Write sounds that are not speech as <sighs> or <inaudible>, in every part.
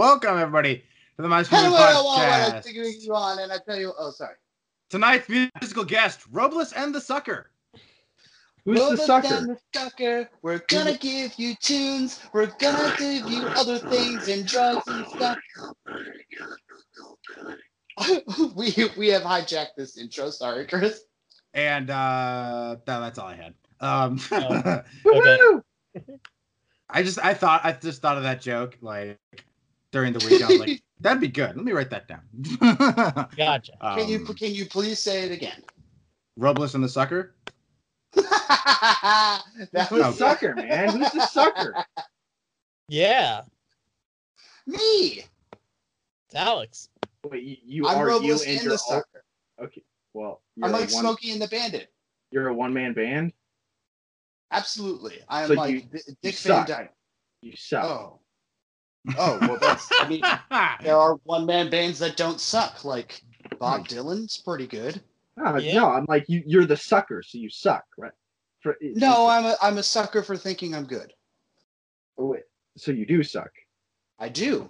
welcome everybody to the My Screen Hello, hello, hello, I'm Podcast. figuring you on, and I tell you, oh, sorry. Tonight's musical guest, Robles and the Sucker. Who's Roll the sucker? down the sucker. We're gonna give you tunes. We're gonna give you other things and drugs and stuff. <laughs> we we have hijacked this intro. Sorry, Chris. And uh that, that's all I had. Um Oh. <laughs> Woohoo! I just I thought I just thought of that joke like during the week. I was like, <laughs> that'd be good. Let me write that down. <laughs> Gotcha. Can you Um, can you please say it again? Robles and the Sucker? <laughs> that Who's was the sucker, man? Who's the sucker? Yeah, me. it's Alex. Wait, you, you I'm are you Robles and and your the sucker. okay. Well, you're I'm like one, Smokey and the Bandit. You're a one man band. Absolutely. I am So like you- D- Dick Van. Dyke. You suck. Oh. Oh well, that's. I mean, <laughs> there are one man bands that don't suck. Like Bob Dylan's pretty good. Ah, Yeah. No, I'm like you. You're the sucker, so you suck, right? For, No, I'm a I'm a sucker for thinking I'm good. Oh, wait. So you do suck I do.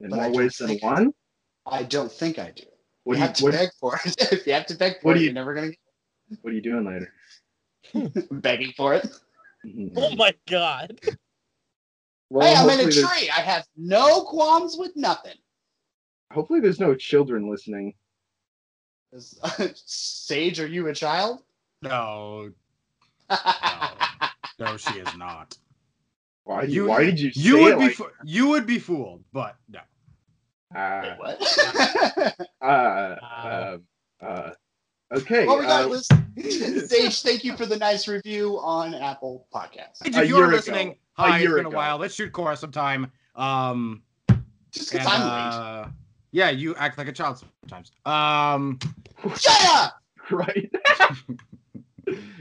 in But more ways than one. I don't think I do. What you do you have to what, beg for it. <laughs> if you have to beg for What it, you- you're never gonna Get... It. What are you doing later? <laughs> begging for it. Mhm. Oh my god. Well, hey, I'm in a hopefully tree. I have no qualms with nothing. Hopefully, there's no children listening. Is- <laughs> Sage, are you a child? no, <laughs> no, she is not. Why? You- why did you? You would it be like, fo- you would be fooled, but no. uh, Wait, what? uh, <laughs> Wow. um, uh, okay. well, uh, regardless, <laughs> <laughs> Sage, thank you for the nice review on Apple Podcasts. If A you're year ago. listening, A hi, it's year been a while. Let's shoot Cora sometime. Um, Just because I'm late. uh, yeah, you act like a child sometimes. Um, Shut <laughs> up! right.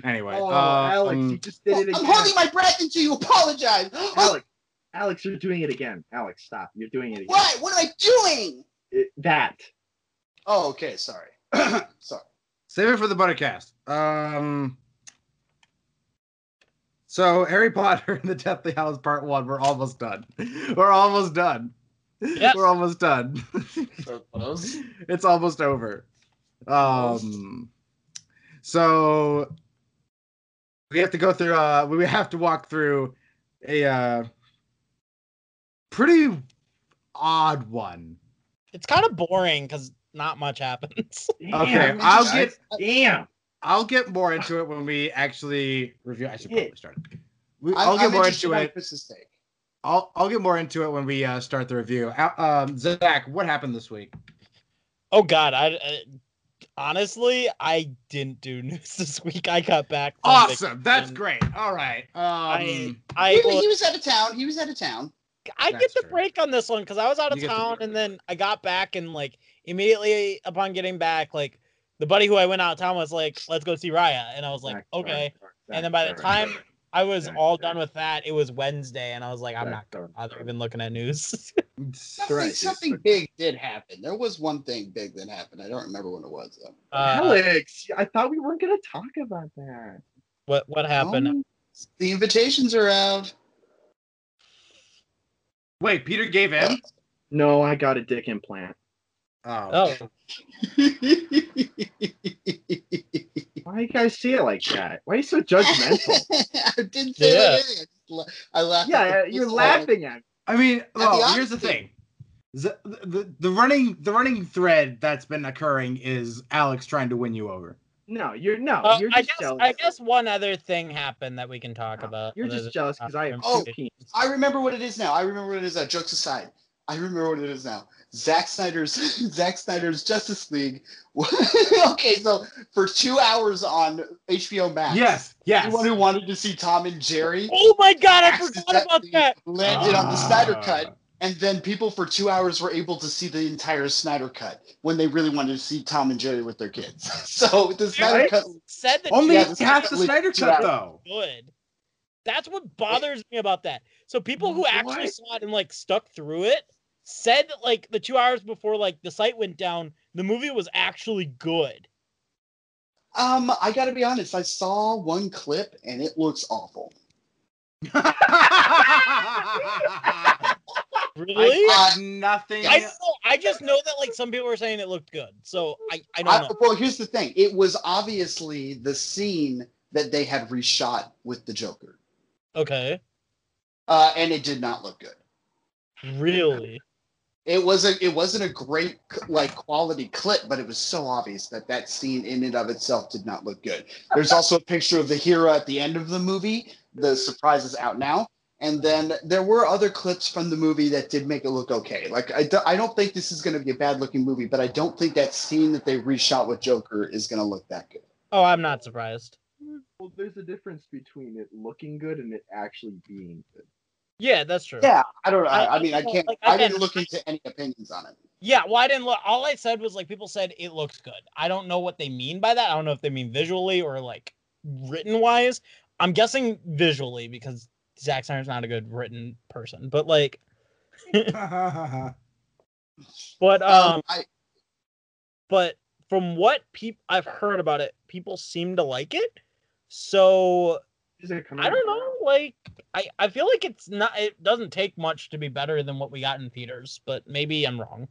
anyway, Oh, uh, Alex, um, you just did it again. I'm holding my breath until you apologize. <gasps> Alex, Alex, you're doing it again. Alex, stop. You're doing it again. What? What am I doing? It- that. Oh, okay. Sorry. <clears throat> sorry. Save it for the Buttercast. Um. So Harry Potter and the Deathly Hallows Part One. We're almost done. We're almost done. Yes. We're almost done. So it's almost over. Um. So we have to go through. Uh, we have to walk through a uh, pretty odd one. It's kind of boring because not much happens. <laughs> Okay, Damn, I'll guys. get Damn. I'll get more into it when we actually review. I should probably start. We, I'm, I'll get I'm more into on it. Chris's take. I'll I'll get more into it when we uh, start the review. Uh, Um, Zach, what happened this week? oh god, I, I honestly I didn't do <laughs> news this week. I got back. from Awesome, that's vacation. great. All right. I Um, I He, well, he was out of town. He was out of town. I That's get the true. break on this one because I was out of You town and then I got back and like immediately upon getting back, like the buddy who I went out of town was like, "Let's go see Raya," and I was like, Back, "Okay." back, back, And then by the time back, I was back, all back, done with that, it was Wednesday, and I was like, "I'm back, not back, bother back. even looking at news." <laughs> Something, something big did happen. There was one thing big that happened. I don't remember what it was though. uh, Alex, I thought we weren't gonna talk about that. what what happened? Um, the invitations are out. wait, Peter gave in. No, I got a dick implant. Um, oh, oh, <laughs> Why you guys see it like that? Why are you so judgmental? <laughs> I didn't say Yeah. anything. I, just la- I laughed. yeah, at uh, you're first laughing at me. I mean, well, the here's the thing. The, the the running the running thread that's been occurring is Alex trying to win you over. No, you're no, Uh, you're I just guess jealous. I guess one other thing happened that we can talk No, about. You're just jealous because I have uh, Oh. I remember what it is now. I remember what it is now. Jokes aside, I remember what it is now. Zack Snyder's <laughs> Zack Snyder's Justice League. <laughs> okay, so for two hours on HBO Max. Yes, yes. Anyone who wanted to see Tom and Jerry Oh my god, I forgot about that. landed on the Snyder Ah. Cut, and then people for two hours were able to see the entire Snyder Cut when they really wanted to see Tom and Jerry with their kids. <laughs> So the Snyder Right? Cut. Said that Only Yeah, the half the Snyder Snyder Cut cut though. good. That's what bothers me about that. So people who actually What? saw it and like stuck through it said that like the two hours before like the site went down, the movie was actually good. Um, I got to be honest. I saw one clip and it looks awful. <laughs> Really? I have nothing. I know, I just know that like some people were saying it looked good, so I I don't I, know. well, here's the thing. It was obviously the scene that they had reshot with the Joker, Okay, uh, and it did not look good. really? It wasn't. It wasn't a great like quality clip, but it was so obvious that that scene in and of itself did not look good. There's also a picture of the hero at the end of the movie. The surprise is out now, and then there were other clips from the movie that did make it look okay. Like I, do, I don't think this is going to be a bad looking movie, but I don't think that scene that they reshot with Joker is going to look that good. Oh, I'm not surprised. Well, there's a difference between it looking good and it actually being good. Yeah, that's true. Yeah, I don't know. I- I, I mean, I can't. like, I again, didn't look into any opinions on it. Yeah, well, I didn't look. All I said was like people said it looks good. I don't know what they mean by that. I don't know if they mean visually or like written wise. I'm guessing visually because Zack Snyder's not a good written person. But like, <laughs> but um, Um, I, but from what people I've heard about it, people seem to like it. So Is it coming I don't know. Like, I I feel like it's not. It doesn't take much to be better than what we got in theaters. But maybe I'm wrong.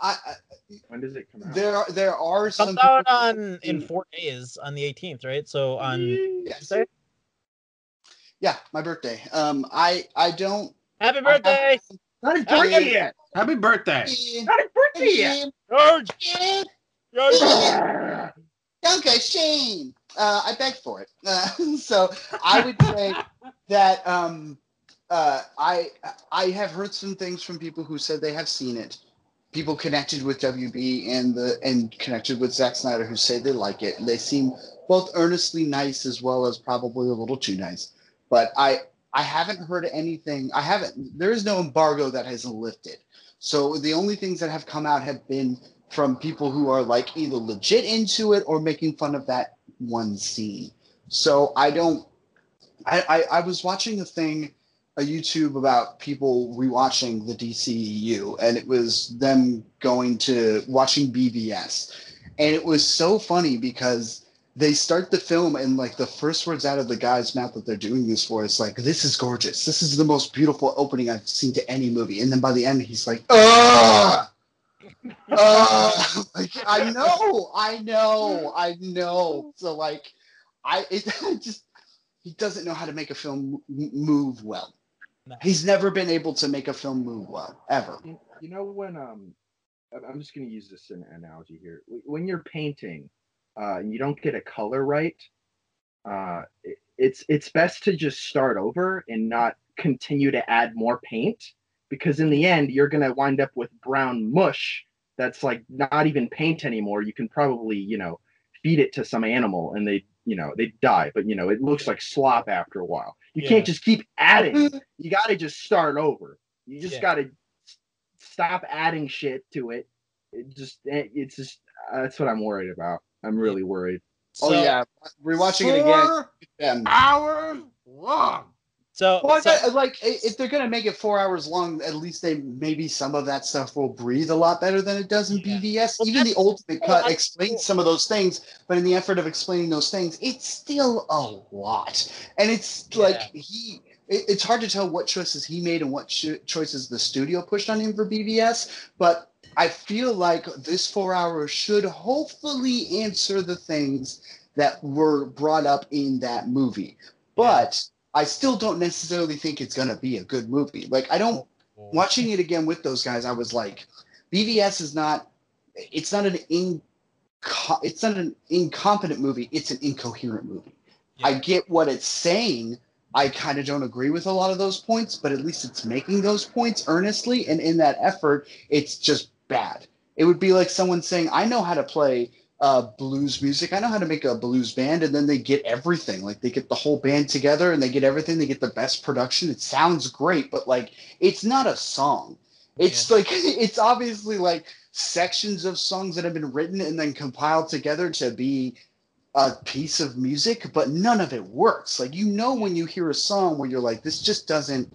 I, I When does it come out? there are there are some Comes out on in four days on the 18th, right? So on Yes. Tuesday. Yeah, my birthday. Um, I I don't. Happy birthday, Not his I- birthday yet. Happy birthday. Not his birthday yet. George. George. <laughs> Okay, Shane. Uh, I begged for it. Uh, <laughs> so I would say that um, uh, I I have heard some things from people who said they have seen it. People connected with WB and the and connected with Zack Snyder who say they like it. They seem both earnestly nice as well as probably a little too nice. But I I haven't heard anything. I haven't. There is no embargo that has lifted. So the only things that have come out have been from people who are like either legit into it or making fun of that one scene. So I don't. I I, I was watching a thing, a YouTube about people rewatching the DCEU, and it was them going to watching BVS, and it was so funny because they start the film and like the first words out of the guy's mouth that they're doing this for is like this is gorgeous this is the most beautiful opening i've seen to any movie and then by the end he's like Ugh! Uh, <laughs> like I <laughs> know, I know, I know. So like, I it <laughs> just he doesn't know how to make a film move well. No. He's never been able to make a film move well ever. You, you know when um, I'm- I'm just gonna use this an analogy here. When you're painting, uh, and you don't get a color right, uh, it, it's it's best to just start over and not continue to add more paint because in the end you're gonna wind up with brown mush that's like not even paint anymore. You can probably you know feed it to some animal and they you know they die, but you know it looks like slop after a while. You Yeah. can't just keep adding. You got to just start over. You just Yeah. got to stop adding shit to it. It just it- it's just uh, that's what I'm worried about. I'm really worried. oh yeah, rewatching it again. Four hours long. So, well, so I- like if they're gonna make it four hours long, at least they maybe some of that stuff will breathe a lot better than it does in Yeah. BVS. Well, Even the ultimate cut explains some of those things, but in the effort of explaining those things, it's still a lot. And it's like he, it- it's hard to tell what choices he made and what cho- choices the studio pushed on him for BVS. But I feel like this four hours should hopefully answer the things that were brought up in that movie. But I still don't necessarily think it's gonna be a good movie. Like I don't watching it again with those guys, I was like, BVS is not. It's not an in. It's not an incompetent movie. It's an incoherent movie. I get what it's saying. I kind of don't agree with a lot of those points, but at least it's making those points earnestly, and in that effort, it's just bad. It would be like someone saying, "I know how to play uh, blues music. I know how to make a blues band," and then they get everything. Like they get the whole band together, and they get everything. They get the best production. It sounds great, but like it's not a song. It's like <laughs> it's obviously like sections of songs that have been written and then compiled together to be a piece of music, but none of it works. Like you know when you hear a song where you're like, this just doesn't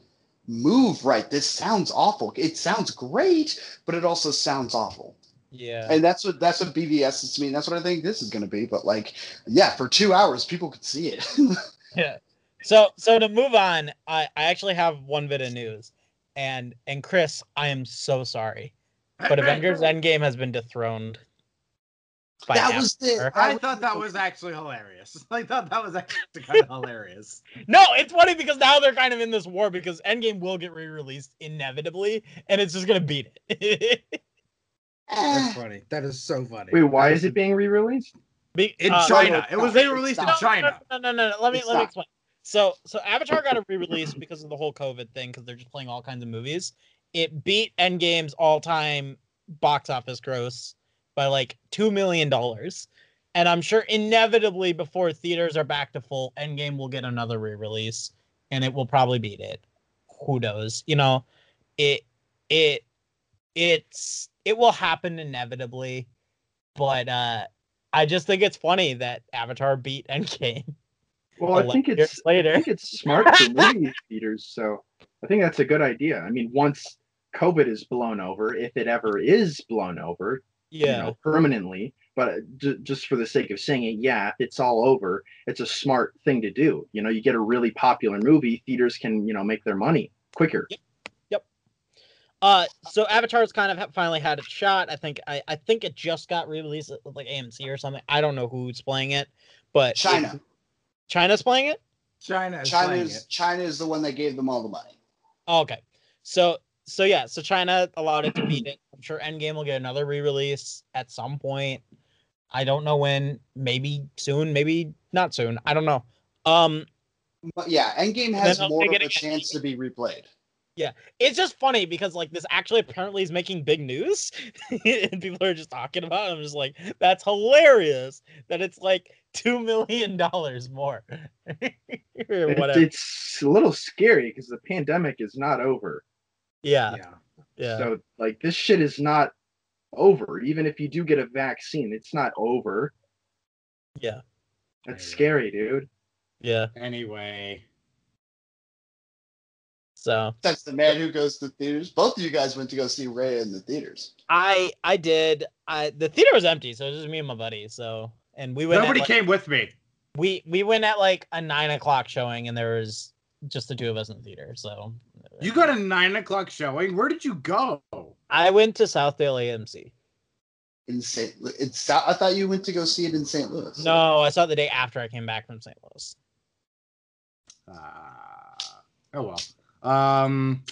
move right. This sounds awful. It sounds great, but it also sounds awful. Yeah. And that's what that's what BVS is to me. And that's what I think this is gonna be. But like, yeah, for two hours people could see it. <laughs> Yeah. So so to move on, I, I actually have one bit of news. and and Chris, I am so sorry, but Avengers <laughs> Endgame has been dethroned. by that was the. Avatar. I thought that was actually hilarious. <laughs> I thought that was actually kind of hilarious. No, it's funny because now they're kind of in this war because Endgame will get re-released inevitably, and it's just gonna beat it. That's Eh, funny. That is so funny. Wait, why is it being re-released? Be- In uh, China, it's it was not. they It's released in not. China. No, no, no, no. Let me It's let me explain. So, so Avatar got a re-release because of the whole COVID thing because they're just playing all kinds of movies. It beat Endgame's all-time box office gross by like two million dollars, and I'm sure inevitably before theaters are back to full, Endgame will get another re-release, and it will probably beat it. Who knows? You know, it it it's it will happen inevitably, but uh I just think it's funny that Avatar beat Endgame. Well, I think it's it's I think it's smart for movie <laughs> theaters. So I think that's a good idea. I mean, once COVID is blown over, if it ever is blown over, you Yeah. know, permanently. But uh, just for the sake of saying it, yeah, if it's all over, it's a smart thing to do. You know, you get a really popular movie, theaters can you know make their money quicker. Uh, so Avatar's kind of finally had its shot. I think I, I think it just got re-released at like AMC or something. I don't know who's playing it, but China. China's playing it. China is China's it. China is the one that gave them all the money. Oh, okay. So so yeah, so China allowed it to beat it. I'm sure Endgame will get another re-release at some point. I don't know when. Maybe soon. Maybe not soon. I don't know. Um, But yeah, Endgame has more of a chance to be replayed. It's just funny because like this actually apparently is making big news <laughs> and people are just talking about it. I'm just like, that's hilarious that it's like two million dollars more. <laughs> or It- whatever. it's a little scary because the pandemic is not over. yeah, Yeah. yeah. So like this shit is not over. Even if you do get a vaccine, it's not over. Yeah. That's Yeah. scary, dude. yeah. Anyway, So That's the man who goes to theaters. Both of you guys went to go see Ray in the theaters. I I did I the theater was empty, so it was just me and my buddy. So and we went nobody at, like, came with me. we we went at like a nine o'clock showing and there was just the two of us in the theater. So You got a nine o'clock showing. Where did you go? I went to Southdale AMC. In St. It's I thought you went to go see it in St. Louis. No, I saw it the day after I came back from St. Louis. Uh, oh well. Um.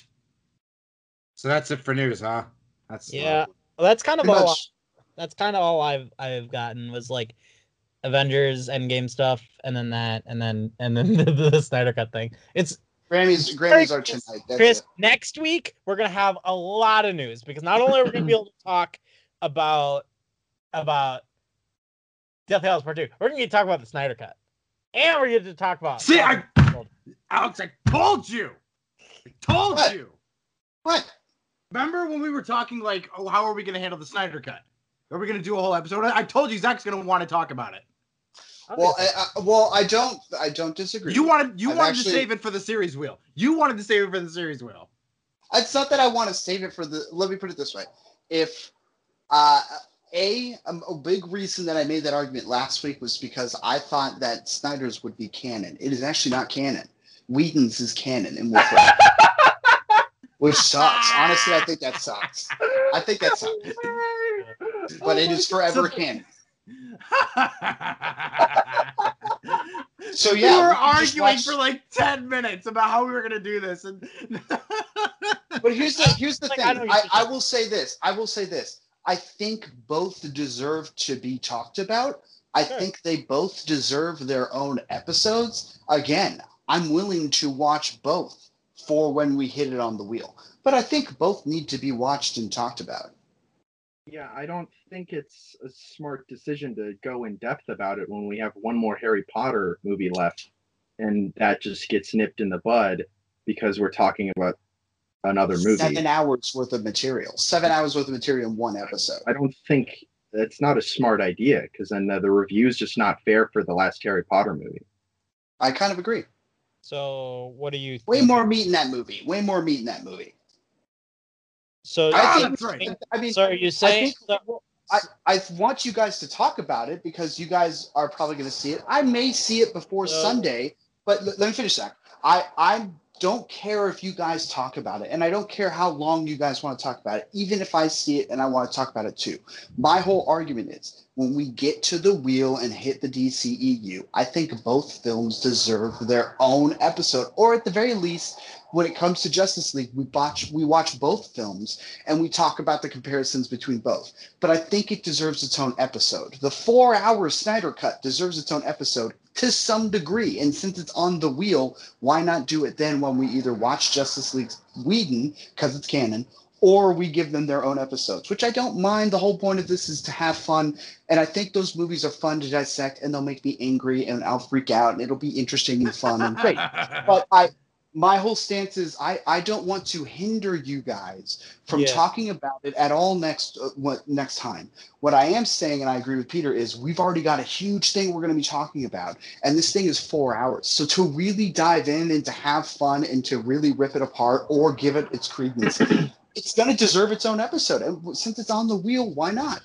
So that's it for news, huh? That's Yeah. Well, that's kind of all. much. That's kind of all I've I've gotten was like Avengers Endgame stuff, and then that, and then and then <laughs> the, the Snyder Cut thing. It's Grammys Grammys are tonight. That's Chris. it. Next week we're gonna have a lot of news because not only are we gonna be <clears throat> able to talk about about Deathly Hallows Part Two, we're gonna get to talk about the Snyder Cut, and we're gonna get to talk about. See, I- Alex, I told you. I told What? you. What? Remember when we were talking like, oh, how are we going to handle the Snyder Cut? Are we going to do a whole episode? I I told you Zach's going to want to talk about it. Well, I, I, well, I don't I don't disagree. You wanted you I've wanted actually- to save it for the series wheel. You wanted to save it for the series wheel. It's not that I want to save it for the. Let me put it this way: if uh, a um, a big reason that I made that argument last week was because I thought that Snyder's would be canon. It is actually not canon. Whedon's is canon, and will forever. <laughs> which sucks. Honestly, I think that sucks. I think that sucks. But it is forever canon. <laughs> So yeah, we were we arguing watch- for like ten minutes about how we were going to do this, and <laughs> But here's the here's the Like, thing. I I, I will say this. I will say this. I think both deserve to be talked about. I Sure. think they both deserve their own episodes. Again, I'm willing to watch both for when we hit it on the wheel. But I think both need to be watched and talked about. Yeah, I don't think it's a smart decision to go in depth about it when we have one more Harry Potter movie left, and that just gets nipped in the bud because we're talking about another movie. Seven hours worth of material. Seven hours worth of material in one episode. I don't think that's not a smart idea because then the, the is just not fair for the last Harry Potter movie. I kind of agree. So what do you? Way think? more meat in that movie. Way more meat in that movie. So I think- that's right. I mean, so are you saying? think- so- I, I want you guys to talk about it because you guys are probably going to see it. I may see it before So- Sunday, but l- let me finish that. I I'm don't care if you guys talk about it, and I don't care how long you guys want to talk about it, even if I see it and I want to talk about it too. My whole argument is when we get to the wheel and hit the DCEU, I think both films deserve their own episode, or at the very least, when it comes to Justice League, we watch we watch both films and we talk about the comparisons between both. But I think it deserves its own episode. The four-hour Snyder cut deserves its own episode to some degree. And since it's on the wheel, why not do it then when we either watch Justice League Whedon because it's canon, or we give them their own episodes, which I don't mind. The whole point of this is to have fun. And I think those movies are fun to dissect and they'll make me angry and I'll freak out and it'll be interesting and fun and great. <laughs> But I my whole stance is I, I don't want to hinder you guys from Yeah. talking about it at all next uh, what next time. What I am saying, and I agree with Peter, is we've already got a huge thing we're going to be talking about, and this thing is four hours. So to really dive in and to have fun and to really rip it apart or give it its credence, <clears throat> it's going to deserve its own episode. And since it's on the wheel, why not?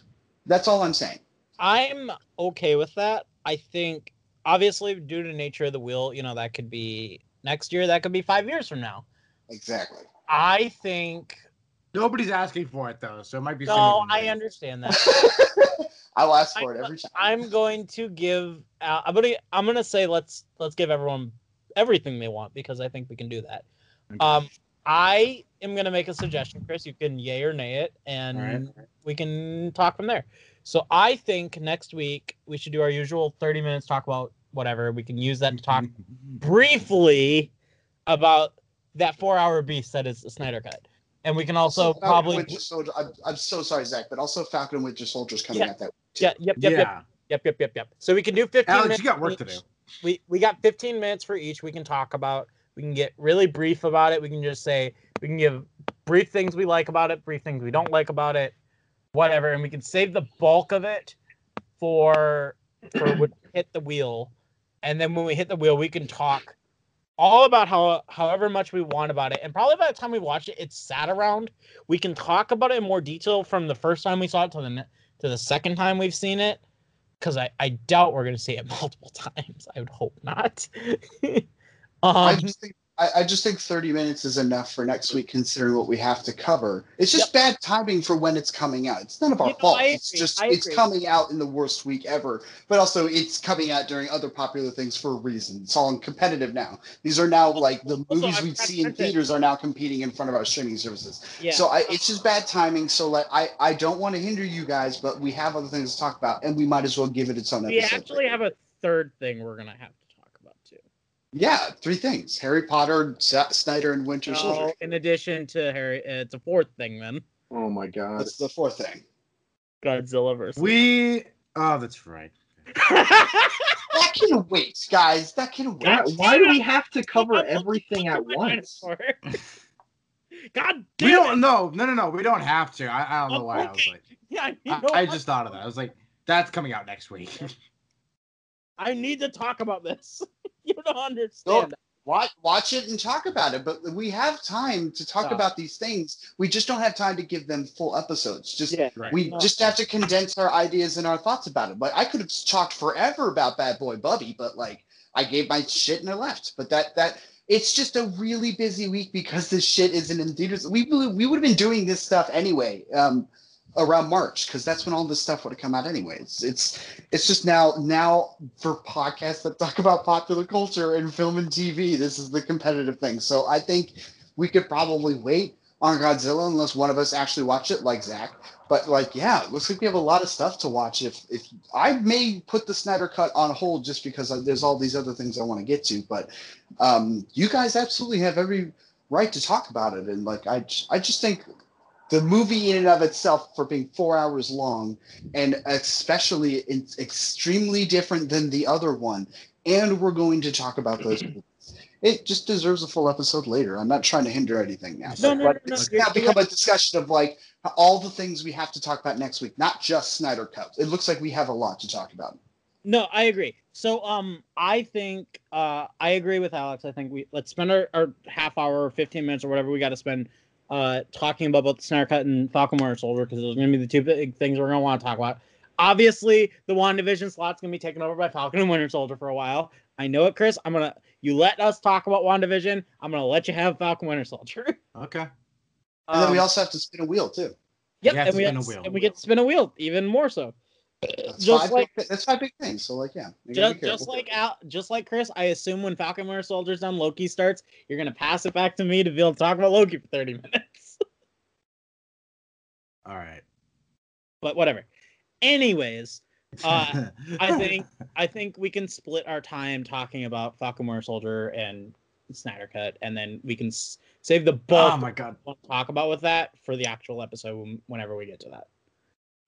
That's all I'm saying. I'm okay with that. I think obviously due to nature of the wheel, you know, that could be next year, that could be five years from now. Exactly. I think Nobody's asking for it though, so it might be. no, I understand that. <laughs> I'll ask for it every time. I'm going to give uh, I'm gonna I'm gonna say let's let's give everyone everything they want because I think we can do that. Okay. Um I am gonna make a suggestion, Chris. You can yay or nay it, and Alright. we can talk from there. So I think next week we should do our usual 30 minutes talk about whatever. We can use that to talk mm-hmm. briefly about that four hour beast that is the Snyder Cut. And we can also Falcon probably Winter Soldier. I'm, I'm so sorry, Zach, but also Falcon and Winter Soldier's coming Yeah. out that. yeah, yep, yep, yep, yeah, yep, yep, yep, yep. So we can do 15 Alex, minutes. you got work to each. do. we we got 15 minutes for each we can talk about we can get really brief about it we can just say we can give brief things we like about it brief things we don't like about it whatever and we can save the bulk of it for for when we hit the wheel and then when we hit the wheel we can talk all about how however much we want about it and probably by the time we watch it it's sat around we can talk about it in more detail from the first time we saw it to the to the second time we've seen it because I, I doubt we're going to see it <laughs> multiple times. I would hope not. <laughs> I um, just think I, I just think 30 minutes is enough for next week, considering what we have to cover. It's just bad timing for when it's coming out. It's none of our You know, fault. It's just it's coming out in the worst week ever. But also, it's coming out during other popular things for a reason. It's all competitive now. These are now like the Also, movies we trying see in theaters are now competing in front of our streaming services. yeah. So I, it's just bad timing. So like I, I don't want to hinder you guys, but we have other things to talk about, and we might as well give it its own we episode. actually have a third thing we're going to have to talk about too. Yeah, three things: Harry Potter, Sa- Snyder, and Winter No, Soldier. in addition to Harry, uh, it's a fourth thing then. Oh my god. That's the fourth thing. Godzilla versus. We. Oh, that's right. <laughs> That can wait, guys. That can wait. God, why do we have to cover everything at once? <laughs> God damn We don't. No, no, no, no. We don't have to. I, I don't know why. I was like, Yeah, you I, know I what? just thought of that. I was like, that's coming out next week. I need to talk about this. <laughs> you don't <laughs> understand. Watch, watch it and talk about it. But we have time to talk Oh. about these things. We just don't have time to give them full episodes. Just Yeah. right. we No. just have to condense our ideas and our thoughts about it. But I could have talked forever about Bad Boy Bubby, but like I gave my shit and I left. But that that it's just a really busy week because this shit isn't in theaters. We we we would have been doing this stuff anyway. Um, around March because that's when all this stuff would have come out anyway. It's it's just now now for podcasts that talk about popular culture and film and TV. This is the competitive thing. So I think we could probably wait on Godzilla unless one of us actually watch it, like Zach. But like, yeah, it looks like we have a lot of stuff to watch. If if I may put the Snyder cut on hold just because there's all these other things I want to get to, but um, you guys absolutely have every right to talk about it. And like, I I just think the movie in and of itself for being four hours long and especially it's extremely different than the other one. And we're going to talk about those <clears throat> it just deserves a full episode later. I'm not trying to hinder anything now. No, no, but no, no, it's you're- now become a discussion of like all the things we have to talk about next week not just snyder cut. It looks like we have a lot to talk about. No, I agree. So um I think uh I agree with Alex. I think we let's spend our, our half hour or 15 minutes or whatever we got to spend uh talking about both the Snyder Cut and Falcon Winter Soldier because those are going to be the two big things we're going to want to talk about. Obviously, the WandaVision slot's going to be taken over by Falcon and Winter Soldier for a while. I know it, Chris. I'm gonna you let us talk about WandaVision. I'm gonna let you have Falcon Winter Soldier. <laughs> Okay. And then we Um, also have to spin a wheel too. Yep, and we, have a wheel. and we get to spin a wheel even more so. That's Just five like big, that's five big things. So like yeah, just, just careful. like Al, just like Chris, I assume when Falcon Winter Soldier's done, Loki starts. You're gonna pass it back to me to be able to talk about Loki for 30 minutes. <laughs> All right. but whatever. Anyways, Uh, <laughs> I think I think we can split our time talking about Falcon Winter Soldier and Snyder Cut, and then we can s- save the bulk oh my god. we want to talk about with that for the actual episode whenever we get to that.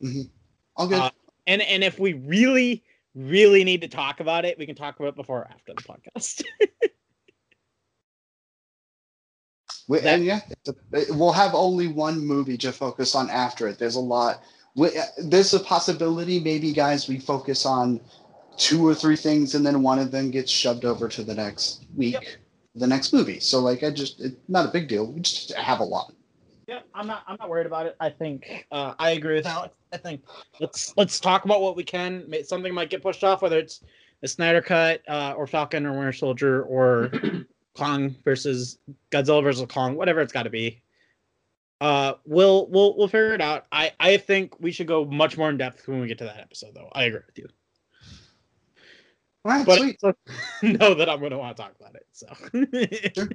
Mhm. All good. uh, And and if we really really need to talk about it, we can talk about it before or after the podcast. <laughs> we, and yeah a, we'll have only one movie to focus on after it. There's a lot. We, uh, there's a possibility, maybe, guys, we focus on two or three things, and then one of them gets shoved over to the next week, Yep. the next movie. So, like, I just, it's not a big deal. We just have a lot. Yeah, I'm not I'm not worried about it. I think uh, I agree with Alex. I think let's let's talk about what we can. Something might get pushed off, whether it's the Snyder Cut uh, or Falcon or Winter Soldier or <clears throat> Kong versus Godzilla versus Kong, whatever it's got to be. Uh, we'll we'll we'll figure it out. I I think we should go much more in depth when we get to that episode, though. I agree with you, right, but sweet. <laughs> know that I'm going to want to talk about it. So, Sure.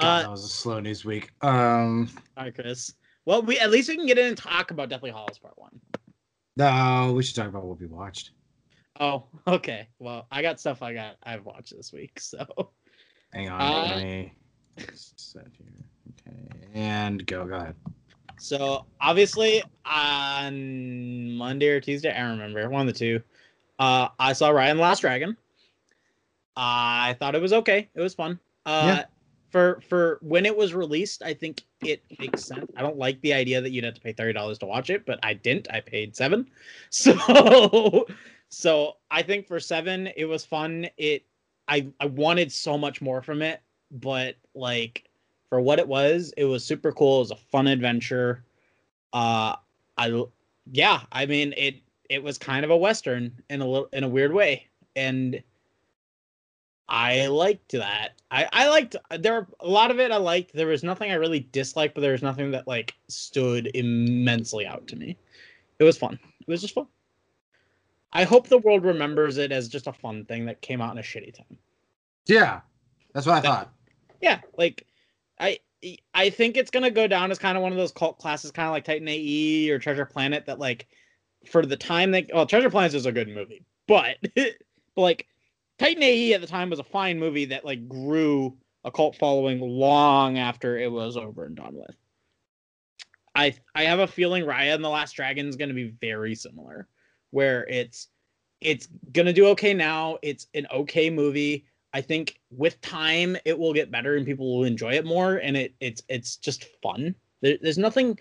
God, uh, that was a slow news week. Um, all right, Chris. Well, we at least we can get in and talk about Deathly Hallows Part One. no, we should talk about what we watched. Oh, <laughs> okay. Well, I got stuff I got I've watched this week, so Hang on, Uh, let me set here. Okay, and go. Go ahead. So obviously on Monday or Tuesday, I remember one of the two. Uh, I saw Raya and the Last Dragon. I thought it was okay. It was fun. Uh, Yeah. For for when it was released, I think it makes sense. I don't like the idea that you'd have to pay thirty dollars to watch it, but I didn't. I paid seven. <laughs> So so I think for seven, it was fun. It I I wanted so much more from it, but like for what it was, it was super cool. It was a fun adventure. Uh, I yeah, I mean it. It was kind of a western in a little in a weird way, and I liked that. I I liked there were a lot of it. I liked. There was nothing I really disliked, but there was nothing that like stood immensely out to me. It was fun. It was just fun. I hope the world remembers it as just a fun thing that came out in a shitty time. Yeah, that's what I That- thought. yeah like i i think it's gonna go down as kind of one of those cult classes kind of like titan ae or treasure planet that like for the time they well treasure planet is a good movie but <laughs> but like titan ae at the time was a fine movie that like grew a cult following long after it was over and done with. I i have a feeling raya and the last dragon is going to be very similar where it's it's gonna do okay now. It's an okay movie. I think with time it will get better and people will enjoy it more and it it's it's just fun. There, there's nothing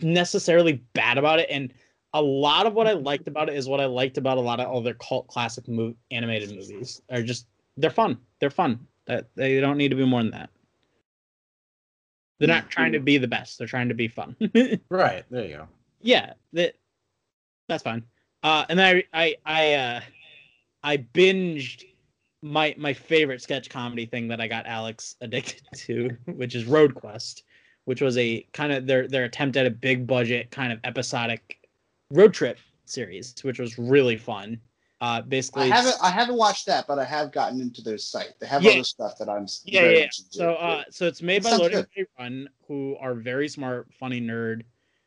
necessarily bad about it and a lot of what I liked about it is what I liked about a lot of other cult classic animated movies. Are just they're fun. They're fun. That they don't need to be more than that. They're not trying to be the best. They're trying to be fun. <laughs> Right there, you go. yeah, that that's fine. Uh, and then I I I uh, I binged my my favorite sketch comedy thing that I got Alex <laughs> addicted to, which is Road Quest, which was a kind of their their attempt at a big budget kind of episodic road trip series, which was really fun. Uh, basically, I haven't I haven't watched that, but I have gotten into their site. They have Yeah. other stuff that I'm yeah, yeah. yeah. So, uh, so it's made That by sounds Loading good. Bay Run, who are very smart, funny nerd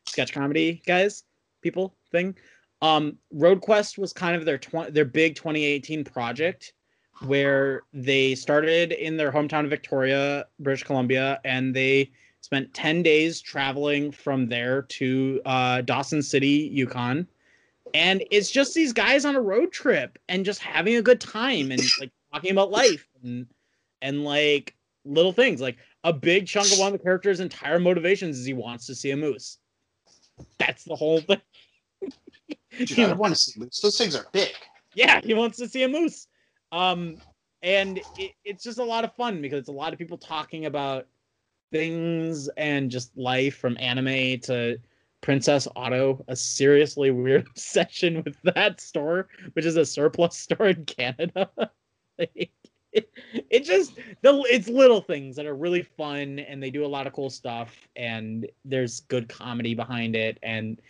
sketch comedy guys, people thing. Um, Road Quest was kind of their tw- their big 2018 project, where they started in their hometown of Victoria, British Columbia, and they spent 10 days traveling from there to uh, Dawson City, Yukon. And it's just these guys on a road trip and just having a good time and like talking about life and and like little things like a big chunk of one of the characters entire motivations is he wants to see a moose that's the whole thing Dude, <laughs> I want to see moose. Those things are big. yeah he wants to see a moose um and it, it's just a lot of fun because it's a lot of people talking about things and just life from anime to princess auto a seriously weird <laughs> obsession with that store which is a surplus <laughs> store in canada <laughs> like, it, it just the it's little things that are really fun and they do a lot of cool stuff and there's good comedy behind it and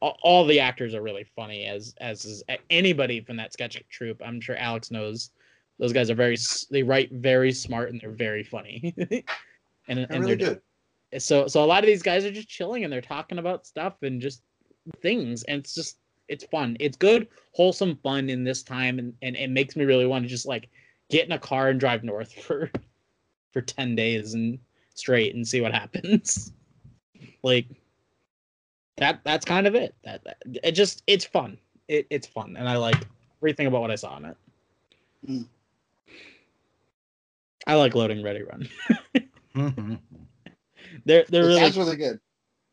all, the actors are really funny as as is anybody from that sketch troupe. I'm sure Alex knows those guys are very they write very smart and they're very funny. And They're and really they're good. so so a lot of these guys are just chilling and they're talking about stuff and just things. And it's just it's fun. It's good wholesome fun in this time. And, and it makes me really want to just like get in a car and drive north <laughs> for for 10 days and straight and see what happens. <laughs> Like that that's kind of it. That, that it just it's fun. It, it's fun. And i like everything about what i saw in it. Mm. i like loading ready run. <laughs> they're they're It really sounds really good.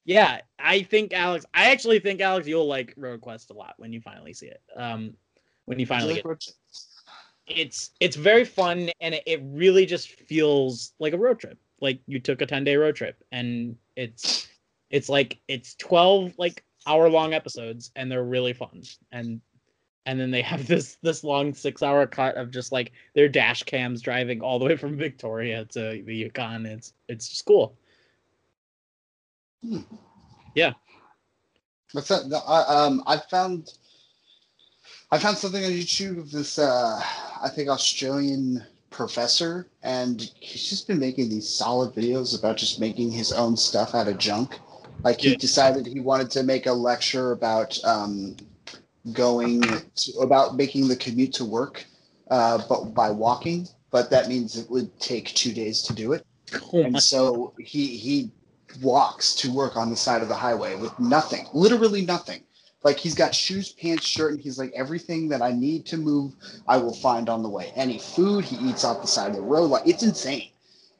yeah, I think Alex. I actually think Alex, you'll like Road Quest a lot when you finally see it. Um, when you finally get road it's it's very fun and it, it really just feels like a road trip. Like you took a ten day road trip and it's it's like it's twelve like hour long episodes and they're really fun and and then they have <laughs> this this long six hour cut of just like their dash cams driving all the way from Victoria to the Yukon. It's it's just cool. What's that? No, I, um, I found, I found something on YouTube of this, uh, I think Australian professor, and he's just been making these solid videos about just making his own stuff out of junk. Like he Yeah. decided he wanted to make a lecture about um, going to, about making the commute to work, uh, but by walking. But that means it would take two days to do it Oh and so he he walks to work on the side of the highway with nothing literally nothing like he's got shoes pants shirt and he's like everything that i need to move i will find on the way any food he eats off the side of the road like it's insane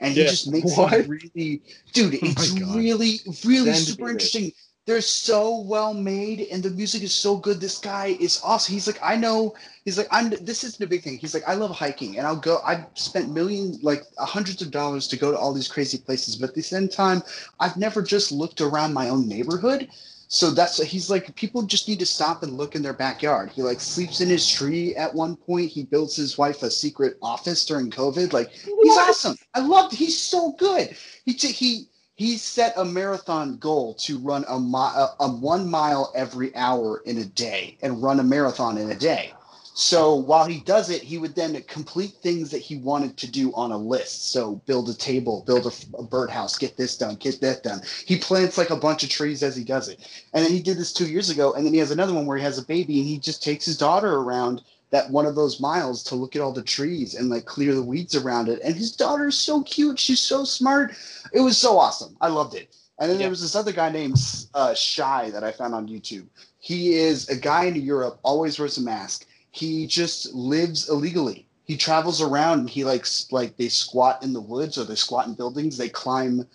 and he Yeah. just makes <laughs> What? it really dude it's God. really really Send super interesting. this. They're so well made and the music is so good. This guy is awesome. He's like i know he's like i'm this isn't a big thing. He's like i love hiking and i'll go i've spent millions like uh, hundreds of dollars to go to all these crazy places but at the same time i've never just looked around my own neighborhood. So that's he's like people just need to stop and look in their backyard. He like sleeps in his tree at one point. He builds his wife a secret office during covid. Like he's awesome. I loved he's so good. He he he set a marathon goal to run a, mi- a, a one mile every hour in a day and run a marathon in a day. So while he does it, he would then complete things that he wanted to do on a list. So build a table, build a, a birdhouse, get this done, get that done. He plants like a bunch of trees as he does it. And then he did this two years ago. And then he has another one where he has a baby and he just takes his daughter around that one of those miles to look at all the trees and like clear the weeds around it. And his daughter is so cute. She's so smart. It was so awesome. I loved it. And then Yeah. there was this other guy named uh, Shy that I found on YouTube. He is a guy in Europe, always wears a mask. He just lives illegally. He travels around and he likes like they squat in the woods or they squat in buildings. They climb,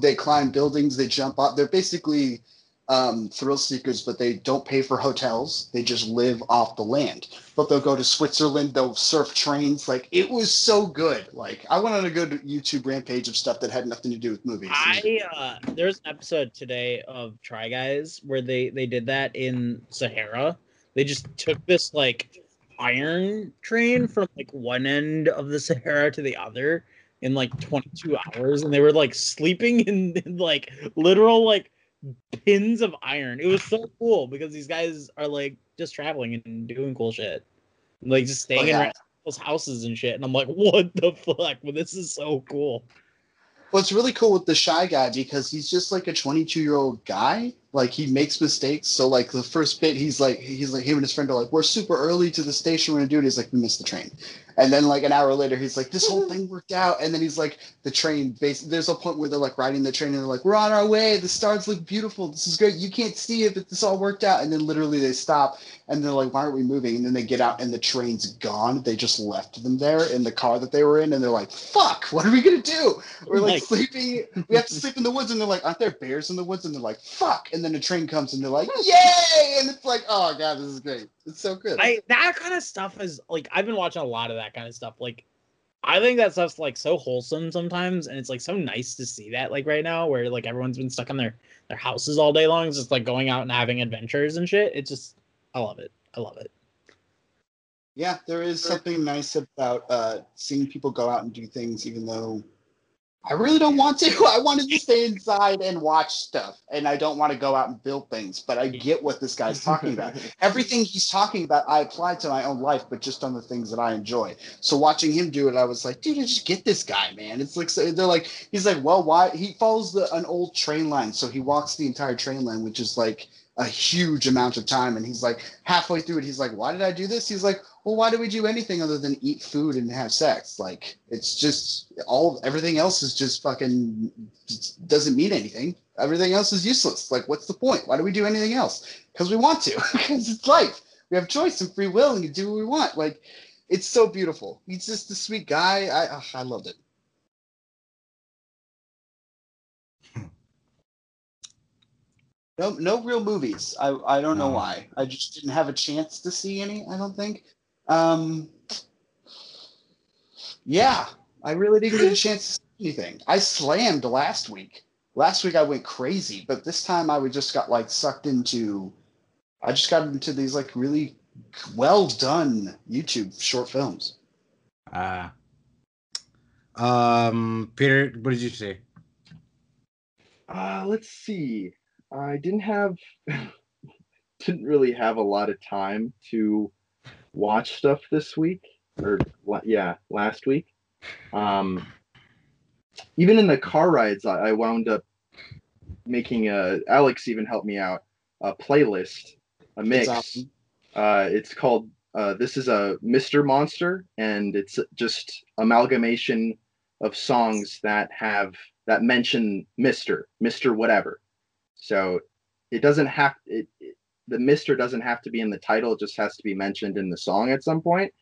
they climb buildings. They jump up. They're basically um, thrill seekers, but they don't pay for hotels. They just live off the land. But they'll go to Switzerland. They'll surf trains. Like it was so good. Like I went on a good YouTube rampage of stuff that had nothing to do with movies. I uh there's an episode today of Try Guys where they they did that in Sahara. They just took this like iron train from like one end of the Sahara to the other in like 22 hours and they were like sleeping in, in like literal like pins of iron. It was so cool because these guys are like just traveling and doing cool shit. Like just staying Oh, yeah. in people's houses and shit. And I'm like, <laughs> what the fuck? Well, this is so cool. Well, it's really cool with the shy guy because he's just like a 22 year old guy. Like he makes mistakes. So like the first bit, he's like he's like him and his friend are like, we're super early to the station. We're gonna do it. He's like, we missed the train. And then like an hour later, he's like, this whole mm-hmm. thing worked out. And then he's like, the train. Base. There's a point where they're like riding the train and they're like, we're on our way. The stars look beautiful. This is great. You can't see it, but this all worked out. And then literally they stop and they're like, why aren't we moving? And then they get out and the train's gone. They just left them there in the car that they were in. And they're like, fuck, what are we gonna do? We're like Like- sleeping. We have to sleep in the woods, and they're like, "Aren't there bears in the woods?" And they're like, "Fuck!" And then the train comes, and they're like, "Yay!" And it's like, "Oh god, this is great. It's so good." I that kind of stuff is like I've been watching a lot of that kind of stuff. Like I think that stuff's like so wholesome sometimes, and it's like so nice to see that like right now where like everyone's been stuck in their their houses all day long, just like going out and having adventures and shit. It just I love it. I love it. Yeah, there is something nice about uh, seeing people go out and do things, even though I really don't want to. <laughs> I wanted to stay inside and watch stuff, and I don't want to go out and build things. But I get what this guy's talking about. <laughs> Everything he's talking about, I apply to my own life, but just on the things that I enjoy. So watching him do it, I was like, dude, just get this guy, man. It's like so- they're like, he's like, well, why? He follows the an old train line, so he walks the entire train line, which is like a huge amount of time. And he's like, halfway through it, he's like, why did I do this? He's like, well, why do we do anything other than eat food and have sex? Like, it's just all everything else is just fucking doesn't mean anything. Everything else is useless. Like, what's the point? Why do we do anything else? Because we want to. <laughs> Because it's life. We have choice and free will, and you do what we want. Like, it's so beautiful. He's just a sweet guy. I ugh, I loved it. No, no real movies. I, I don't know why. I just didn't have a chance to see any. I don't think. Um, yeah, I really didn't get a chance to see anything. I slammed last week. Last week I went crazy, but this time I would just got like sucked into. I just got into these like really well done YouTube short films. Uh, um, Peter, what did you say? Uh, let's see. I didn't have <laughs> didn't really have a lot of time to watch stuff this week or yeah, last week. Um even in the car rides I, I wound up making a Alex even helped me out a playlist, a mix. awesome. Uh it's called uh this is a Mr. Monster and it's just amalgamation of songs that have that mention Mr. Mr. whatever. So it doesn't have it, it the Mr. doesn't have to be in the title, it just has to be mentioned in the song at some point.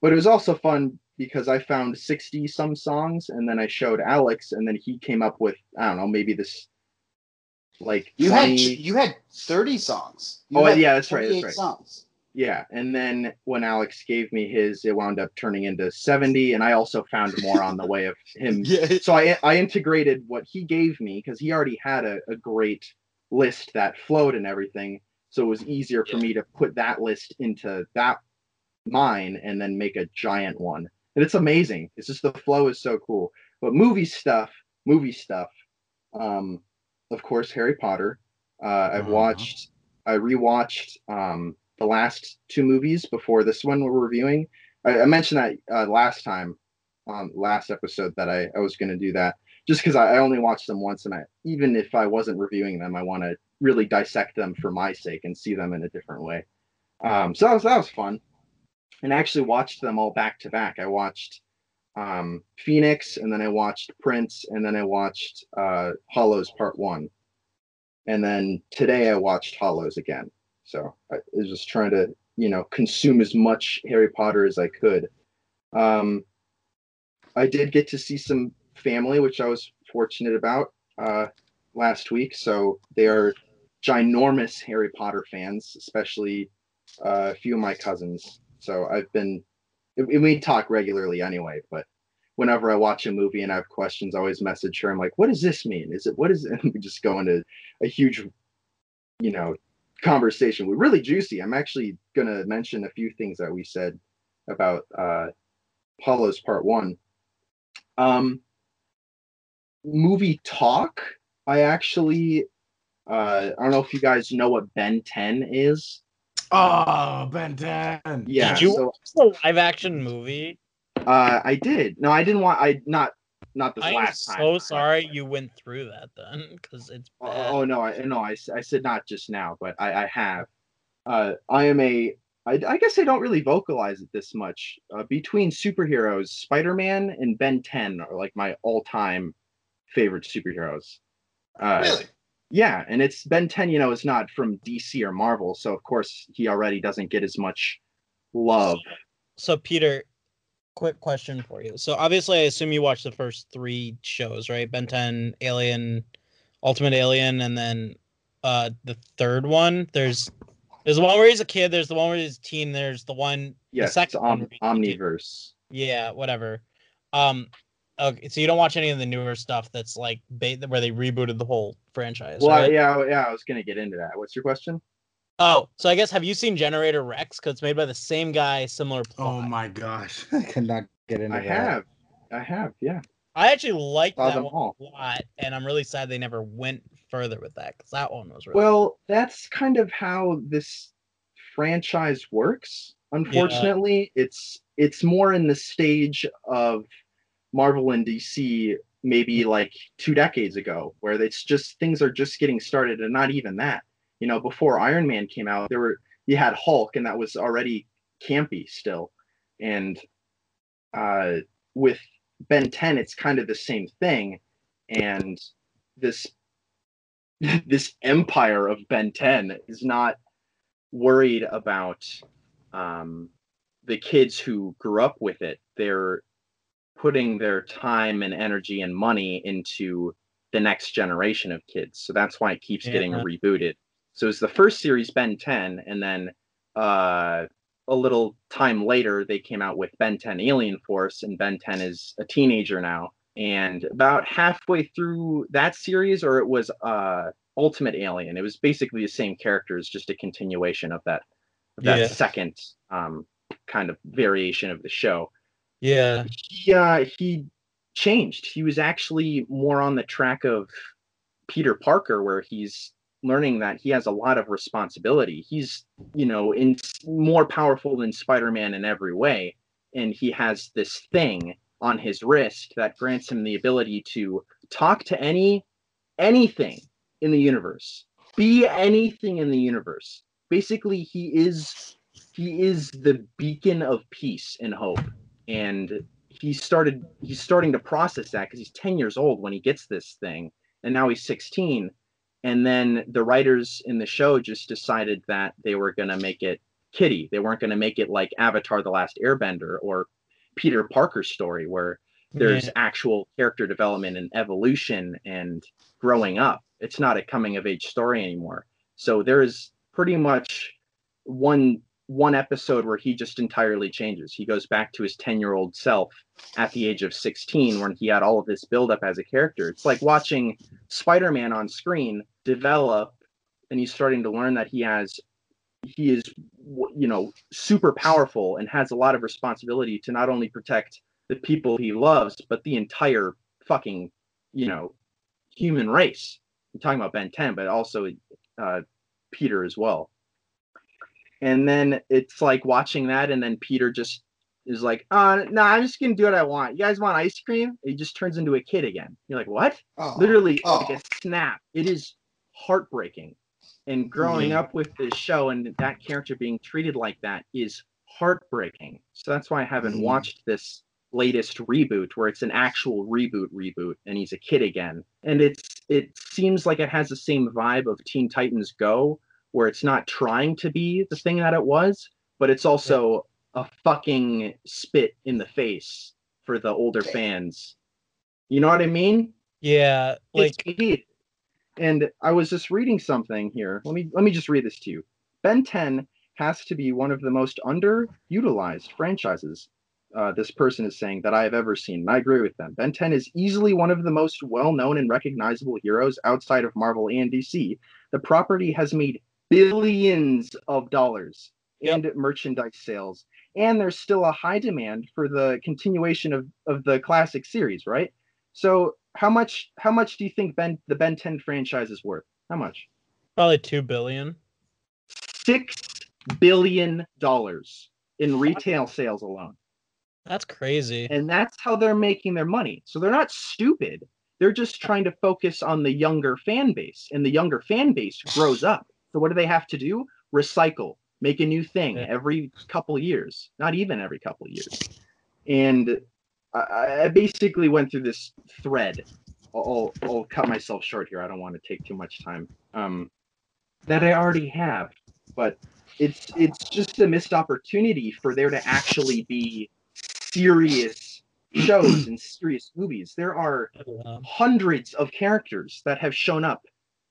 But it was also fun because I found 60 some songs and then I showed Alex and then he came up with I don't know, maybe this like You 20 had you had thirty songs. You Oh, yeah, that's right, that's right. Songs. Yeah, and then when Alex gave me his, it wound up turning into 70, and I also found more on the way of him. <laughs> Yeah. So I I integrated what he gave me because he already had a, a great list that flowed and everything. So it was easier for me to put that list into that mine and then make a giant one. And it's amazing. It's just the flow is so cool. But movie stuff, movie stuff. Um, of course, Harry Potter. Uh, I've Uh-huh. watched, I rewatched um, the last two movies before this one we're reviewing. I, I mentioned that uh, last time, um, last episode that I, I was going to do that just because I, I only watched them once, and I even if I wasn't reviewing them, I want to really dissect them for my sake and see them in a different way. Um, so that was that was fun, and I actually watched them all back to back. I watched um, Phoenix, and then I watched Prince, and then I watched uh, Hallows Part One, and then today I watched Hallows again. So I was just trying to you know consume as much Harry Potter as I could. Um, I did get to see some family, which I was fortunate about uh, last week. So they are ginormous Harry Potter fans, especially uh, a few of my cousins. So I've been, we talk regularly anyway, but whenever I watch a movie and I have questions, I always message her. I'm like, what does this mean? Is it, what is it? <laughs> And we just go into a huge, you know, conversation. We're really juicy. I'm actually going to mention a few things that we said about uh, Hallows Part One. Um, movie talk. I actually, uh, I don't know if you guys know what Ben 10 is. Oh, Ben 10. Yeah, Did you so watch the live action movie? uh, I did. No, I didn't want. I not not this I am last time. so sorry you went through that then, because it's Oh, bad. oh no, I no, I, I said not just now, but I, I have. Uh, I am a. I, I guess I don't really vocalize it this much. Uh, between superheroes, Spider-Man and Ben 10 are like my all-time favorite superheroes. Uh, Really? Yeah, and it's Ben 10, you know, is not from DC or Marvel, so of course he already doesn't get as much love. So Peter, quick question for you. So obviously, I assume you watched the first three shows, right? Ben 10, Alien, Ultimate Alien, and then uh the third one. There's there's the one where he's a kid. There's the one where he's a teen. There's the one. Yeah, it's second Om- where he's a teen. Omniverse. Yeah, whatever. Um, okay, so you don't watch any of the newer stuff that's like ba- where they rebooted the whole franchise, Well, right? yeah, yeah, I was gonna get into that. What's your question? Oh, so I guess have you seen Generator Rex? Because it's made by the same guy, similar plot. Oh my gosh, <laughs> I cannot get into I that. have, I have, yeah. I actually liked Saw that them one all. a lot, and I'm really sad they never went further with that because that one was really Well, that's kind of how this franchise works. Unfortunately, it's it's more in the stage of Marvel and DC maybe like two decades ago, where it's just things are just getting started, and not even that. You know, before Iron Man came out, there were you had Hulk, and that was already campy still, and uh, with Ben 10, it's kind of the same thing, and this <laughs> this empire of Ben 10 is not worried about um, the kids who grew up with it. They're putting their time and energy and money into the next generation of kids. So that's why it keeps getting rebooted. So it's the first series, Ben 10, and then uh, a little time later, they came out with Ben 10 Alien Force, and Ben 10 is a teenager now. And about halfway through that series, or it was uh, Ultimate Alien, it was basically the same characters, just a continuation of that, of that Yeah. second um, kind of variation of the show yeah. he uh, he changed. He was actually more on the track of Peter Parker, where he's learning that he has a lot of responsibility. He's you know in more powerful than Spider-Man in every way, and he has this thing on his wrist that grants him the ability to talk to any anything in the universe, be anything in the universe. Basically, he is he is the beacon of peace and hope and he started he's starting to process that because he's 10 years old when he gets this thing and now he's 16 and then the writers in the show just decided that they were going to make it kitty they weren't going to make it like avatar the last airbender or peter parker's story where there's Yeah. actual character development and evolution and growing up. It's not a coming of age story anymore. So there is pretty much one one episode where he just entirely changes. He goes back to his 10 year old self at the age of 16 when he had all of this build up as a character. It's like watching spider-man on screen develop and he's starting to learn that he has he is you know super powerful and has a lot of responsibility to not only protect the people he loves but the entire fucking you know human race. I'm talking about ben 10 but also uh, peter as well and then it's like watching that and then peter just is like uh no i'm just gonna do what i want. You guys want ice cream? He just turns into a kid again. You're like what? Oh, literally Oh. like a snap. It is heartbreaking. And growing Mhm. up with this show and that character being treated like that is heartbreaking. So that's why i haven't Mhm. watched this latest reboot where it's an actual reboot reboot and he's a kid again. And it's it seems like it has the same vibe of teen titans go where it's not trying to be the thing that it was but it's also a fucking spit in the face for the older fans you know what i mean Yeah. Like. And I was just reading something here. Let me let me just read this to you. Ben 10 has to be one of the most underutilized franchises. Uh, this person is saying that I have ever seen, and I agree with them. Ben 10 is easily one of the most well-known and recognizable heroes outside of Marvel and DC. The property has made billions of dollars Yep. in merchandise sales, and there's still a high demand for the continuation of, of the classic series, right? So how much how much do you think Ben the Ben 10 franchise is worth? How much? probably two billion. Six billion dollars in retail sales alone. That's crazy. And that's how they're making their money. So they're not stupid. They're just trying to focus on the younger fan base. And the younger fan base grows up. So what do they have to do? Recycle, make a new thing Yeah. every couple years, not even every couple years. <laughs> And I, I basically went through this thread. I'll, I'll, I'll cut myself short here. I don't want to take too much time. Um, that I already have, but it's it's just a missed opportunity for there to actually be serious shows and serious movies. There are Um, hundreds of characters that have shown up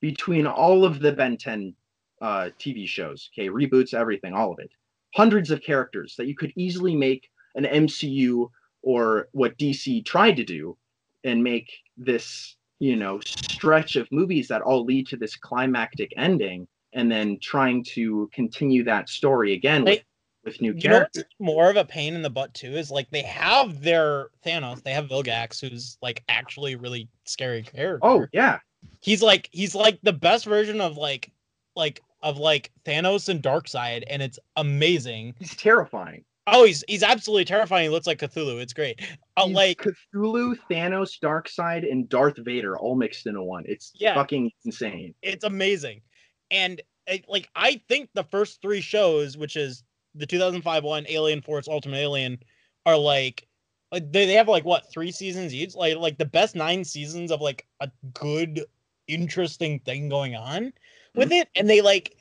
between all of the Ben 10 uh, TV shows, okay, reboots, everything, all of it. Hundreds of characters that you could easily make an MCU or what DC tried to do and make this, you know, stretch of movies that all lead to this climactic ending and then trying to continue that story again with, with new You characters. more of a pain in the butt too is like they have their Thanos, they have Vilgax, who's like actually really scary character. Oh yeah, he's like he's like the best version of like like of like Thanos and Darkseid, and it's amazing. <laughs> he's terrifying. Oh, he's he's absolutely terrifying. He looks like Cthulhu. It's great. Uh, like Cthulhu, Thanos, Darkseid, and Darth Vader all mixed into one. It's Yeah. fucking insane. it's amazing, and it, like I think the first three shows, which is the 2005 one, Alien Force, Ultimate Alien, are like like, they, they have like what three seasons each like like the best nine seasons of like a good interesting thing going on with it and they like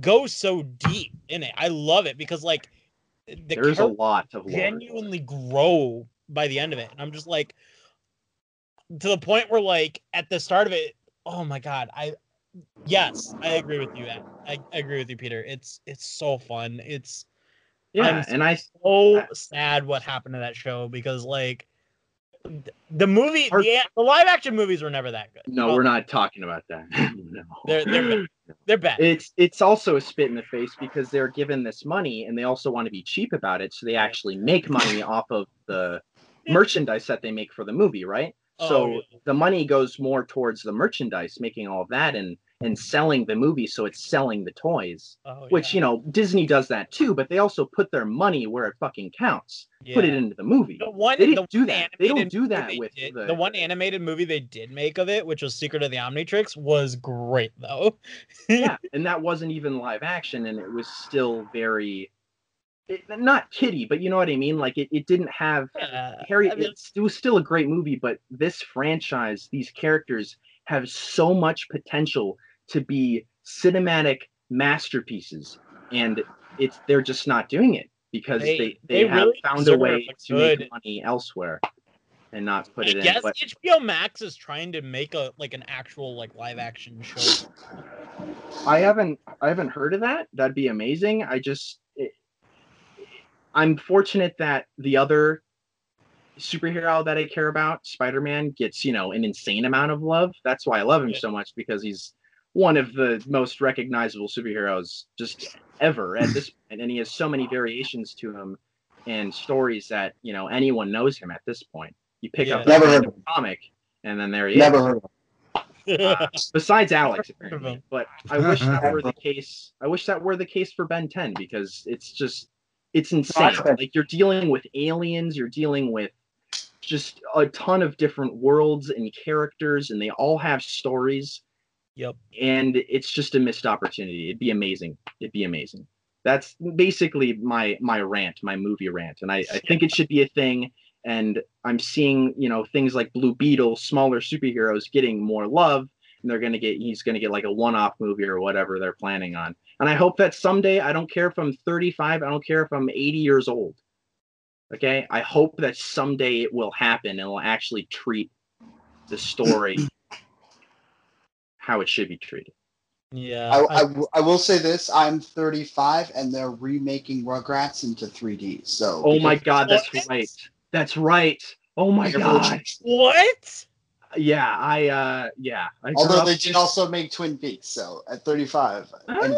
go so deep in it. I love it because like the There's a lot of genuinely grow by the end of it. And i'm just like to the point where like at the start of it oh my god i yes i agree with you Ed. I, I agree with you peter. It's it's so fun. It's Yeah, and I'm and I so sad what happened to that show because like the movie Hard- the, the live action movies were never that good no, Well, we're not talking about that. <laughs> no. They're- they're they're bad it's it's also a spit in the face because they're given this money and they also want to be cheap about it, so they actually make money <laughs> off of the merchandise that they make for the movie, right? Oh, so yeah. the money goes more towards the merchandise, making all of that and and selling the movie, so it's selling the toys. Oh, Which yeah. you know Disney does that too, but they also put their money where it fucking counts. Put it into the movie. the one They the didn't do one that. They don't do that with did- the- the one animated movie they did make of it which was secret of the omnitrix was great though yeah, <laughs> and that wasn't even live action, and it was still very, it, not kiddie, but you know what I mean. Like it, it didn't have Yeah, Harry. I mean, it's, it was still a great movie, but this franchise, these characters have so much potential to be cinematic masterpieces, and it's they're just not doing it because They- they they, they have really found a way a to make money elsewhere and not put I it in. guess But HBO Max is trying to make a like an actual like live action show. I haven't I haven't heard of that. That'd be amazing. I just it, I'm fortunate that the other superhero that I care about, Spider-Man, gets, you know, an insane amount of love. That's why I love him Yeah. so much because he's one of the most recognizable superheroes just ever at this <laughs> point and he has so many variations to him and stories that, you know, anyone knows him at this point. You pick up Never the heard random comic and then there he is. Never heard of <laughs> Uh, besides Alex, Never heard of apparently. But I wish that were the <laughs> case. I wish that were the case for Ben 10 because it's just it's insane. Like you're dealing with aliens, you're dealing with just a ton of different worlds and characters, and they all have stories. Yep. And it's just a missed opportunity. It'd be amazing. It'd be amazing. That's basically my my rant, my movie rant, and I, I think it should be a thing. And I'm seeing, you know, things like Blue Beetle, smaller superheroes getting more love, and they're gonna get he's gonna get like a one-off movie or whatever they're planning on. And I hope that someday, I don't care if I'm 35, I don't care if I'm 80 years old. Okay, I hope that someday it will happen and will actually treat the story how it should be treated. Yeah. I I will say this: I'm 35, and they're remaking Rugrats into 3D. So Oh my god, What? that's right. That's right. Oh my god. what? Yeah, I uh yeah. I Although up- they did also make Twin Peaks, so at 35, Ah, and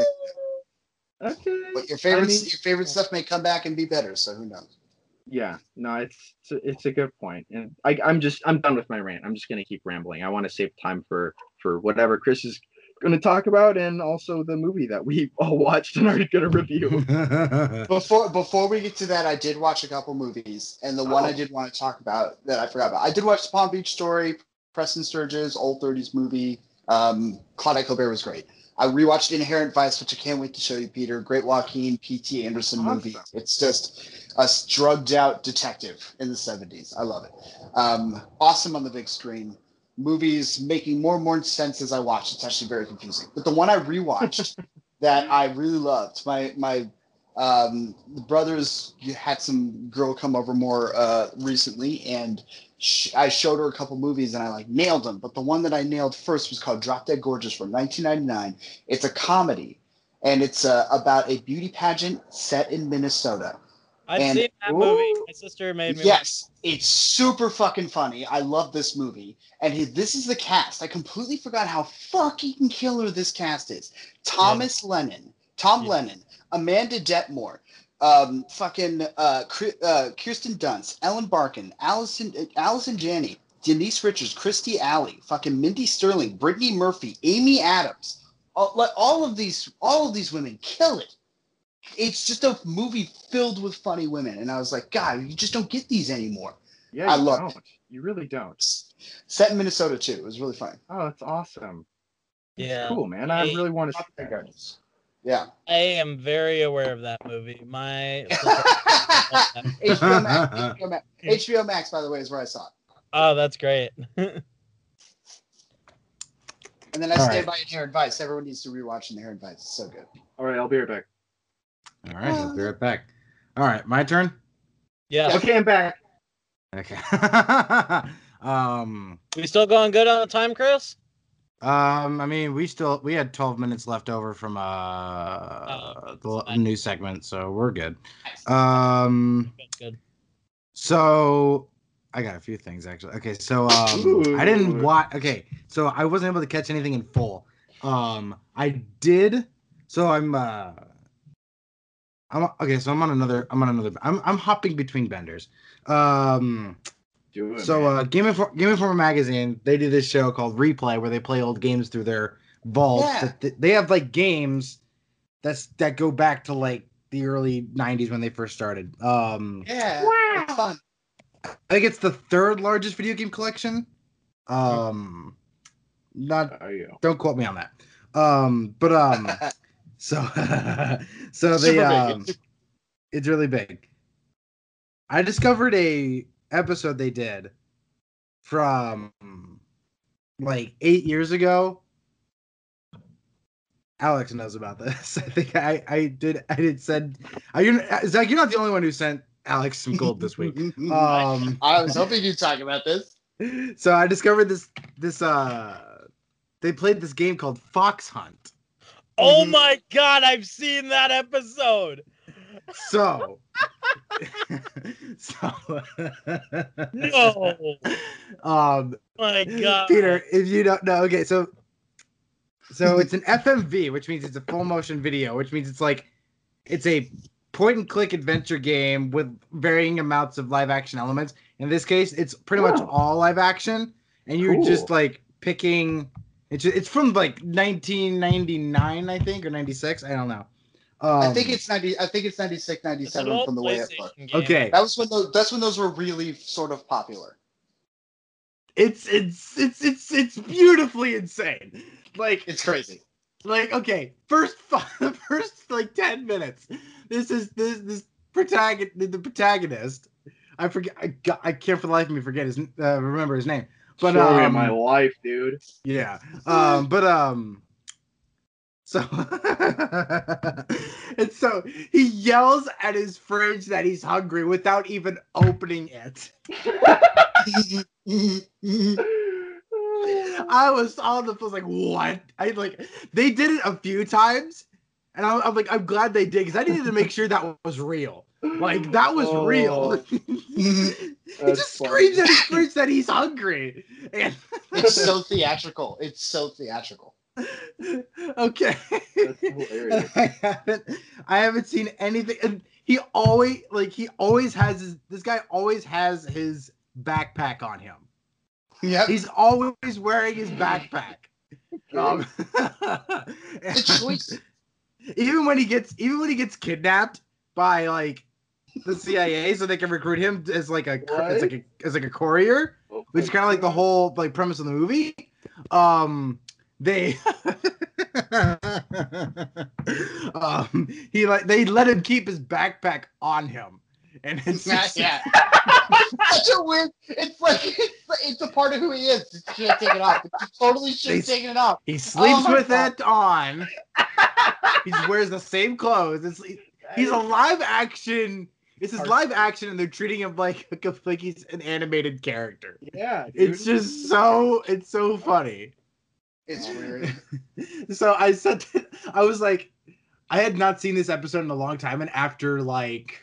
okay. but your favorite I mean- your favorite stuff may come back and be better. So who knows? Yeah, no, it's it's a, it's a good point, and I I'm just I'm done with my rant. I'm just gonna keep rambling. I want to save time for for whatever Chris is gonna talk about, and also the movie that we <laughs> all watched and are gonna review. <laughs> Before before we get to that, I did watch a couple movies, and the one I Oh. did want to talk about that I forgot about. I did watch the Palm Beach Story, Preston Sturges, old 30s movie. Um, Claudette Colbert was great. I rewatched Inherent Vice, which I can't wait to show you, Peter. Great Joaquin P.T. Anderson movie. It's just a drugged out detective in the 70s. I love it. Um, awesome on the big screen. Movies making more and more sense as I watch. It's actually very confusing. But the one I rewatched <laughs> that I really loved, my my um, the brothers had some girl come over more uh, recently, and sh- I showed her a couple movies, and I like nailed them. But the one that I nailed first was called Drop Dead Gorgeous from 1999. It's a comedy, and it's uh, about a beauty pageant set in Minnesota. I've And- seen that movie. Ooh. My sister made me. Yes, it's super fucking funny. I love this movie. And he, this is the cast. I completely forgot how fucking killer this cast is. Thomas Lennon, Tom Yeah. Lennon, Amanda Detmer, um, fucking uh, uh, Kirsten Dunst, Ellen Barkin, Allison, Allison Janney, Denise Richards, Kirstie Alley, fucking Mindy Sterling, Brittany Murphy, Amy Adams. All, all of these, all of these women kill it. It's just a movie filled with funny women, and I was like, God, you just don't get these anymore. Yeah, I love don't. You really don't. Set in Minnesota too. It was really fun. Oh, that's awesome. Yeah. Cool, man. I really want to see that. Yeah. I am very aware of that movie. My HBO Max, HBO <laughs> Max. HBO Max, by the way, is where I saw it. oh, that's great. <laughs> And then I All stand right. by Inherent Vice. Everyone needs to rewatch Inherent Vice. It's so good. All right, I'll be right back. All right, I'll be right back. All right, my turn. yeah. Okay, I'm back. Okay. <laughs> um, We still going good on the time, Chris? Um, I mean, we still we had 12 minutes left over from uh the fine. new segment, so we're good. Um, Good. good. so I got a few things actually. Okay, so um, I didn't Ooh. watch. Okay, so I wasn't able to catch anything in full. Um, I did. So I'm uh, I'm okay. So I'm on another. I'm on another. I'm I'm hopping between benders. Um. Do it. So, man. uh, Game Informer, Game Informer magazine, they do this show called Replay, where they play old games through their vaults. Yeah. Th- They have like games that's that go back to like the early '90s when they first started. Um, Yeah. It's fun. I think it's the third largest video game collection. Um, not Are you? don't quote me on that. Um, but um, <laughs> so <laughs> so they um, It's- it's really big. I discovered a episode they did from like eight years ago. Alex knows about this. <laughs> I think I I did I did send. Are you Zach? You're not the only one who sent Alex some gold this week. <laughs> Um, I was hoping you'd talk about this. <laughs> so I discovered this this uh they played this game called Fox Hunt. Oh Mhm. my god, I've seen that episode. So <laughs> so No. <laughs> um My god. Peter, if you don't know, okay, so so it's an FMV, which means it's a full motion video, which means it's like it's a point and click adventure game with varying amounts of live action elements. In this case, it's pretty much Oh. all live action, and you're just like picking. It's it's from like 1999, I think, or 96. I don't know. Um, I think it's ninety. I think it's 96, 97 old from the way it looked. Okay. That was when those. That's when those were really sort of popular. It's it's it's it's it's beautifully insane. Like It's crazy. like okay first fi- <laughs> first like 10 minutes this is this this protagonist the protagonist i forget I, got, I can't for the life of me forget his uh, remember his name but Story um, of my life, dude. yeah um but um so <laughs> and so he yells at his fridge that he's hungry without even opening it <laughs> I was on the was like, what? I like they did it a few times, and I'm, I'm like, I'm glad they did because I needed to make sure that was real. Like that was oh. real. <laughs> he just funny. screams at his fridge that he's hungry. And it's so theatrical. It's so theatrical. <laughs> okay. That's hilarious. <laughs> I haven't I haven't seen anything and he always like he always has his this guy always has his backpack on him. Yeah. He's always wearing his backpack. Um, <laughs> The choice. even when he gets even when he gets kidnapped by like the CIA so they can recruit him as like a as like a as like a courier, Oh which is kind of like the whole like premise of the movie. Um they <laughs> um he like they let him keep his backpack on him. And it's Yeah, just, yeah. <laughs> Such a weird. It's like it's, it's a part of who he is. You can't take it off. Totally should have taken it off. he sleeps my with God. it on. he wears the same clothes. It's he's a live action. This is live action, and they're treating him like like he's an animated character. Yeah, dude. It's just so it's so funny. It's weird. <laughs> so I said, <laughs> I was like, I had not seen this episode in a long time, and after like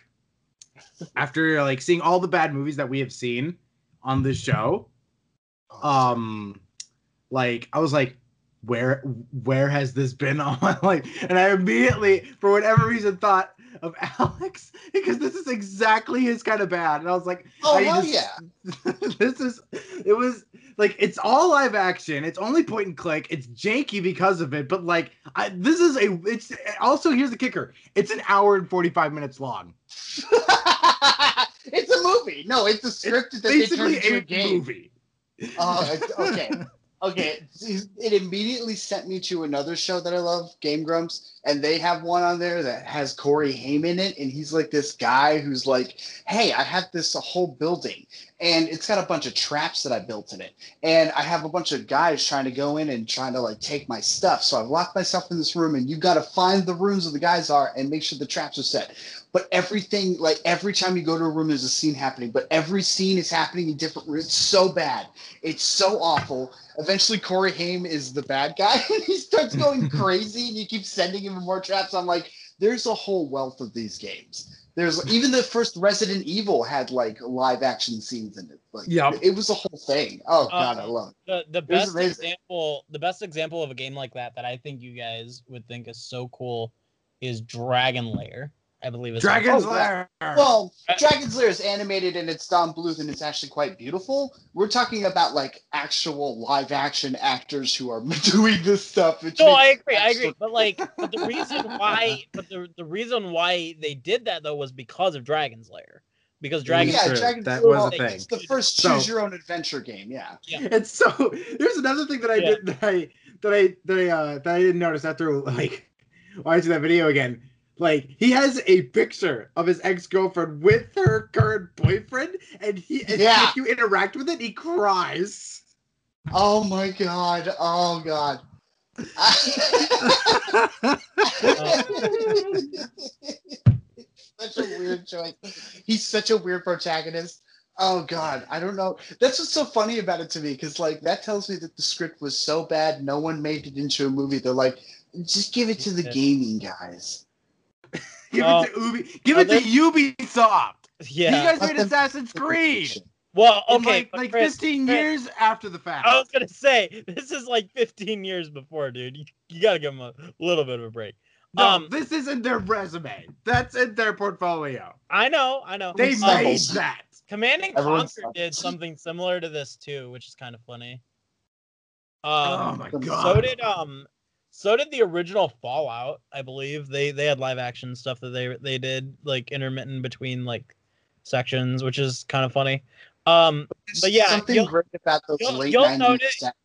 after like seeing all the bad movies that we have seen on this show, um, like I was like, where where has this been <laughs> all my life? And I immediately, for whatever reason, thought of <laughs> Alex because this is exactly his kind of bad. And I was like, Oh I hell just- yeah! <laughs> this is it was like it's all live action it's only point and click it's janky because of it but like I, this is a it's also here's the kicker it's an hour and 45 minutes long <laughs> it's a movie. No, it's a script that they turned basically into a game. movie Oh, it's- okay. Okay, it immediately sent me to another show that I love, Game Grumps, and they have one on there that has Corey Haim in it, and he's like this guy who's like, "Hey, I have this whole building, and it's got a bunch of traps that I built in it, and I have a bunch of guys trying to go in and trying to like take my stuff. So I've locked myself in this room, and you've got to find the rooms where the guys are and make sure the traps are set. But everything, like every time you go to a room, there's a scene happening, but every scene is happening in different rooms. It's so bad." It's so awful. Eventually, Corey Haim is the bad guy, <laughs> and he starts going <laughs> crazy, and you keep sending him more traps. I'm like, there's a whole wealth of these games. There's even the first Resident Evil had like live action scenes in it. Like, Yep. it was a whole thing. Oh god, I Um, love it. The the was best example the best example of a game like that that I think you guys would think is so cool is Dragon Lair. I believe it's dragon's Oh, lair Well, Dragon's Lair is animated and it's Don Bluth and it's actually quite beautiful. We're talking about like actual live action actors who are <laughs> doing this stuff. No, I agree, I agree. But like, but the reason why, but the the reason why they did that though was because of Dragon's Lair, because Dragon's Yeah, True, Dragon's that Lair, was the thing. It's the first So- choose your own adventure game. Yeah. yeah. And so there's another thing that i Yeah. did that i that i that i uh that i didn't notice after like <laughs> watching that video again like he has a picture of his ex-girlfriend with her current boyfriend and he and Yeah. if you interact with it he cries Oh my god. Oh god. such a weird choice. He's such a weird protagonist. Oh god, I don't know. That's what's so funny about it to me, because like that tells me that the script was so bad, no one made it into a movie. They're like, just give it to the gaming guys. Give Oh. it to Ubi give Oh, it to Ubisoft yeah. you guys made Assassin's Creed well, in, okay, like, like Chris, 15 Chris, years after the fact I was gonna say this is like 15 years before, dude. You, you gotta give them a little bit of a break. no, um, this isn't their resume that's in their portfolio I know, I know. they It's made that Command and Everyone Conquer sucks. did something similar to this too, which is kind of funny. Um, oh my god so did um, so did the original Fallout. I believe they they had live action stuff that they they did like intermittent between like sections, which is kind of funny. Um, But yeah, something you'll- great about those you'll- late you'll 90s notice- set-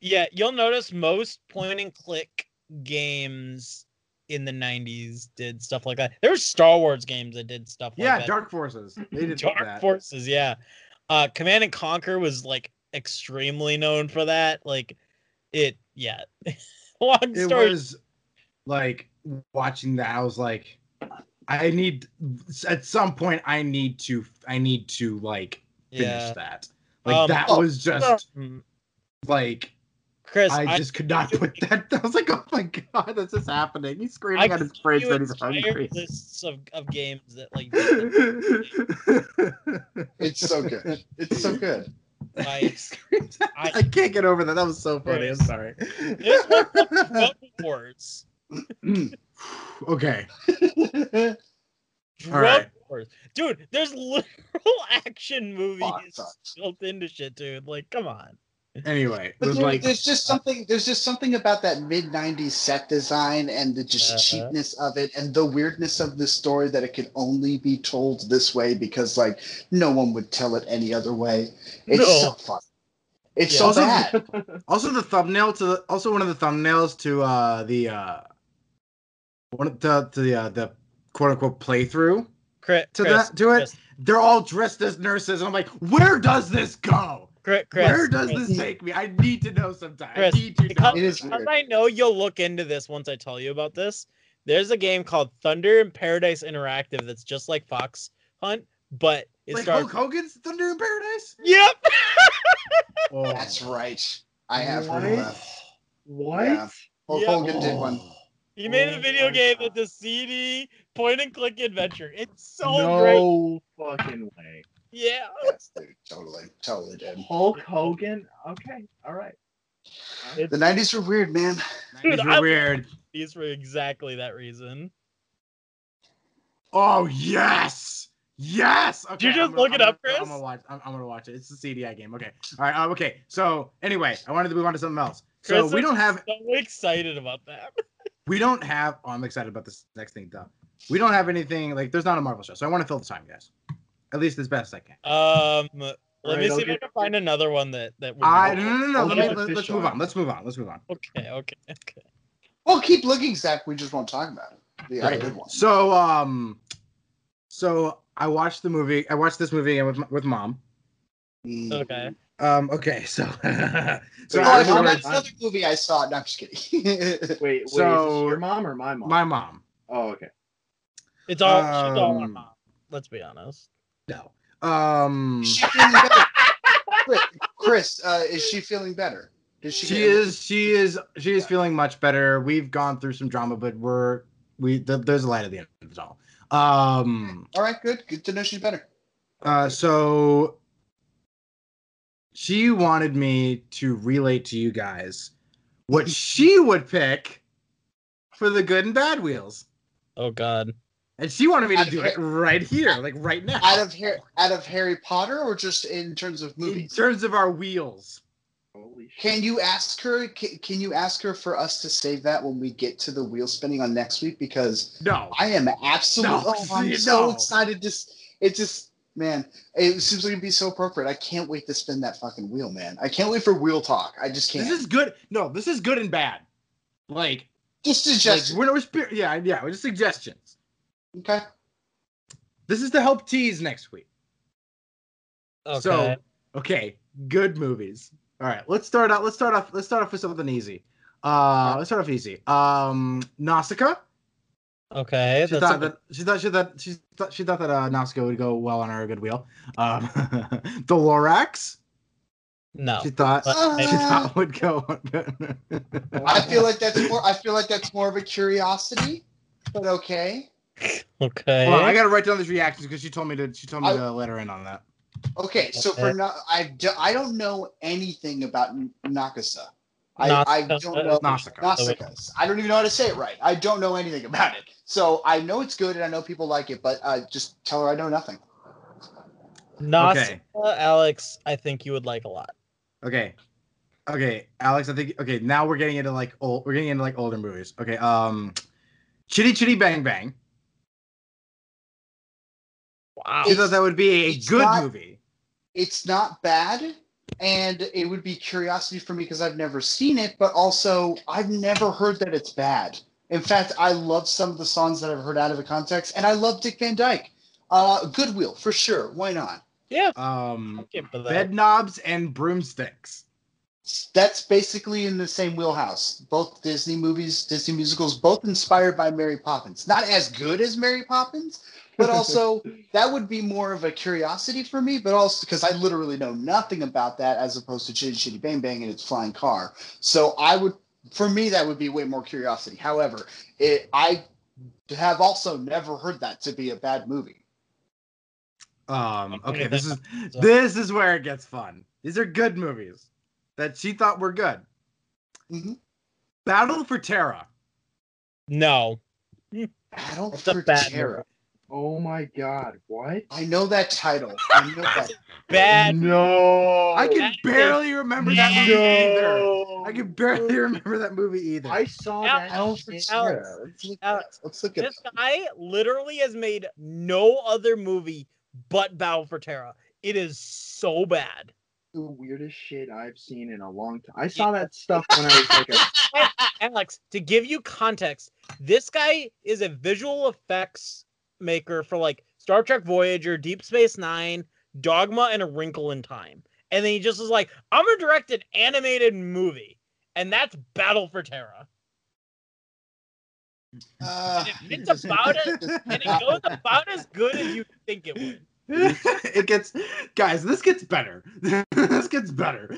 yeah, you'll notice most point and click games in the 90s did stuff like that. There were Star Wars games that did stuff like that. yeah that. dark forces <clears throat> they did Dark that Forces, yeah. Uh Command and Conquer was like extremely known for that. Like it yeah. <laughs> Long it story. was like watching that i was like i need at some point i need to i need to like finish yeah. that like Um, that oh, was just like Chris, i I, just could not put <laughs> that i was like oh my god this is happening he's I screaming at his fridge you that he's entire hungry lists of, of games that like <laughs> It's so good. It's so good. Like I- I can't get over that. That was so funny. I'm sorry. there's one called Drug okay. Drug right. Wars. Dude, there's <laughs> literal action movies built into shit, dude. Like, come on. Anyway, it But was there- like there's just something there's just something about that mid 90s set design and the just Uh-huh. cheapness of it and the weirdness of the story that it could only be told this way because like no one would tell it any other way. It's No. so fun. It's Yeah. so Also- bad. <laughs> also the thumbnail to the, also one of the thumbnails to uh the uh one of the to the uh, the quote unquote playthrough. Chris, To Chris, that- to it? Chris, They're all dressed as nurses. And I'm like, where does this go? Chris, Chris, where does Chris, this take me? I need to know sometime. Chris, I need to know. because, It is because. I know you'll look into this once I tell you about this. There's a game called Thunder in Paradise Interactive that's just like Fox Hunt, but it like starts. Hulk Hogan's Thunder in Paradise. Yep. Oh. <laughs> That's right. I have heard of that. What? Yeah. Hulk Yeah. Hogan did one. He made Oh a video game God. that's a CD point and click adventure. It's so great. no fucking way. Yeah. Yes, dude, totally, totally did. Hulk Hogan. Okay, all right. It's, The '90s were weird, man. Dude, These I- were weird. these for exactly that reason. Oh yes, yes. Okay, you just I'm gonna- look it I'm up, gonna- Chris? I'm gonna watch. I'm, I'm gonna watch it. It's the CDI game. Okay. All right. Um, okay. So anyway, I wanted to move on to something else. So Chris we don't have. So excited about that. <laughs> We don't have. Oh, I'm excited about this next thing though. We don't have anything like. There's not a Marvel show, so I want to fill the time, guys. At least as best I can. Um, let Right, me see I'll if I can find another one that that. would I be- no no no no. Let get me, the let, us move on. on. Let's move on. Let's move on. Okay, okay, okay. Well, keep looking, Zach. We just won't talk about it. The other Right. good one. So um, so I watched the movie. I watched this movie again with with mom. Mm. Okay. Um. Okay. So. <laughs> so Oh, I I was know, that's another movie I saw. No, I'm just kidding. <laughs> Wait, wait, is So- this your mom or my mom? my mom. Oh, okay. It's all she's all our Um, mom. Let's be honest. No. Um. Is she feeling better? <laughs> Chris, Chris uh, is she feeling better? Does she? She is. She is. She is Yeah. feeling much better. We've gone through some drama, but we're we. th- there's a light at the end of the tunnel. Um. All right, good. Good to know she's better. Uh. So. She wanted me to relate to you guys what <laughs> she would pick for the good and bad wheels, Oh God. And she wanted me to Out of do Har- it right here, like right now. Out of Har- out of Harry Potter, or just in terms of movies? in terms of our wheels. Holy. Can you ask her? Can, can you ask her for us to save that when we get to the wheel spinning on next week? Because No. I am absolutely. No, oh, I'm see, so excited. Just it just man, it seems like it'd be so appropriate. I can't wait to spin that fucking wheel, man. I can't wait for wheel talk. I just can't. This is good. No, this is good and bad. Like, just like suggestion. we're, we're yeah, yeah, we're just suggestions. Okay. This is to help tease next week. Okay. So, okay, good movies. All right, let's start out. Let's start off. Let's start off with something easy. Uh, let's start off easy. Um, Nausicaa. okay. She That's a thought good- that she thought she thought she thought she thought that uh, Nausicaa would go well on our good wheel. Um, <laughs> the Lorax. no. She thought But- <laughs> she Uh, thought would go. <laughs> I feel like that's more. I feel like that's more of a curiosity, but okay. Okay. <laughs> Hold on, I gotta write down these reactions because she told me to. She told me I- to let her in on that. Okay, so for Okay. no, I do, I don't know anything about N- Nakasa. I, I don't know Nausicaa. Nausicaa. I don't even know how to say it right. I don't know anything about it. So I know it's good and I know people like it, but uh, just tell her I know nothing. Nausicaa, Alex, I think you would like a lot. Okay. Okay, Alex, I think okay, now we're getting into like old we're getting into like older movies. Okay, um Chitty Chitty Bang Bang. Wow. She thought that would be a it's good not- movie. It's not bad, and it would be curiosity for me because I've never seen it, but also I've never heard that it's bad. In fact, I love some of the songs that I've heard out of the context, and I love Dick Van Dyke. Uh, Goodwill for sure. Why not? Yeah. Um Bed knobs and broomsticks. That's basically in the same wheelhouse. Both Disney movies, Disney musicals, both inspired by Mary Poppins. Not as good as Mary Poppins, but also <laughs> that would be more of a curiosity for me. But also because I literally know nothing about that, as opposed to Chitty Chitty Bang Bang and its flying car. So I would, for me, that would be way more curiosity. However, it, I have also never heard that to be a bad movie. Um Okay, okay, this is this is where it gets fun. These are good movies that she thought were good. Mhm. Battle for Terra. No. Battle It's a for bad Terra. Oh my god, what? I know that title. <laughs> I know that. <laughs> Bad. No. I can that is- barely remember that movie either. no. I can barely <laughs> remember that movie either. I saw Al- that. Battle for shit. Terra. Let's look, Alex, let's look at This guy literally has made no other movie but Battle for Terra. It is so bad. the weirdest shit I've seen in a long time. I saw that stuff when I was like a Alex, to give you context, this guy is a visual effects maker for like Star Trek Voyager, Deep Space Nine, Dogma, and A Wrinkle in Time. And then he just was like, I'm gonna direct an animated movie. And that's Battle for Terra. Uh, It's about it, And it goes about as good as you think it would. <laughs> it gets guys this gets better <laughs> this gets better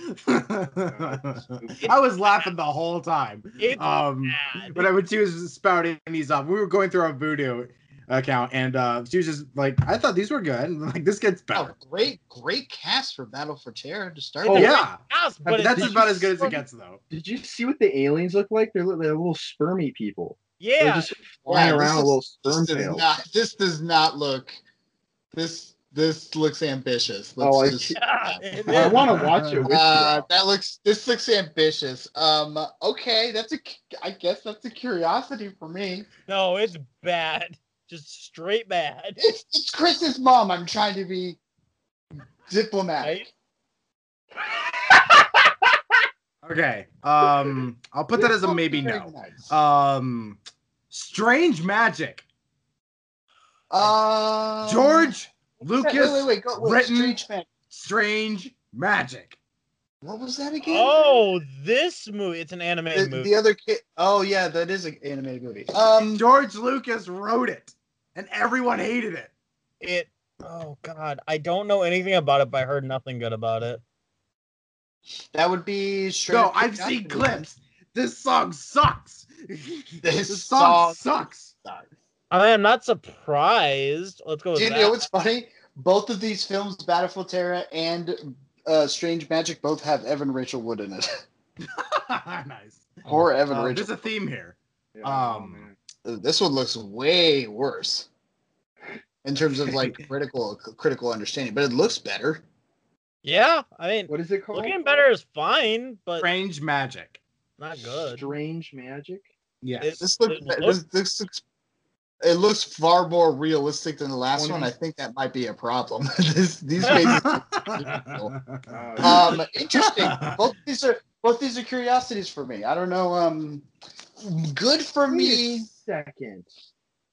i was laughing the whole time It's um bad. but I would she was spouting these off we were going through our Vudu account and uh she was just like i thought these were good <laughs> like this gets Oh, great, great cast for Battle for Terra to start. oh with. yeah Yes, I but that's about as good as it gets though Did you see what the aliens look like? They're, li- they're little spermy people. They're yeah. just flying Yeah, this around with is- little sperm This does not. This does not look. This this looks ambitious. Let's Oh, I just- yeah, I want to watch it Uh, that looks. This looks ambitious. Um. Okay, that's a. I guess that's a curiosity for me. No, it's bad. Just straight bad. <laughs> It's, it's Chris's mom. I'm trying to be diplomatic. okay um i'll put that as a maybe no um strange magic Um, george lucas Wait, wait, wait. Go, wait. written- Strange man. strange magic What was that again? Oh, this movie. It's an animated the, movie. the other kid. Oh yeah, that is an animated movie. Um. George Lucas wrote it, and everyone hated it. It. Oh God, I don't know anything about it, but I heard nothing good about it. That would be straight. No, I've seen curiosity. clips. This song sucks. This <laughs> song, song sucks. I mean, I'm not surprised. Let's go with Do you that. know what's funny? Both of these films, Battle for Terra and uh, Strange Magic, both have Evan Rachel Wood in it. <laughs> nice. Poor Evan Um, Rachel. there's a theme here. Yeah, um, man. Uh, This one looks way worse in terms of like <laughs> critical critical understanding, but it looks better. Yeah, I mean, what is it called? looking better is fine, but Strange magic. not good. Strange magic. Yes. It- This look It this, looks- this looks it looks far more realistic than the last one. I think that might be a problem. <laughs> this, these faces <laughs> um interesting both these are both these are curiosities for me i don't know um good for Wait a me second.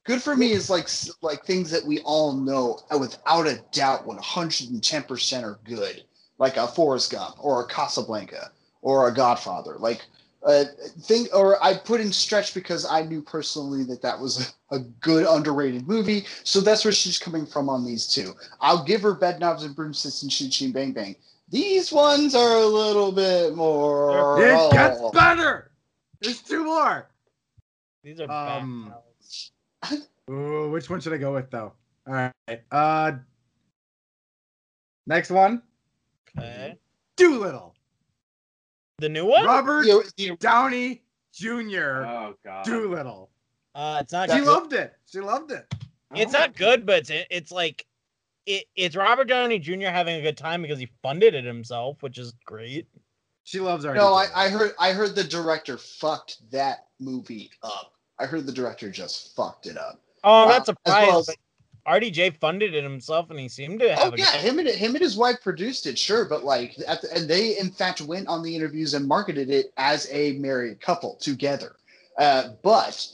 Good for me is like like things that we all know uh, without a doubt 110% are good like a forrest gump or a casablanca or a godfather like uh, thing or i put in stretch because i knew personally that that was a, a good underrated movie so that's where she's coming from on these two i'll give her bed knobs and broomsticks and chitty chitty bang bang these ones are a little bit more it gets better. There's two more. These are Um, bad. Ooh, which one should I go with though? All right. Uh, next one. Okay. Dolittle. The new one? Robert The- the- Downey Jr. Oh god. Dolittle. Uh, it's not. She good. loved it. She loved it. It's not good, but it's it's like it, it's Robert Downey Jr. having a good time because he funded it himself, which is great. She loves our. No, I, I heard I heard the director fucked that movie up. I heard the director just fucked it up. Oh, I'm Uh, not well as- RDJ funded it himself, and he seemed to have Oh yeah, good. him and him and his wife produced it, sure, but like, at the, and they in fact went on the interviews and marketed it as a married couple together. Uh, but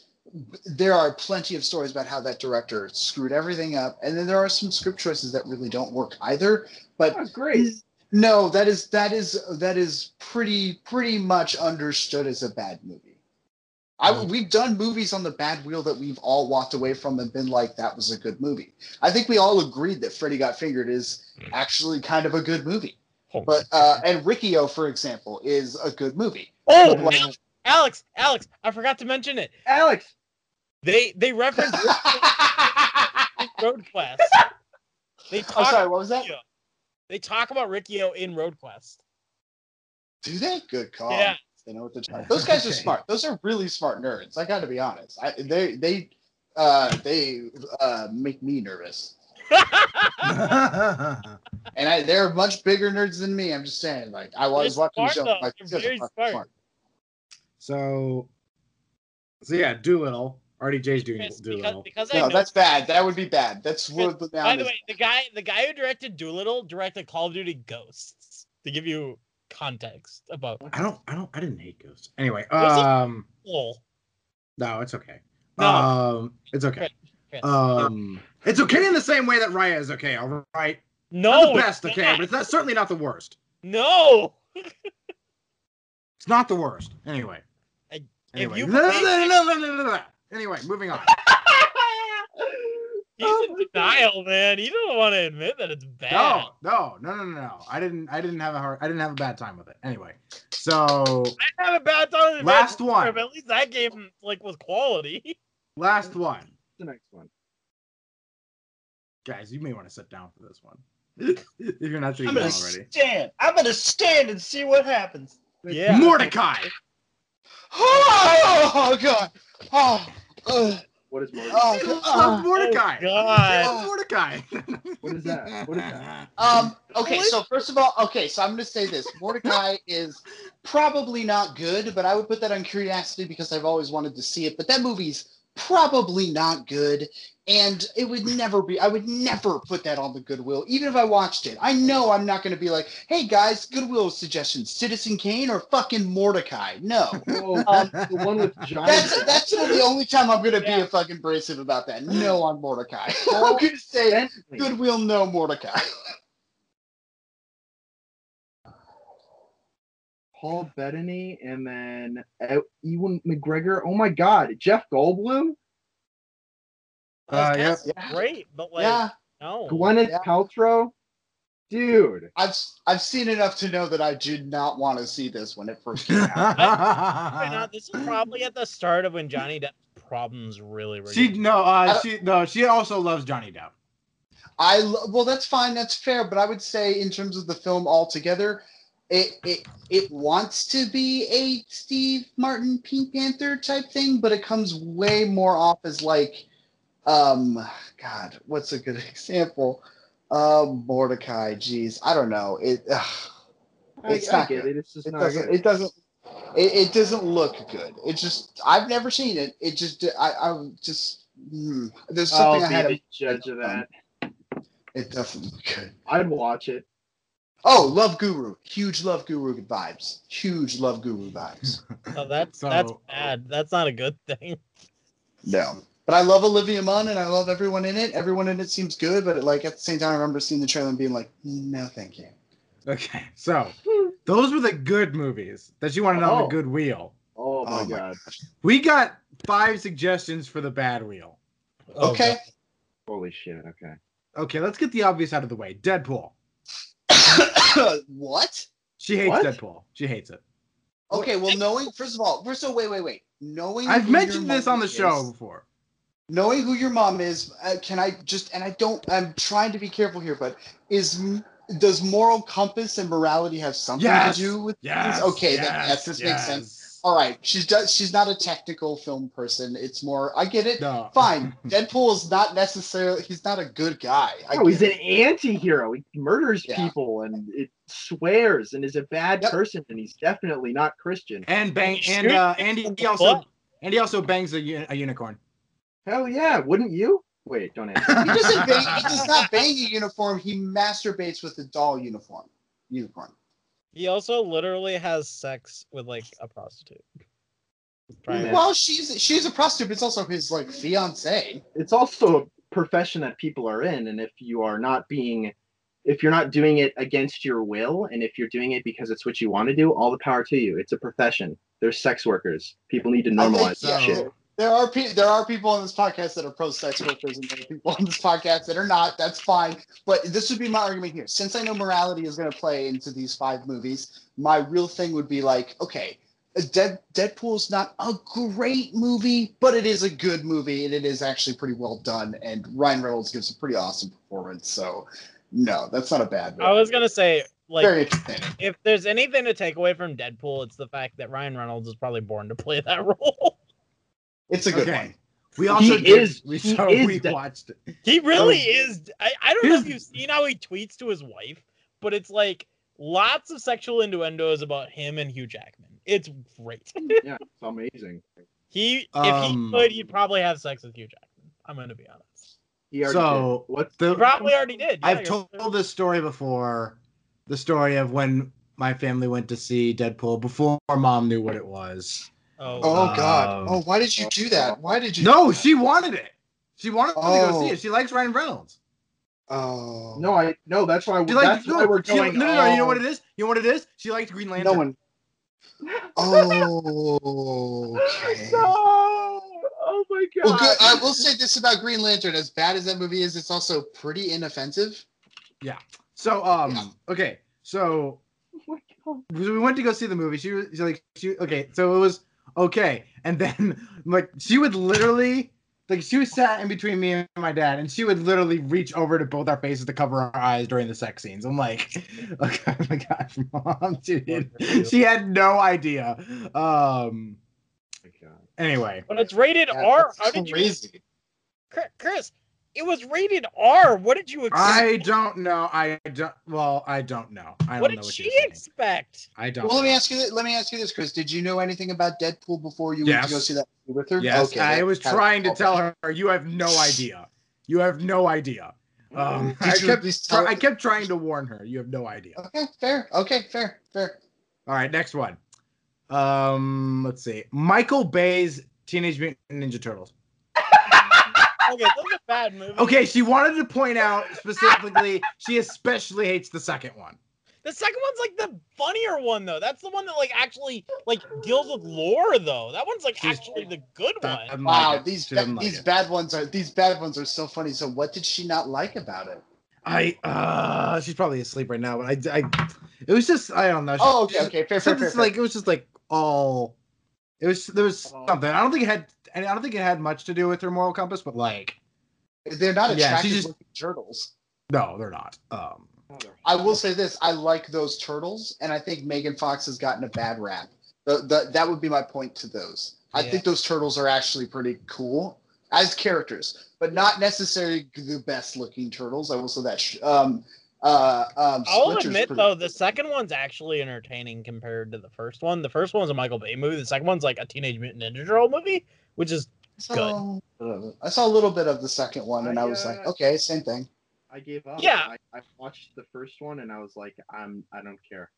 there are plenty of stories about how that director screwed everything up, and then there are some script choices that really don't work either. But Oh, great. no, that is that is that is pretty pretty much understood as a bad movie. I, Mm. we've done movies on the bad wheel that we've all walked away from and been like, that was a good movie. I think we all agreed that Freddy Got Fingered is actually kind of a good movie. But uh, and Riccio, for example, is a good movie. oh, like- Alex, Alex, I forgot to mention it. Alex. They they reference <laughs> Road Quest. They I'm sorry, what was that? Yeah. They talk about Riccio in Road Quest. Do they? Good call. Yeah. They know what to try. <laughs> Those guys are smart. Those are really smart nerds. I got to be honest. I, they they uh, they uh, make me nervous. <laughs> And I, they're much bigger nerds than me. I'm just saying. Like I was They're watching the show. though. Like, They're these guys are very fucking smart. so, so yeah, Dolittle. RDJ's doing Chris, Dolittle. because I No, know. that's bad. That would be bad. That's what the by the is. way, the guy the guy who directed Dolittle directed Call of Duty Ghosts. To give you context about I don't. I don't. I didn't hate Ghosts. Anyway, um, no, it's okay. No. Um, it's okay. Um, it's okay in the same way that Raya is okay. All right. no, Not the best, okay, not. but it's not, certainly not the worst. no. It's not the worst. Anyway. I- if Anyway. <laughs> Anyway, moving on. He's oh in denial, man. He don't want to admit that it's bad. No, no, no, no, no, no. I didn't. I didn't have a hard. I didn't have a bad time with it. Anyway, so I have a bad time. with Last Adventure, one. But at least that game like was quality. <laughs> last one, The next one. guys. You may want to sit down for this one <laughs> if you're not sure I'm you gonna already. stand. I'm gonna stand and see what happens. Yeah. Mortdecai. Oh, oh god. Oh. ugh. What is more? Oh, I love Mortdecai. Oh, I God. love Mortdecai. <laughs> What is that? What is that? <laughs> Um. Okay. So first of all, okay. So I'm gonna say this. Mortdecai <laughs> is probably not good, but I would put that on curiosity because I've always wanted to see it. But that movie's probably not good, and it would never be. I would never put that on the Goodwill, even if I watched it. I know I'm not gonna be like, "Hey guys, Goodwill suggestions: Citizen Kane or fucking Mortdecai." No. Oh, Um, the one with giant. That's that's the only <laughs> time I'm gonna be a fucking abrasive about that. No on Mortdecai. <laughs> I'm gonna say Bentley. Goodwill, no Mortdecai. <laughs> Paul Bettany, and then uh, Ewan McGregor. Oh my God, Jeff Goldblum, Uh, yep. That's great, but like yeah, no. Gwyneth Yeah. Paltrow, dude. I've I've seen enough to know that I did not want to see this when it first came out. <laughs> Why not? This is probably at the start of when Johnny Depp's problems really were. she no. I Uh, she no. She also loves Johnny Depp. I lo- well, that's fine, that's fair, but I would say in terms of the film altogether, it it it wants to be a Steve Martin Pink Panther type thing, but it comes way more off as like, um, God, what's a good <laughs> example? Uh, Mortdecai. Jeez, I don't know. It. It's I not get good. it. It's just it not doesn't good. it doesn't it, it doesn't look good it just i've never seen it it just i i just hmm, there's something I'll i be had the judge of that. it doesn't look good I'd watch it. Oh love guru huge love guru vibes huge love guru vibes <laughs> Oh, that's So- that's bad. That's not a good thing. no but i love olivia munn and i love everyone in it everyone in it seems good but like at the same time i remember seeing the trailer and being like mm, no thank you Okay, so those were the good movies that you wanted on the Oh. good wheel. Oh my Oh my God. We got five suggestions for the bad wheel. Oh, okay Holy shit. Okay. Okay, let's get the obvious out of the way. Deadpool. <coughs> what She hates What? Deadpool. She hates it. okay well knowing first of all first of all wait wait wait knowing I've mentioned this on the is- show before. knowing who your mom is uh, can i just and i don't i'm trying to be careful here but is does moral compass and morality have something Yes. to do with Yes. things okay yes, that, yes this makes sense yes. All right she's does she's not a technical film person it's more i get it No. fine <laughs> deadpool is not necessarily he's not a good guy I Oh, he's get an anti-hero. He murders Yeah. people and it swears and is a bad Yep. person, and he's definitely not Christian. And bang and uh and he, he also and he also bangs a, a unicorn. Hell yeah, wouldn't you? Wait, don't answer. he doesn't bang, he does not bang a uniform he masturbates with a doll uniform unicorn He also literally has sex with like a prostitute. Prior- well she's she's a prostitute but it's also his like fiance. It's also a profession that people are in and if you are not being if you're not doing it against your will and if you're doing it because it's what you want to do all the power to you. It's a profession. There's sex workers. People need to normalize so. that yeah, shit there- are pe- there are people on this podcast that are pro sex workers, and there are people on this podcast that are not. That's fine. But this would be my argument here. Since I know morality is going to play into these five movies, my real thing would be like, okay, Dead Deadpool is not a great movie, but it is a good movie, and it is actually pretty well done. And Ryan Reynolds gives a pretty awesome performance. So, no, that's not a bad movie. I was gonna say like if there's anything to take away from Deadpool, it's the fact that Ryan Reynolds is probably born to play that <laughs> role. It's a good Okay. one. We also He did, is- we he so is we de- watched it. He really Oh. is. I, I don't know if you've seen how he tweets to his wife, but it's like lots of sexual innuendos about him and Hugh Jackman. It's great. yeah it's amazing He, Um, if he could, he'd probably have sex with Hugh Jackman. I'm gonna be honest. he already So, did. what The, He probably already did. yeah, I've you're- told this story before. The story of when my family went to see Deadpool before mom knew what it was. Oh, Oh God! Um, Oh, why did you do that? Why did you? No, she wanted it. She wanted to go Oh. see it. She likes Ryan Reynolds. Oh no i no that's why She likes that's why we're she, going no, no, no. You know what it is? You know what it is? She likes Green Lantern. No one. Oh, okay. <laughs> no! Oh Oh my god. Well, good. I will say this about Green Lantern: as bad as that movie is, it's also pretty inoffensive. Yeah. So um Yeah. okay, so <laughs> Oh my God. we went to go see the movie. She was she, like she okay, so it was okay, and then <laughs> like she would literally like she was sat in between me and my dad, and she would literally reach over to both our faces to cover our eyes during the sex scenes. I'm like, okay, <laughs> oh my <laughs> gosh, mom, dude, she had no idea. Um, Oh my god. anyway, But it's rated Yeah, R. How did you, crazy. Chris- Chris? It was rated R. What did you expect? I don't know. I don't. Well, I don't know. I don't what know what she you're expect? I don't. Well, let me ask you. This, let me ask you this, Chris. Did you know anything about Deadpool before you went to go see that movie with her? Yes, I was trying to tell her. You have no idea. You have no idea. Um, <laughs> I kept, try- tell- I kept trying to warn her. You have no idea. Okay, fair. Okay, fair, fair. All right, next one. Um, let's see. Michael Bay's Teenage Mutant Ninja Turtles. Okay, that's a bad movie. Okay, she wanted to point out specifically she especially hates the second one. The second one's like the funnier one though. That's the one that like actually like deals with lore though. That one's like She's- actually the good That- one. I'm Wow, like it. these ba- like these it. bad ones are these bad ones are so funny. So, what did she not like about it? I uh, she's probably asleep right now, but I, I, it was just I don't know. She- Oh, okay, okay, fair, fair, something fair, fair. like it was just like all. It was there was something. I don't think it had. And I don't think it had much to do with her moral compass, but like, They're not Yeah, she attractive just- looking turtles. no, they're not. Um, I will say this: I like those turtles, and I think Megan Fox has gotten a bad rap. The, the, that would be my point to those. I Yeah. think those turtles are actually pretty cool as characters, but not necessarily the best looking turtles. I will say that. sh- Um, uh, um, I'll Splinter's admit pretty though, the second one's actually entertaining compared to the first one. The first one's a Michael Bay movie. The second one's like a Teenage Mutant Ninja Turtle movie, which is I saw, I saw a little bit of the second one, and I, I, was like, uh, okay, same thing. I gave up. Yeah. I, I watched the first one and I was like, I'm I don't care.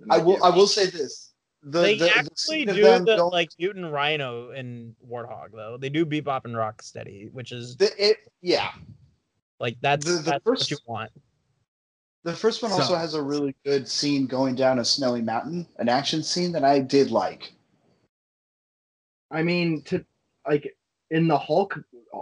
And <laughs> I will. I will say this: the, they the, the actually scene of do them the going- like Mutant Rhino and Warthog though. They do Bebop and Rocksteady, which is the, it, yeah. like that's, the- the that's first- what you want. The first one So- also has a really good scene going down a snowy mountain, an action scene that I did like. I mean, to like in the Hulk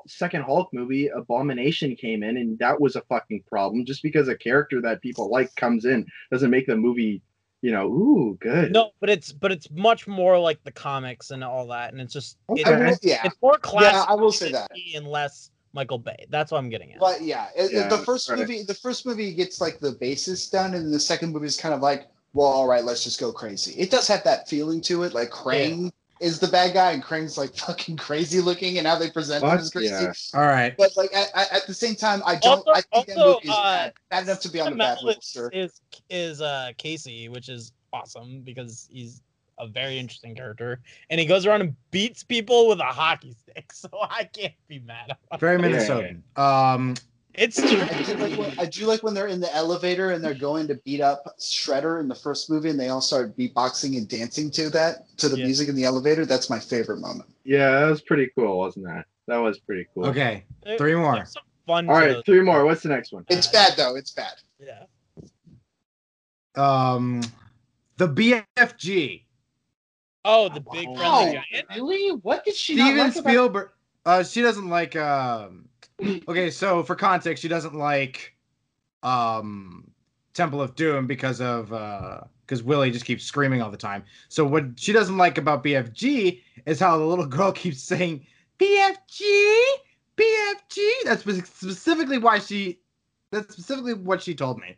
second Hulk movie, Abomination came in, and that was a fucking problem. Just because a character that people like comes in doesn't make the movie, you know, ooh, good. No, but it's but it's much more like the comics and all that, and it's just it's, I will- yeah, it's more classic. I will say that. and less Michael Bay. That's what I'm getting at. but yeah, it- Yeah, the first right. movie, the first movie gets like the basis done, and the second movie is kind of like, well, all right, let's just go crazy. It does have that feeling to it, like Krang is the bad guy, and Krang's like <laughs> fucking crazy looking, and how they present him as crazy. yeah. all right. But like at, at, at the same time, I don't. Also- I think that movie is uh, bad, bad enough to be on the bad list. is, Sir. is is uh Casey, which is awesome because he's a very interesting character, and he goes around and beats people with a hockey stick. <laughs> So I can't be mad. at him. Very Yeah. Minnesotan. Um, It's I do, like when, I do like when they're in the elevator and they're going to beat up Shredder in the first movie, and they all start beatboxing and dancing to that to the Yeah. music in the elevator. That's my favorite moment. Yeah, that was pretty cool, wasn't that? That was pretty cool. okay, three more. fun. All to right, those. three more. What's the next one? It's bad though. It's bad. Yeah. Um, the BFG. Oh, the big Oh, friendly giant. really? What did she not Steven like about? Spielberg. Uh, she doesn't like. Um, okay, so for context, she doesn't like, um, Temple of Doom because of uh, because Willie just keeps screaming all the time. So what she doesn't like about BFG is how the little <laughs> girl keeps saying BFG, BFG. That's specifically why she. That's specifically what she told me.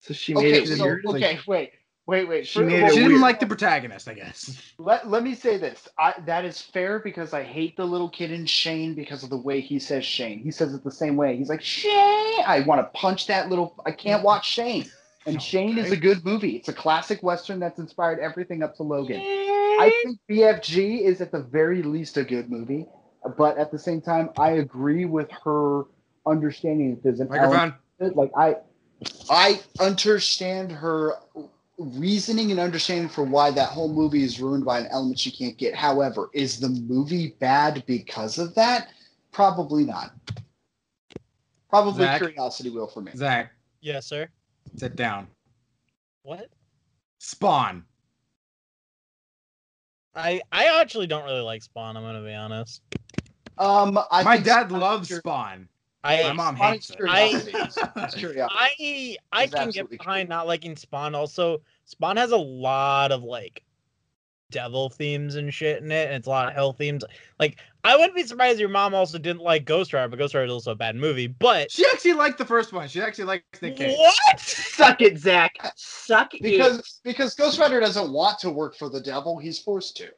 So she made Okay, it so weird. okay, wait, wait, wait. She made well, She didn't weird. like the protagonist, I guess. <laughs> Let, let me say this. I, that is fair because I hate the little kid in Shane because of the way he says Shane. He says it the same way. He's like, Shane. I want to punch that little. I can't watch Shane. And <laughs> Shane is a good movie. It's a classic Western that's inspired everything up to Logan. I think BFG is at the very least a good movie. But at the same time, I agree with her understanding that there's an Microphone. it. Like I, I understand her reasoning and understanding for why that whole movie is ruined by an element she can't get. However, is the movie bad because of that? Probably not. Probably Zach? curiosity will for me. Zach, Yes, sir. sit down. What? Spawn. I I actually don't really like Spawn. I'm gonna be honest. Um, I My dad Spawn loves Spawn. I My mom Spawn hates it. curiosity. It's curiosity. I I can get absolutely behind not liking Spawn. Also, Spawn has a lot of like devil themes and shit in it, and it's a lot of hell themes. Like, I wouldn't be surprised if your mom also didn't like Ghost Rider, but Ghost Rider is also a bad movie. But She actually liked the first one. She actually likes Nick Cage. what? Suck it, Zach. Suck it. because because Ghost Rider doesn't want to work for the devil, he's forced to.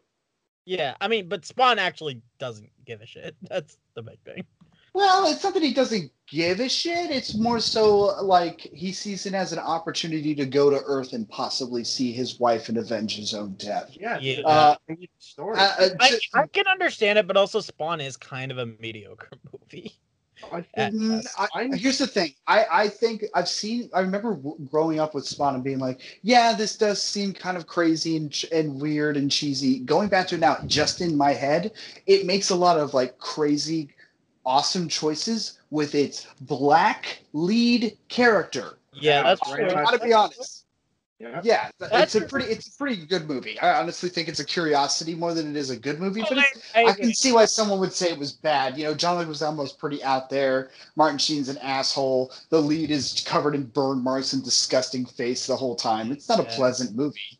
Yeah, I mean, but Spawn actually doesn't give a shit. <laughs> That's the big thing. Well, it's not that he doesn't give a shit. It's more so like he sees it as an opportunity to go to Earth and possibly see his wife and avenge his own death. Yeah. Yeah. Uh, story. Uh, uh, I, I can understand it, but also Spawn is kind of a mediocre <laughs> movie. I think Mm. I, here's the thing. I, I think I've seen. I remember w- growing up with Spawn and being like, "Yeah, this does seem kind of crazy and ch- and weird and cheesy." Going back to it now, just in my head, it makes a lot of like crazy, awesome choices with its black lead character. Yeah, that's Right, true. I gotta be honest. yeah. Yeah, it's a pretty it's a pretty good movie. I honestly think it's a curiosity more than it is a good movie. Oh, But it's, I, I I can see why someone would say it was bad. You know, John Leguizamo's pretty out there. Martin Sheen's an asshole. The lead is covered in burn marks and disgusting face the whole time. It's not a pleasant movie.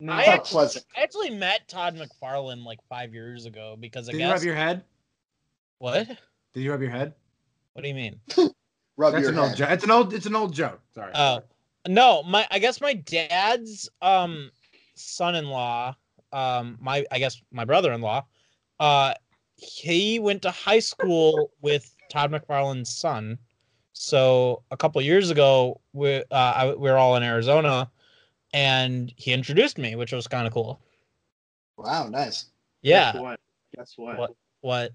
No, I It's not actually- pleasant. I actually met Todd McFarlane like five years ago because I Did you guess rub your head? what? Did you rub your head? What do you mean? <laughs> Rub That's your an old head. joke. It's an old. It's an old joke. Sorry. Oh no, my I guess my dad's um son-in-law, um my I guess my brother-in-law, uh he went to high school with Todd McFarlane's son. So a couple years ago, we uh, I, we were all in Arizona, and he introduced me, which was kind of cool. Wow, nice. Yeah. Guess what? Guess what? What? What?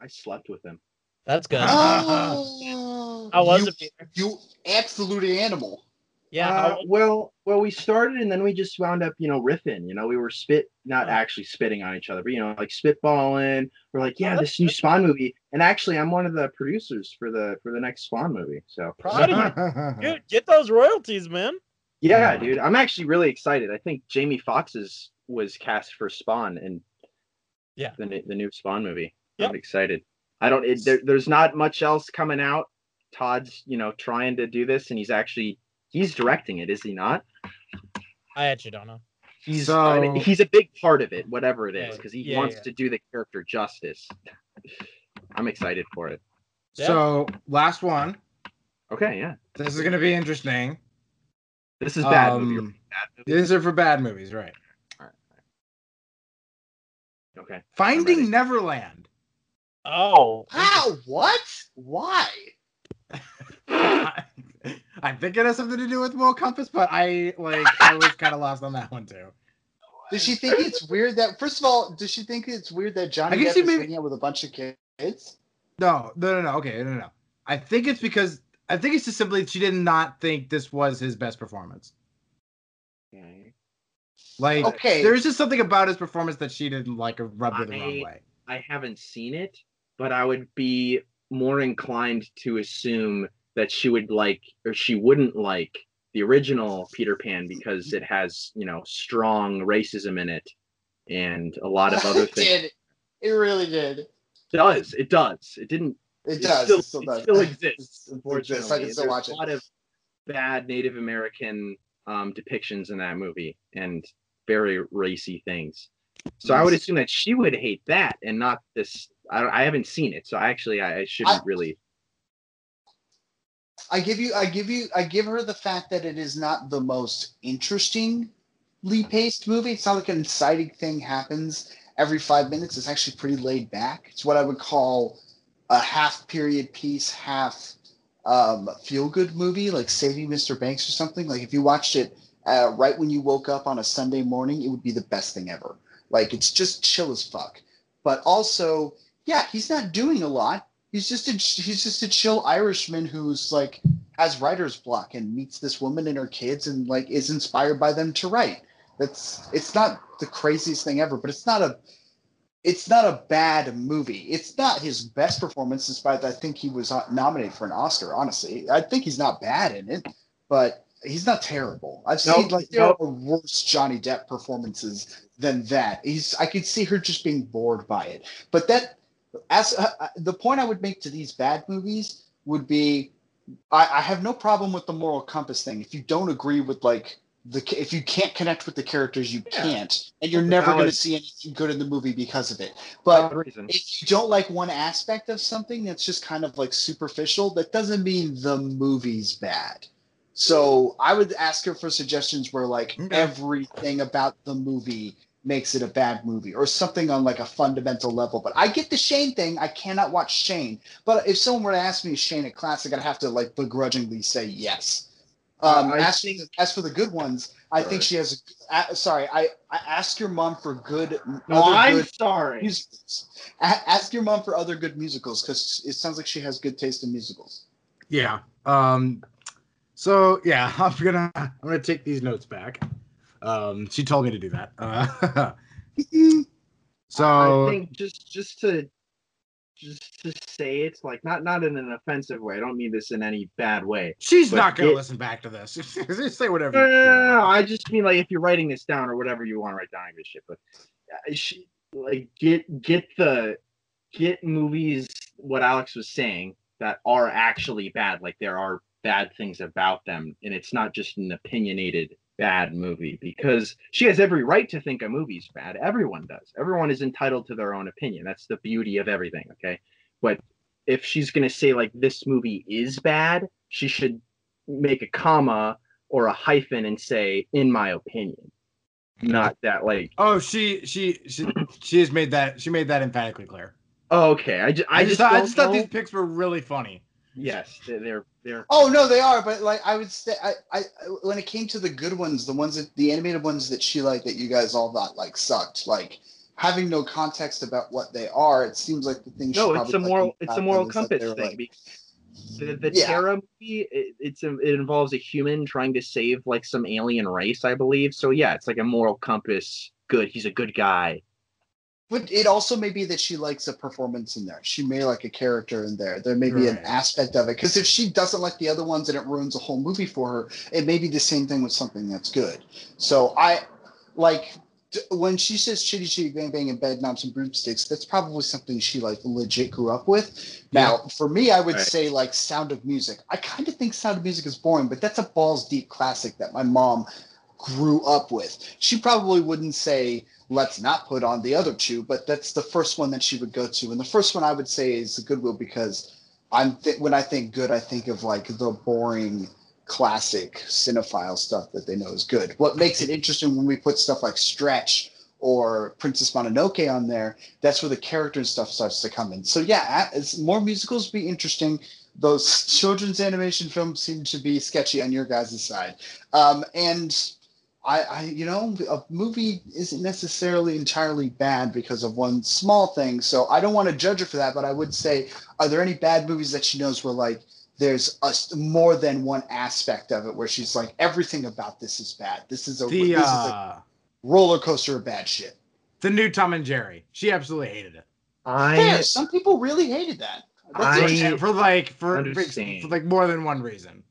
I slept with him. That's good. <laughs> Oh, How was you, it? Peter? You absolute animal. Yeah. Uh, well, well, we started and then we just wound up, you know, riffing. You know, we were spit, not Oh. actually spitting on each other, but you know, like spitballing. We're like, yeah, Oh, this new Spawn movie, and actually, I'm one of the producers for the for the next Spawn movie. So, Proud of you. <laughs> Dude, get those royalties, man. yeah, dude, I'm actually really excited. I think Jamie Foxx's was cast for Spawn and Yeah. the new- the new Spawn movie. Yep. I'm excited. I don't. It, there, there's not much else coming out. Todd's, you know, trying to do this, and he's actually he's directing it, is he not? I actually don't know. He's So- I mean, he's a big part of it, whatever it is, Yeah, because he yeah, wants yeah. to do the character justice. I'm excited for it. So last one. Okay, yeah, This is gonna be interesting. this is bad movie. Um, Bad movie. These are for bad movies, right? All right. Okay, Finding. Neverland. Oh. Wow, what? Why? I think it has something to do with Will Compass, but I like I was kind of lost on that one too. Does she think it's weird that first of all, does she think it's weird that Johnny I can Depp is maybe- hanging out with a bunch of kids? No, no, no, no. Okay, no, no, no. I think it's because I think it's just simply she did not think this was his best performance. Okay. Like, Okay. there's just something about his performance that she didn't like or rubbed her the wrong way. I haven't seen it, but I would be more inclined to assume that she would like or she wouldn't like the original Peter Pan because it has you know strong racism in it and a lot of <laughs> other it things. did. It really did. It does it does it didn't It, It does. still- it still it does. still <laughs> exists, It unfortunately. exists. I can still There's watch a lot of bad Native American um, depictions in that movie and very racy things. So I would assume that she would hate that and not this. I, I haven't seen it, so I actually I, I shouldn't I- really. I give you, I give you, I give her the fact that it is not the most interestingly paced movie. It's not like an exciting thing happens every five minutes. It's actually pretty laid back. It's what I would call a half period piece, half um, feel good movie, like Saving Mr. Banks or something. Like if you watched it uh, right when you woke up on a Sunday morning, it would be the best thing ever. Like it's just chill as fuck. But also, yeah, he's not doing a lot. He's just a he's just a chill Irishman who's like has writer's block and meets this woman and her kids and like is inspired by them to write. That's it's not the craziest thing ever, but it's not a it's not a bad movie. It's not his best performance, despite I think he was uh, nominated for an Oscar. Honestly, I think he's not bad in it, but he's not terrible. I've Nope, seen like there nope. are worse Johnny Depp performances than that. He's I could see her just being bored by it. But that as uh, the point I would make to these bad movies would be I, I have no problem with the moral compass thing. If you don't agree with like the if you can't connect with the characters, you Yeah. can't, and you're never going to see anything good in the movie because of it. But if you don't like one aspect of something that's just kind of like superficial, that doesn't mean the movie's bad. So I would ask her for suggestions where like everything about the movie makes it a bad movie or something on like a fundamental level. But I get the Shane thing. I cannot watch Shane. But if someone were to ask me Shane a classic, I'd have to like begrudgingly say yes. Um, Uh, as, think- as for the good ones, I think she has. Uh, sorry, I, I ask your mom for good. No, I'm good sorry. musicals. A- ask your mom for other good musicals because it sounds like she has good taste in musicals. Yeah. Um. So yeah, <laughs> I'm gonna I'm gonna take these notes back. Um. She told me to do that. <laughs> Uh, <laughs> so I think just just to just to say it like not not in an offensive way. I don't mean this in any bad way. she's not gonna it- listen back to this. <laughs> Just say whatever. No, no, no. I just mean like if you're writing this down or whatever you want to write down, give shit. But uh, she, like get get the get movies. What Alex was saying that are actually bad. Like there are bad things about them, and it's not just an opinionated bad movie because she has every right to think a movie's bad. Everyone does. Everyone is entitled to their own opinion. That's the beauty of everything. Okay, but if she's gonna say like this movie is bad, she should make a comma or a hyphen and say in my opinion not that like Oh, she she she she has made that she made that emphatically clear. oh, okay i just I, i, just just, thought, I just thought these picks were really funny. yes they're they're, they're Oh no, they are. But like I would say, I, I when it came to the good ones, the ones that the animated ones that she liked that you guys all thought like sucked, like having no context about what they are, it seems like the thing. she no it's probably a moral it's a moral them is that compass thing like- the, the Yeah. Terra movie it, it's a, it involves a human trying to save like some alien race i believe so yeah it's like a moral compass good he's a good guy But it also may be that she likes a performance in there. She may like a character in there. There may be an aspect of it. Because if she doesn't like the other ones and it ruins a whole movie for her, it may be the same thing with something that's good. So I like d- when she says chitty chitty bang bang and bed knobs and broomsticks, that's probably something she like legit grew up with. Now, for me, I would Right. say like Sound of Music. I kind of think Sound of Music is boring, but that's a balls deep classic that my mom grew up with. She probably wouldn't say, let's not put on the other two, but that's the first one that she would go to. And the first one I would say is the Goodwill because I'm th- when I think good, I think of like the boring classic cinephile stuff that they know is good. What makes it interesting when we put stuff like Stretch or Princess Mononoke on there, that's where the character and stuff starts to come in. So yeah, as more musicals be interesting. Those children's animation films seem to be sketchy on your guys' side. Um, and I, I, you know, a movie isn't necessarily entirely bad because of one small thing. So I don't want to judge her for that, but I would say, are there any bad movies that she knows where like there's a, more than one aspect of it where she's like everything about this is bad. This is a The this is a uh, roller coaster of bad shit. the new Tom and Jerry. She absolutely hated it. i Fair. Some people really hated that. That's I- for like for, for for like more than one reason.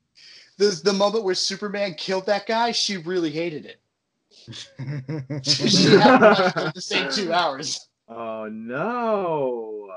The the moment where Superman killed that guy, she really hated it. she had to watch it the same two hours. Oh no.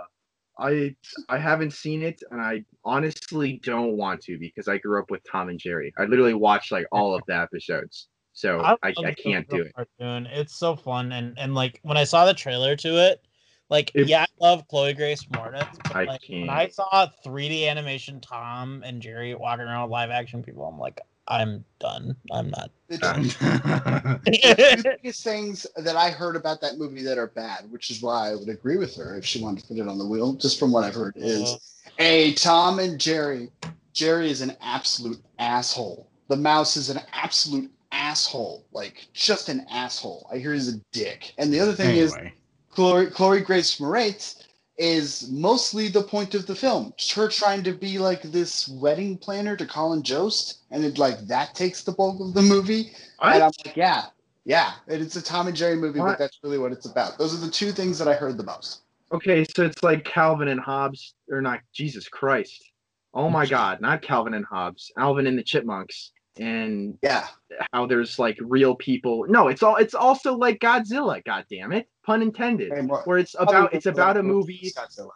I I haven't seen it and I honestly don't want to because I grew up with Tom and Jerry. I literally watched like all of the episodes. So I, I, love can't do it. Cartoon. It's so fun and and like when I saw the trailer to it, like If- yeah, I love Chloe Grace Moretz, but I like can't. I saw 3D animation Tom and Jerry walking around with live action people, I'm like, I'm done. I'm not. Done. <laughs> The biggest things that I heard about that movie that are bad, which is why I would agree with her if she wanted to put it on the wheel, just from what I've heard, is a Tom and Jerry. Jerry is an absolute asshole. The mouse is an absolute asshole, like just an asshole. I hear he's a dick. And the other thing is anyway, Chloe, Chloe Grace Moretz is mostly the point of the film. Her trying to be like this wedding planner to Colin Jost, and it like that takes the bulk of the movie. And I'm like, yeah, yeah, and it's a Tom and Jerry movie, What? but that's really what it's about. Those are the two things that I heard the most. Okay, so it's like Calvin and Hobbes, or not? Jesus Christ! Oh my <laughs> God, not Calvin and Hobbes, Alvin and the Chipmunks. And Yeah. how there's like real people. No, it's all it's also like Godzilla. God damn it, pun intended. Hey, Where it's about it's about a movie Godzilla.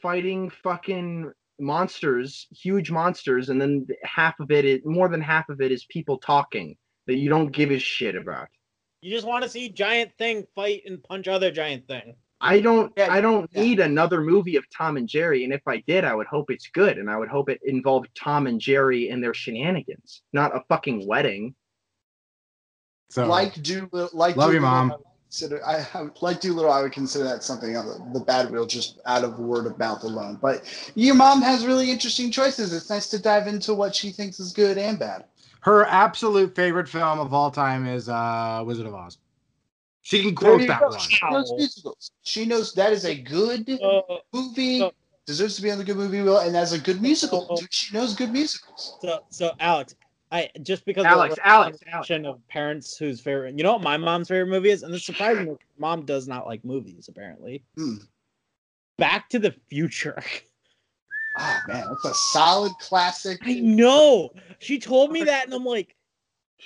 fighting fucking monsters, huge monsters, and then half of it is more than half of it is people talking that you don't give a shit about. You just want to see giant thing fight and punch other giant thing. I don't Yeah, I don't yeah. need another movie of Tom and Jerry, and if I did, I would hope it's good, and I would hope it involved Tom and Jerry and their shenanigans, not a fucking wedding. So Like do like Love you, Mom. I would Consider I I would- like Dolittle. I would consider that something on the, the bad wheel, just out of word of mouth alone. But your mom has really interesting choices. It's nice to dive into what she thinks is good and bad. her absolute favorite film of all time is uh Wizard of Oz. She can quote that go. one. She knows musicals. She knows that is a good Uh, movie. so- deserves to be on the good movie wheel, and as a good musical, dude, she knows good musicals. so, so Alex, I just because Alex, of Alex, Alex. of parents whose favorite, you know what my mom's favorite movie is, and it's surprising. Mom does not like movies apparently. Hmm. Back to the Future. Oh man, that's a solid classic. I know. She told me that, and I'm like,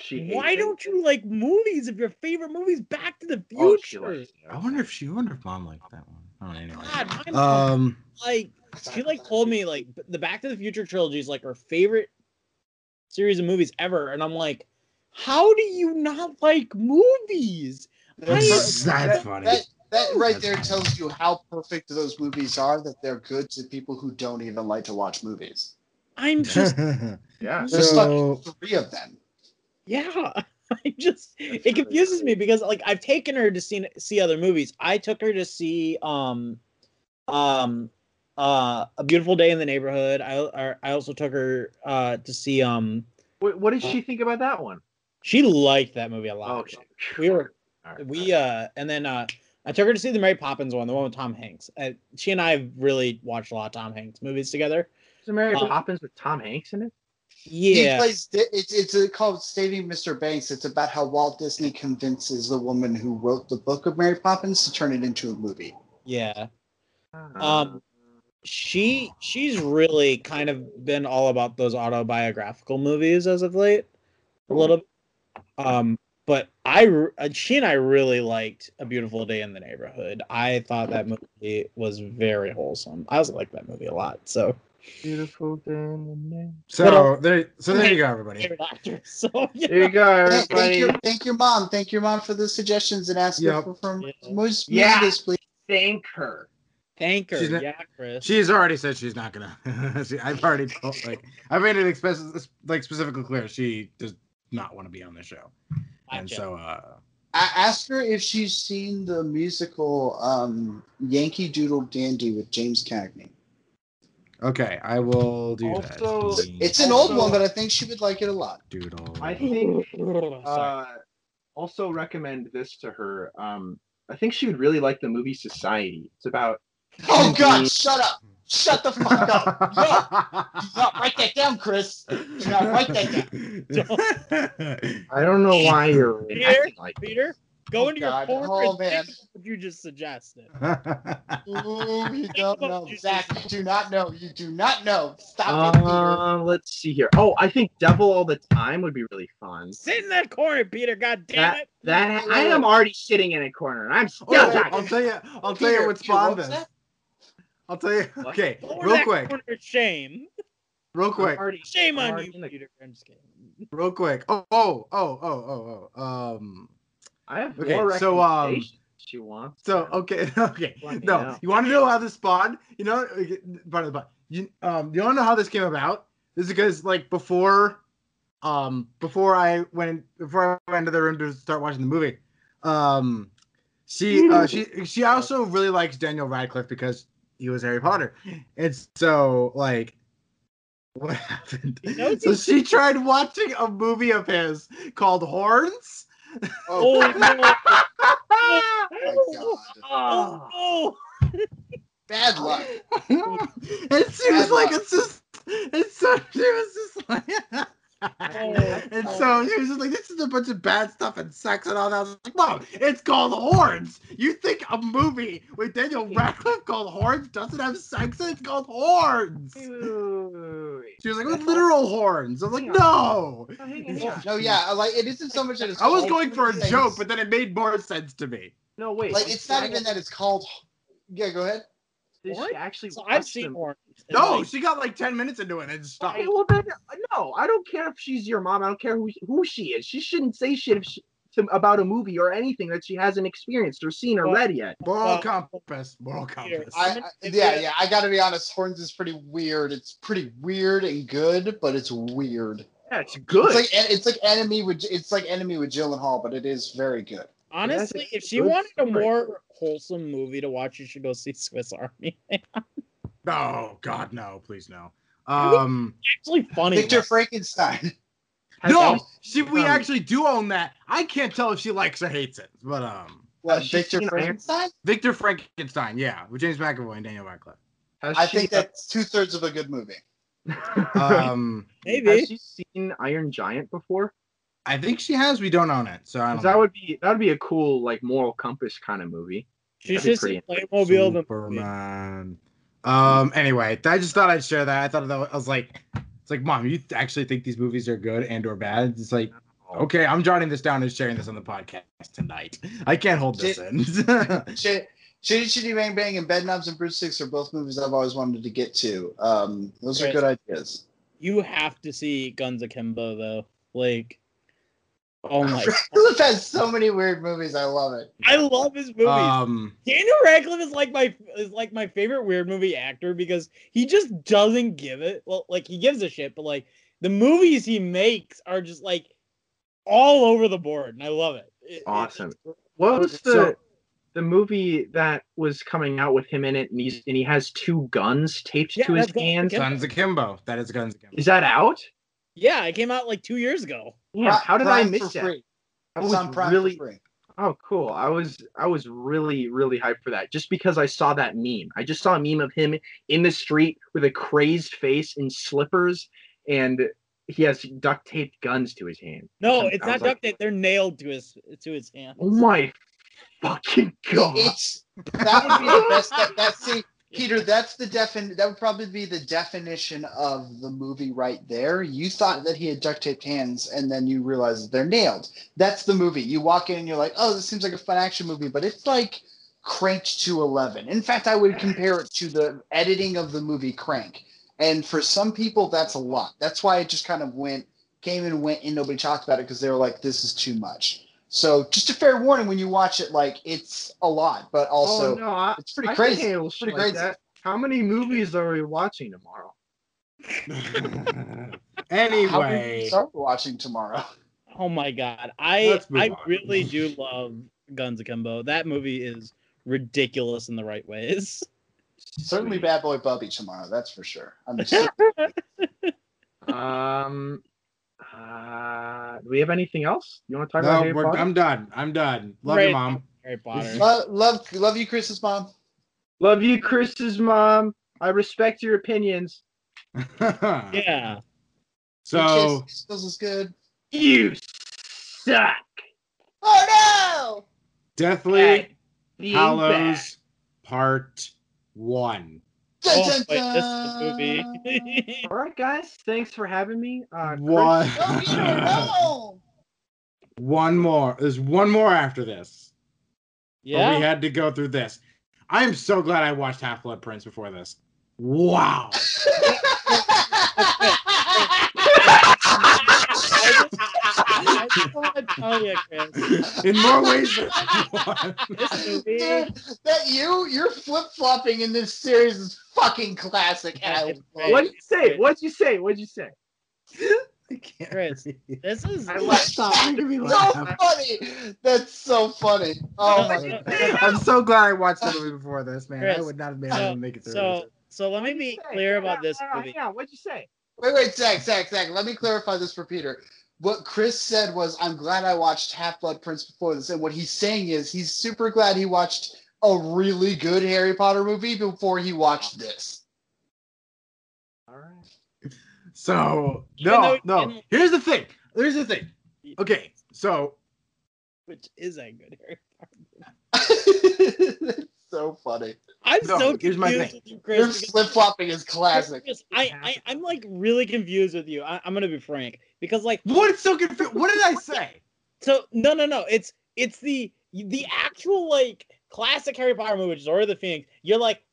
She why it. don't you like movies if your favorite movie's Back to the Oh, she Future? likes it. I wonder if she I wonder if mom liked that one. Oh, anyway. God, my mom, Um, like she like told me like the Back to the Future trilogy is like her favorite series of movies ever, and I'm like, how do you not like movies? That's, I- that's funny. That, that right That's there funny. tells you how perfect those movies are. That they're good to people who don't even like to watch movies. I'm just Yeah. <laughs> There's So- like three of them. Yeah. <laughs> I just it confuses me because like I've taken her to see see other movies. I took her to see um um uh a beautiful day in the neighborhood. I I also took her uh to see um What, what did she think about that one? she liked that movie a lot. Oh, we were <laughs> right, we uh and then uh I took her to see the Mary Poppins one, the one with Tom Hanks. Uh, she and I have really watched a lot of Tom Hanks movies together. Is Mary uh, Poppins with Tom Hanks in it? He Yeah, plays. It's it's uh called Saving Mr. Banks. It's about how Walt Disney convinces the woman who wrote the book of Mary Poppins to turn it into a movie. yeah. Uh, Um, she she's really kind of been all about those autobiographical movies as of late, a little. bit. Um, but I r- uh, she and I really liked A Beautiful Day in the Neighborhood. I thought that movie was very wholesome. I also like that movie a lot. So beautiful day in the so there, so there you go, everybody. favorite actor. So <laughs> yeah. There you go, Thank, thank everybody. thank your mom. Thank your mom for the suggestions and ask Yep. her for, for Yeah. more Yeah. movies, please. Thank her. Thank her. She's not- yeah, Chris. She's already said she's not gonna. <laughs> she, I've already told like I've made it express like specifically clear she does not want to be on the show, and Gotcha. so uh I ask her if she's seen the musical um, Yankee Doodle Dandy with James Cagney. Okay, I will do Also, that. It's an old Also- one, but I think she would like it a lot. doodle. I think <laughs> uh, also recommend this to her. Um, I think she would really like the movie Society. It's about Oh God! Shut up! Shut the fuck up! <laughs> Do not write that down, Chris. Do not write that down. <laughs> I don't know why you're Peter? acting like that. Peter, go Oh, into God. your corner Oh, and man. think what you just suggested. <laughs> Ooh, you don't know, Zach. You do not know. You do not know. Stop it, Peter. Uh, let's see here. Oh, I think Devil All the Time would be really fun. Sit in that corner, Peter. God damn That it. that I am already sitting in a corner, and I'm still Oh, I'll tell you. I'll tell you what Peter, spawned what's this. that? I'll tell you. Okay, Go real quick, corner, shame. real quick, already- Shame on you, in the- Peter. I'm just kidding. real quick. Oh, oh, oh, oh, oh, oh. Um. I have Okay, more so, um, recommendations you want. So okay, <laughs> okay. No, know. you want to know how this spawned? You know, okay, by the by, you um, you want to know how this came about? This is because like before, um, before I went before I went into the room to start watching the movie, um, she uh, <laughs> she she also really likes Daniel Radcliffe because he was Harry Potter, and so like. What <laughs> happened? So she tried watching a movie of his called Horns. Oh, no. Oh, my God. Oh, no. Bad luck. <laughs> she was Bad like, luck. it's just, it's so, she was just like, <laughs> and so she was just like, this is a bunch of bad stuff and sex and all that. I was like, Mom, it's called Horns. You think a movie with Daniel Radcliffe called Horns doesn't have sex? It's called Horns. Ew. movie. She was like, with literal horns. I'm like, no. No, yeah, oh, like it isn't so much that it's. I was going for a things. joke, but then it made more sense to me. No, wait. like it's not even that it's called. Yeah, go ahead. Did What? she actually So I've seen them? horns. No, like, she got like 10 minutes into it and stopped. Okay, well then, no, I don't care if she's your mom. I don't care who who she is. She shouldn't say shit if she, to, about a movie or anything that she hasn't experienced or seen or Well- read yet. Moral Well, compass. Moral compass. I, I- yeah, yeah. I gotta be honest. Horns is pretty weird. It's pretty weird and good, but it's weird. Yeah, it's good. It's like it's like enemy with it's like enemy with Gyllenhaal, but it is very good. Honestly, if she good wanted a story. more wholesome movie to watch, you should go see <laughs> Swiss Army. Oh God, no, please no. Um, Actually, funny. Victor. Frankenstein. <laughs> No, she, we um, actually do own that. I can't tell if she likes or hates it, but um, What, Has Victor seen Iron- Frankenstein? Victor Frankenstein, yeah, with James McAvoy and Daniel Radcliffe. has I she, think that's two thirds of a good movie. Um, <laughs> Maybe. has she seen Iron Giant before? I think she has. We don't own it, so I 'Cause don't. that know. would be that would be a cool like moral compass kind of movie. She That'd be should see pretty Playmobil the movie. Superman. Um. Anyway, I just thought I'd share that. I thought that I was like, it's like, mom, you actually think these movies are good and or bad? It's like, okay, I'm jotting this down and sharing this on the podcast tonight. I can't hold this in. <laughs> Ch- Chitty Chitty Bang Bang and bed Bedknobs and Broomsticks are both movies I've always wanted to get to. Um, those are good ideas. You have to see Guns Akimbo though. Like, oh my! Philip has so many weird movies. I love it. I love his movies. um. Daniel Radcliffe is like my is like my favorite weird movie actor because he just doesn't give it. Well, like he gives a shit, but like the movies he makes are just like all over the board, and I love it. It- it- Awesome. What was the So- the movie that was coming out with him in it and he's and he has two guns taped Yeah, to his that's Guns hands? Akimbo. Guns Akimbo. That is Guns Akimbo. Is that out? Yeah, it came out like two years ago. Yeah. How did I miss that? free. I was on Prime really. Oh, cool. I was I was really really hyped for that just because I saw that meme. I just saw a meme of him in the street with a crazed face and slippers, and he has duct taped guns to his hand. No, I it's was not like, duct tape. They're nailed to his to his hand. Oh my fucking god! It's that would be the best. That, that see, Peter, that's the defin. That would probably be the definition of the movie right there. You thought that he had duct taped hands, and then you realize they're nailed. That's the movie. You walk in and you're like, oh, this seems like a fun action movie, but it's like cranked to eleven. In fact, I would compare it to the editing of the movie Crank. And for some people, that's a lot. That's why it just kind of went, came and went, and nobody talked about it because they were like, this is too much. So just a fair warning when you watch it, like it's a lot, but also oh no, I, it's pretty I can crazy. handle Pretty like crazy. that. How many movies are we watching tomorrow? <laughs> Anyway, we start watching tomorrow. Oh my god, I I on. really do love Guns Akimbo. That movie is ridiculous in the right ways. Certainly, Bad Boy Bubby tomorrow. That's for sure. I'm <laughs> just, Um, uh, do we have anything else? You want to talk no, about Harry we're, Potter? I'm done. I'm done. Love Right. you, mom. Harry Potter. love, love, love you, Chris's mom. Love you, Chris's mom. I respect your opinions. <laughs> Yeah. so Kiss feels as good. You suck. Oh no! Deathly At being Hallows Part One. No! Oh, Dun, dun, wait, this is the movie. <laughs> All right, guys. Thanks for having me. Uh, One. No, Peter, <laughs> no! one more. There's one more after this. But we had to go through this. I am so glad I watched Half Blood Prince before this. Wow. <laughs> I just want to tell you, Chris, <laughs> In more ways than one. <laughs> this. Dude, that you, you're flip flopping in this series is fucking classic. and I It's love it. What'd you say? What'd you say? What'd you say? <laughs> I can't Chris, breathe. This is. I laughed. Stop making me so funny. That's so funny. Oh my god. I'm so glad I watched the movie before this, man. I would not have been able So, to make it through so, this. so let me be clear about Yeah, this yeah, movie. Yeah, what'd you say? Wait, wait, Zach, Zach, Zach. Let me clarify this for Peter. What Chris said was, "I'm glad I watched Half Blood Prince before this," and what he's saying is he's super glad he watched a really good Harry Potter movie before he watched this. All right. So no, though no. didn't- Here's the thing. Here's the thing. Okay, so Which is a good Harry Potter. <laughs> That's so funny. I'm No, so here's my confused thing. with you, Your Chris. because- flip flopping is classic. Chris, I, I, I'm like really confused with you. I, I'm gonna be frank because like What is so confused? What did I say? So no, no, no. It's it's the the actual like classic Harry Potter movie, which is Order of the Phoenix. You're like,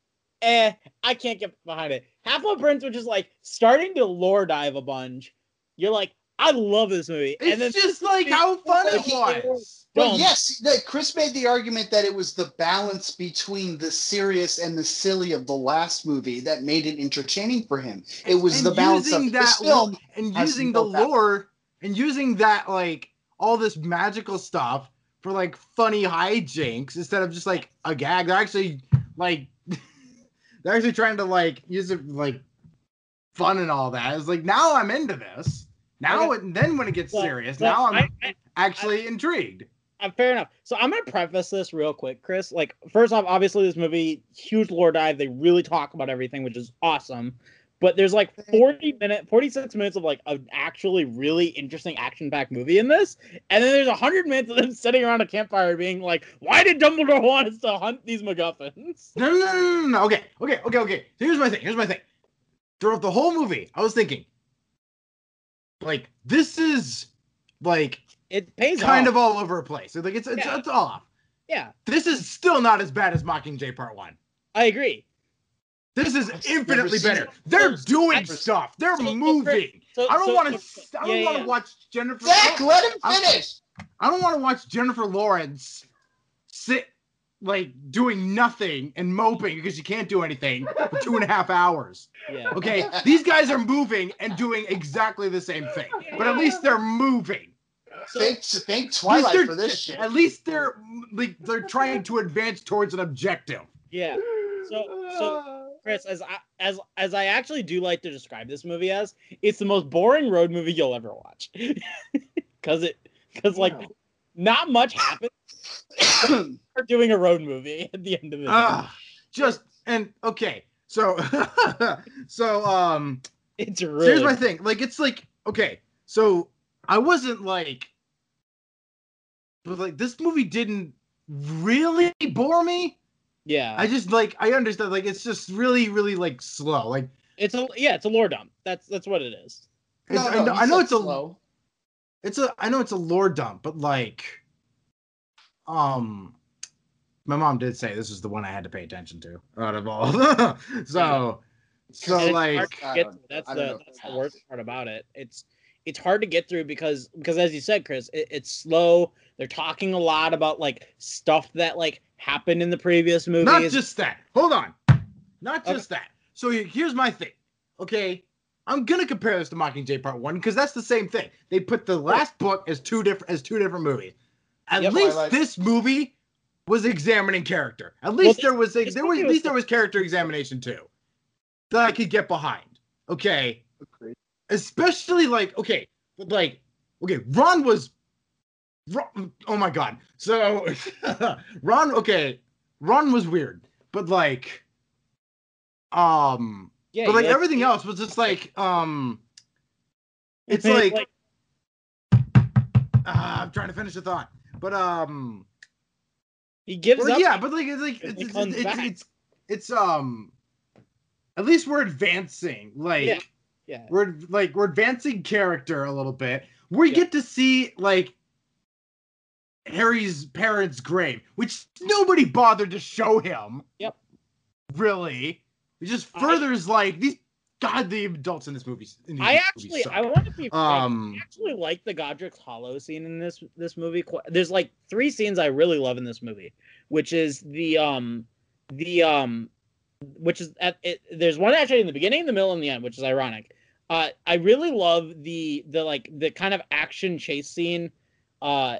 eh, I can't get behind it. Half Blood Prince, which is like starting to lore dive a bunch. You're like, I love this movie, It's and then just like how fun it was. But yes, Chris made the argument that it was the balance between the serious and the silly of the last movie that made it entertaining for him. It was And the balance using of this that film. and using the built that. lore and using that like all this magical stuff for like funny hijinks instead of just like a gag. They're actually like <laughs> they're actually trying to like use it like fun and all that. It's like now I'm into this. Now and then when it gets Well, serious, so now I'm I- I- actually intrigued. Uh, fair enough. So I'm gonna preface this real quick, Chris. Like, first off, obviously this movie, huge lore dive. They really talk about everything, which is awesome. But there's like 40 minute, 46 minutes of like an actually really interesting action-packed movie in this, and then there's 100 minutes of them sitting around a campfire being like, "Why did Dumbledore want us to hunt these MacGuffins?" No, no, no, no, no, no. Okay, okay, okay, okay. So here's my thing. Here's my thing. Throughout the whole movie, I was thinking, like, this is like It pays kind off. of all over the place. Like it's it's, Yeah. it's off. yeah, This is still not as bad as Mockingjay Part One. I agree. This is I've infinitely better. it. They're I've- doing I've- stuff. They're so- so moving. So I don't so- want so- to. I don't yeah, want to yeah. watch Jennifer. Zach, let him I'm- finish. I don't want to watch Jennifer Lawrence sit like doing nothing and moping because you can't do anything for two and a half hours. Yeah. Okay, these guys are moving and doing exactly the same thing, but at least they're moving. So, Thank, thank At least Twilight they're- for this shit. At least they're like they're trying to advance towards an objective. yeah. So so Chris, as I as as I actually do like to describe this movie as, it's the most boring road movie you'll ever watch. <laughs> Cause it cause like Wow. Not much happens <coughs> for doing a road movie <laughs> at the end of it. Ah, just and okay. So <laughs> so um it's so really here's my thing. Like it's like okay, so I wasn't like but like this movie didn't really bore me. yeah. I just like I understand like it's just really really like slow. Like it's a yeah, it's a lore dump. That's that's what it is. it's, No, I know, I know said it's a slow. It's a I know it's a lore dump, but like um my mom did say this is the one I had to pay attention to out of all. <laughs> so so like hard to I get that's I don't know the that's the worst part about it. It's it's hard to get through because because as you said, Chris, it, it's slow. They're talking a lot about like stuff that like happened in the previous movies. Not just that. Hold on. Not Okay. just that. So here's my thing. Okay, I'm gonna compare this to Mockingjay Part One because that's the same thing. They put the last book as two different as two different movies. At Yep. least Twilight. this movie was examining character. At least this- there was a, there was movie at least there was character examination too that I could get behind. Okay, Agreed. especially like okay, like okay, Ron was. Ron, oh my god! So <laughs> Ron, okay, Ron was weird, but like, um, yeah, but like he, everything else was just like, um, it's It's like, ah, I'm trying to finish the thought, but um, he gives well, up. yeah, but like it's like and it's it's, it's, it's it's um, at least we're advancing, like. Yeah. yeah. we're like we're advancing character a little bit. We Yeah. get to see like Harry's parents' grave, which nobody bothered to show him. Yep. Really, it just I- furthers like these. God, the adults in this movie. In I actually. I want to be frank, um. I actually like the Godric's Hollow scene in this this movie. There's like three scenes I really love in this movie, which is the um the um which is at it, there's one actually in the beginning, the middle, and the end, which is ironic. Uh, I really love the the like the kind of action chase scene uh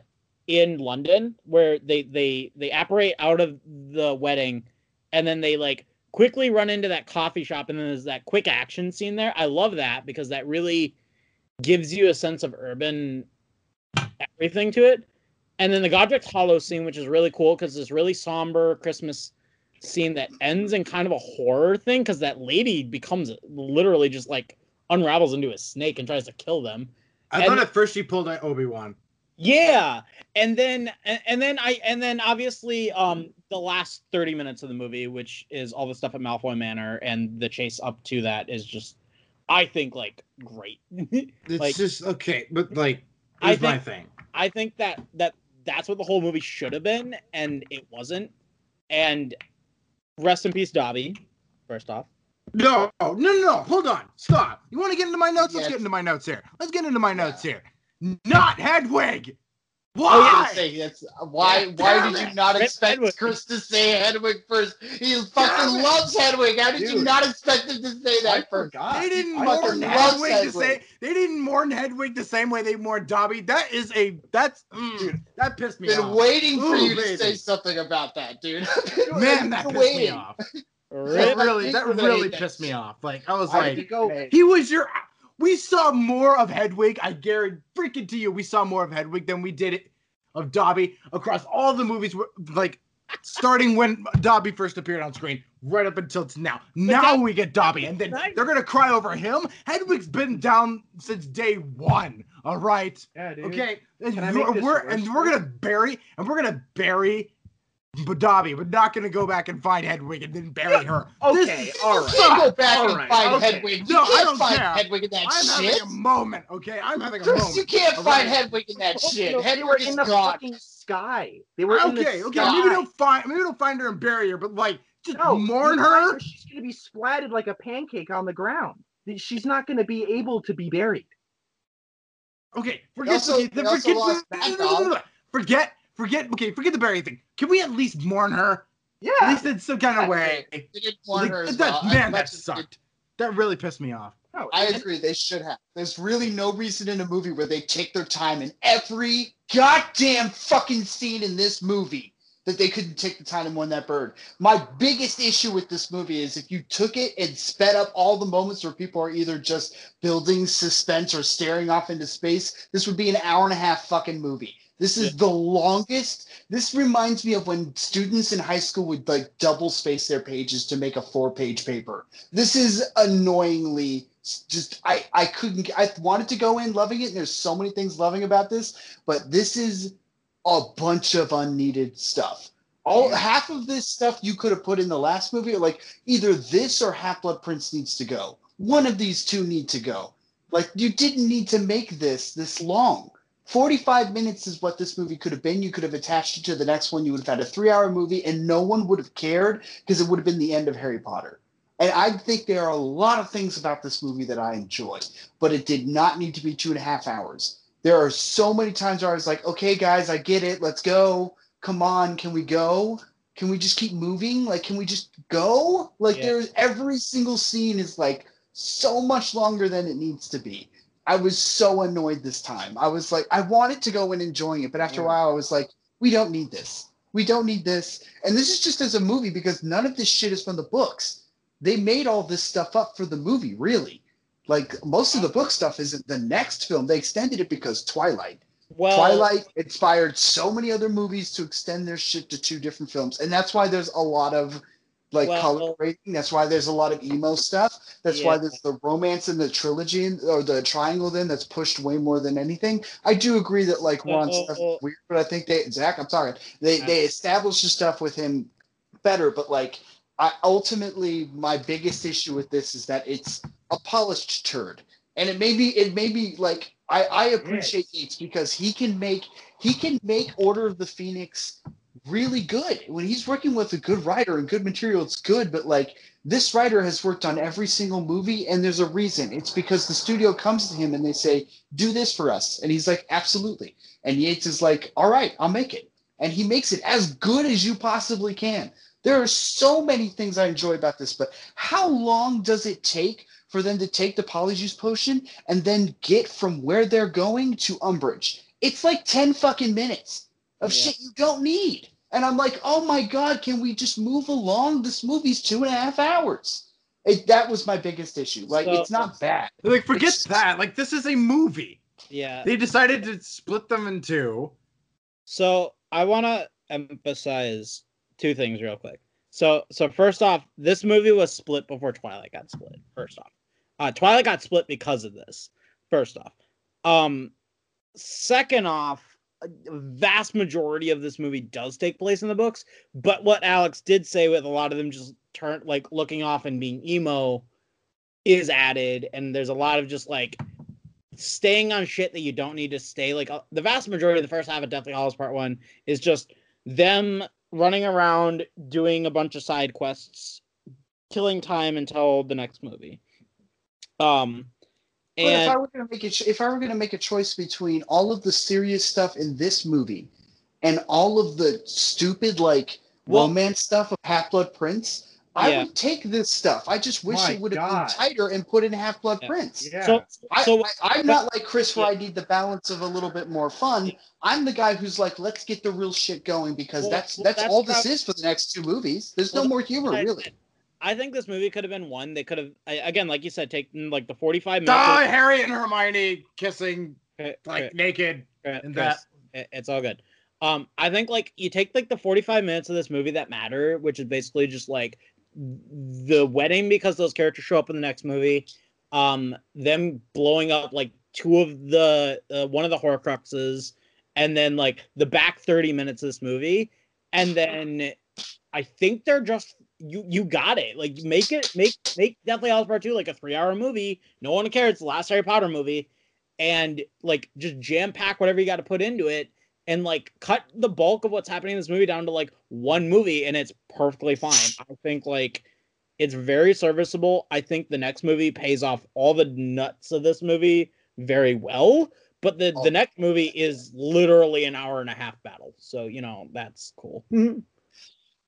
in London where they they they apparate out of the wedding and then they like quickly run into that coffee shop and then there's that quick action scene there. I love that because that really gives you a sense of urban everything to it. And then the Godric's Hollow scene, which is really cool because it's really somber Christmas scene that ends in kind of a horror thing because that lady becomes literally just like unravels into a snake and tries to kill them. I and- thought at first she pulled an Obi Wan. Yeah, and then and, and then I and then obviously um the last thirty minutes of the movie, which is all the stuff at Malfoy Manor and the chase up to that, is just I think like great. <laughs> It's Like- just okay, but like, I here's my think- thing. I think that that that's what the whole movie should have been, and it wasn't. And rest in peace, Dobby. First off, No, no, no, no. Hold on. Stop. You want to get into my notes? Let's get into my notes here. Let's get into my notes here. Not Hedwig. Why? gonna say that's why. Yeah, why damn did you not Rip expect Hedwig. Chris to say Hedwig first? He Damn fucking it. loves Hedwig. How did you not expect him to say I that first? forgot. They didn't I mourn fucking love Hedwig the Hedwig. same. They didn't mourn Hedwig the same way they mourned Dobby. That is a. That's. Mm, Dude, that pissed me Been off. Been waiting for Ooh, you to say something about that, dude. <laughs> Man, that Been pissed me off. Rip. That really, that really pissed me off. Like I was I like, go. He was your. We saw more of Hedwig. I guarantee freaking to you, we saw more of Hedwig than we did it of Dobby across all the movies. Like starting when Dobby first appeared on screen, right up until now. Now we get Dobby, and then they're gonna cry over him. Hedwig's been down since day one. All right. Yeah. Okay, and, you're- make this we're and we're gonna bury and we're gonna bury Dobby. We're not gonna go back and find Hedwig and then bury her. Okay, is- all you right. can't go back all and right, find okay. Hedwig. No, you I can't don't find care. Hedwig in that I'm shit. having a moment. Okay, I'm having a Chris, moment. you can't all find right? Hedwig in that shit. No, Hedwig is in the gone. fucking sky. They were in the Okay, okay, sky. maybe don't find maybe don't find her and bury her, but like just No, mourn you her. She's gonna be splatted like a pancake on the ground. She's not gonna be able to be buried. Okay, forget also- okay, they then also forget, lost Mad Dog. forget forget okay, forget the bury thing. Can we at least mourn her? Yeah, at least in some kind of way. They didn't warn Like, her as that, well. Man, that sucked. That really pissed me off. No, I agree. They should have. There's really no reason in a movie where they take their time in every goddamn fucking scene in this movie that they couldn't take the time and win that bird. My biggest issue with this movie is if you took it and sped up all the moments where people are either just building suspense or staring off into space, this would be an hour and a half fucking movie. This is the longest. This reminds me of when students in high school would like double space their pages to make a four page paper. This is annoyingly just I I couldn't I wanted to go in loving it and there's so many things loving about this, but this is a bunch of unneeded stuff. All half of this stuff you could have put in the last movie, or like either this or Half Blood Prince needs to go. One of these two need to go. Like you didn't need to make this this long. 45 minutes is what this movie could have been. You could have attached it to the next one. You would have had a three hour movie and no one would have cared because it would have been the end of Harry Potter. And I think there are a lot of things about this movie that I enjoy, but it did not need to be two and a half hours. There are so many times where I was like, okay, guys, I get it. Let's go. Come on. Can we go? Can we just keep moving? Like, can we just go? Like, Yeah. there's every single scene is like so much longer than it needs to be. I was so annoyed this time. I was like, I wanted to go in enjoying it, but after a while, I was like, we don't need this. We don't need this. And this is just as a movie because none of this shit is from the books. They made all this stuff up for the movie, really. Like most of the book stuff isn't the next film. They extended it because Twilight. Well, Twilight inspired so many other movies to extend their shit to two different films. And that's why there's a lot of like Well- color grading. That's why there's a lot of emo stuff. That's why there's the romance in the trilogy or the triangle then that's pushed way more than anything. I do agree that like Ron Uh, stuff is weird, but I think they Zach, I'm sorry. They they established the stuff with him better, but like I ultimately my biggest issue with this is that it's a polished turd. And it may be it may be like I, I appreciate Yates because he can make he can make Order of the Phoenix really good. When he's working with a good writer and good material, it's good, but like this writer has worked on every single movie and there's a reason. It's because the studio comes to him and they say, "Do this for us." And he's like, "Absolutely." And Yates is like, "All right, I'll make it." And he makes it as good as you possibly can. There are so many things I enjoy about this, but how long does it take for them to take the polyjuice potion and then get from where they're going to Umbridge? It's like 10 fucking minutes of Yeah. shit you don't need. And I'm like, oh my God, can we just move along? This movie's two and a half hours. It, that was my biggest issue. Like, So- it's not bad. Like, forget It's- that. Like, this is a movie. yeah. They decided to split them in two. So I want to emphasize two things real quick. So so first off, this movie was split before Twilight got split. First off, uh, Twilight got split because of this. First off, um, second off, a vast majority of this movie does take place in the books. But what Alex did say with a lot of them just turn like looking off and being emo is added, and there's a lot of just like staying on shit that you don't need to stay. Like uh, the vast majority of the first half of Deathly Hallows Part One is just them running around doing a bunch of side quests, killing time until the next movie. Um, But if I were gonna make a if I were gonna make a choice between all of the serious stuff in this movie and all of the stupid like Well- romance stuff of Half Blood Prince, I Yeah. would take this stuff. I just wish My it would have been tighter and put in Half Blood Yeah. Prince. Yeah. so I, so I, am not like Chris where Yeah. I need the balance of a little bit more fun. I'm the guy who's like, let's get the real shit going because Well, that's well, that's, that's all what this is for the next two movies. There's Well, no more humor I- really. I think this movie could have been one. They could have again, like you said, taken like the forty-five minutes. Die, Harry and Hermione kissing of- like naked. Chris, and Chris, it- it's all good. Um, I think like you take like the 45 minutes of this movie that matter, which is basically just like the wedding because those characters show up in the next movie, um, them blowing up like two of the uh, one of the Horcruxes, and then like the back 30 minutes of this movie, and then I think they're just you you got it like make it make make Deathly Hallows Part Two like a three hour movie. No one cares. It's the last Harry Potter movie and like just jam pack whatever you got to put into it and like cut the bulk of what's happening in this movie down to like one movie and it's perfectly fine. I think like it's very serviceable. I think the next movie pays off all the nuts of this movie very well, but the Oh. the next movie is literally an hour and a half battle. So, you know, that's cool. Mm-hmm.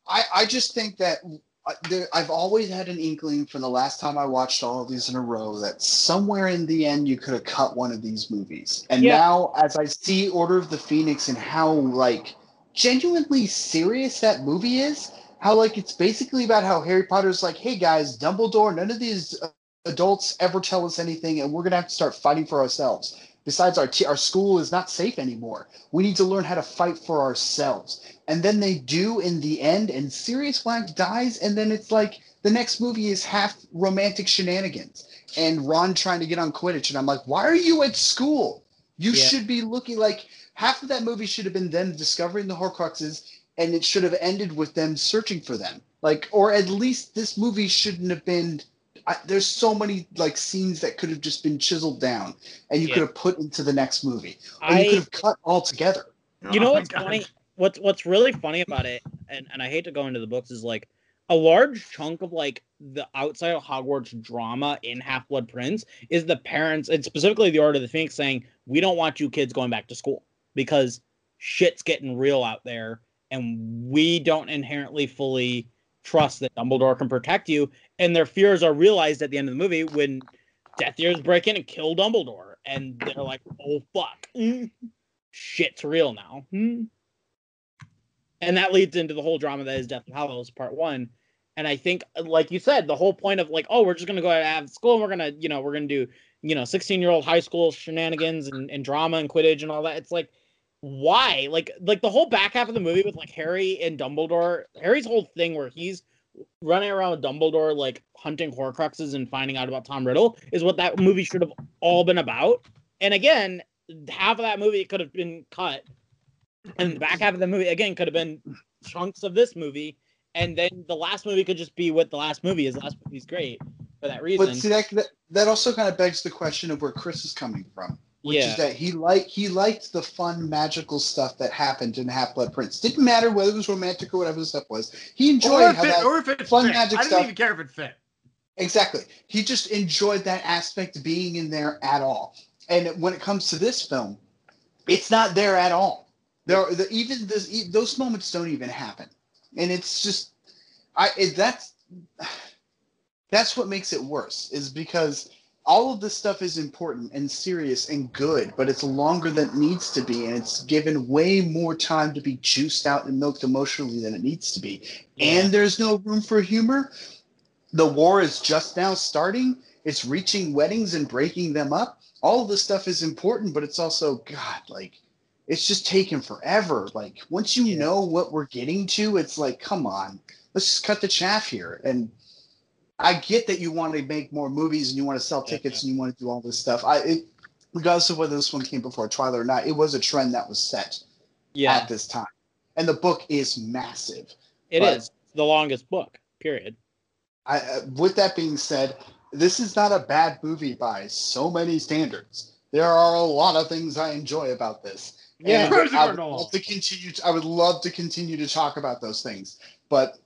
I, I just think that uh, there, I've always had an inkling from the last time I watched all of these in a row that somewhere in the end you could have cut one of these movies. And Yeah. now, as I see Order of the Phoenix and how like genuinely serious that movie is, how like it's basically about how Harry Potter's like, hey guys, Dumbledore, none of these adults ever tell us anything, and we're gonna have to start fighting for ourselves. Besides, our t- our school is not safe anymore. We need to learn how to fight for ourselves and then they do in the end and Sirius Black dies and then it's like the next movie is half romantic shenanigans and Ron trying to get on Quidditch and I'm like why are you at school you Yeah. should be looking like half of that movie should have been them discovering the Horcruxes and it should have ended with them searching for them like or at least this movie shouldn't have been I, there's so many like scenes that could have just been chiseled down and you Yeah. could have put into the next movie or you could have cut all together oh you know Oh my what's God. funny what's what's really funny about it and, and i hate to go into the books is like a large chunk of like the outside of hogwarts drama in half blood prince is the parents and specifically the order of the phoenix saying we don't want you kids going back to school because shit's getting real out there and we don't inherently fully trust that dumbledore can protect you and their fears are realized at the end of the movie when Death Eaters break in and kill dumbledore and they're like oh fuck Mm. shit's real now Hmm and that leads into the whole drama that is Deathly Hallows Part One. And I think, like you said, the whole point of like, oh, we're just gonna go out of school and we're gonna, you know, we're gonna do, you know, sixteen year old high school shenanigans and, and drama and Quidditch and all that. It's like, why? Like, like the whole back half of the movie with like Harry and Dumbledore. Harry's whole thing where he's running around with Dumbledore, like hunting Horcruxes and finding out about Tom Riddle, is what that movie should have all been about. And again, half of that movie could have been cut and the back half of the movie again could have been chunks of this movie, and then the last movie could just be what the last movie is. The last movie's great for that reason. But see that, that that also kind of begs the question of where Chris is coming from, which yeah, is that he like he liked the fun magical stuff that happened in Half Blood Prince. Didn't matter whether it was romantic or whatever the stuff was. He Or enjoyed if, how it, that or if it fun fit. magic I didn't stuff- even care if it fit. exactly. He just enjoyed that aspect of being in there at all. And when it comes to this film, it's not there at all. There, the, even this, e- those moments don't even happen, and it's just, I it, that's <sighs> that's what makes it worse is because all of this stuff is important and serious and good, but it's longer than it needs to be, and it's given way more time to be juiced out and milked emotionally than it needs to be. And there's no room for humor. The war is just now starting. It's reaching weddings and breaking them up. All of this stuff is important, but it's also God, like it's just taking forever. Like once you Yeah. know what we're getting to, it's like, come on, let's just cut the chaff here. And I get that you want to make more movies and you want to sell Yeah. tickets and you want to do all this stuff. I it, regardless of whether this one came before Twilight or not, it was a trend that was set Yeah, at this time. And the book is massive. It is the longest book. Period. I, uh, with that being said, this is not a bad movie by so many standards. There are a lot of things I enjoy about this. Yeah. And Crazy I would love to continue. I would love to continue to talk about those things, but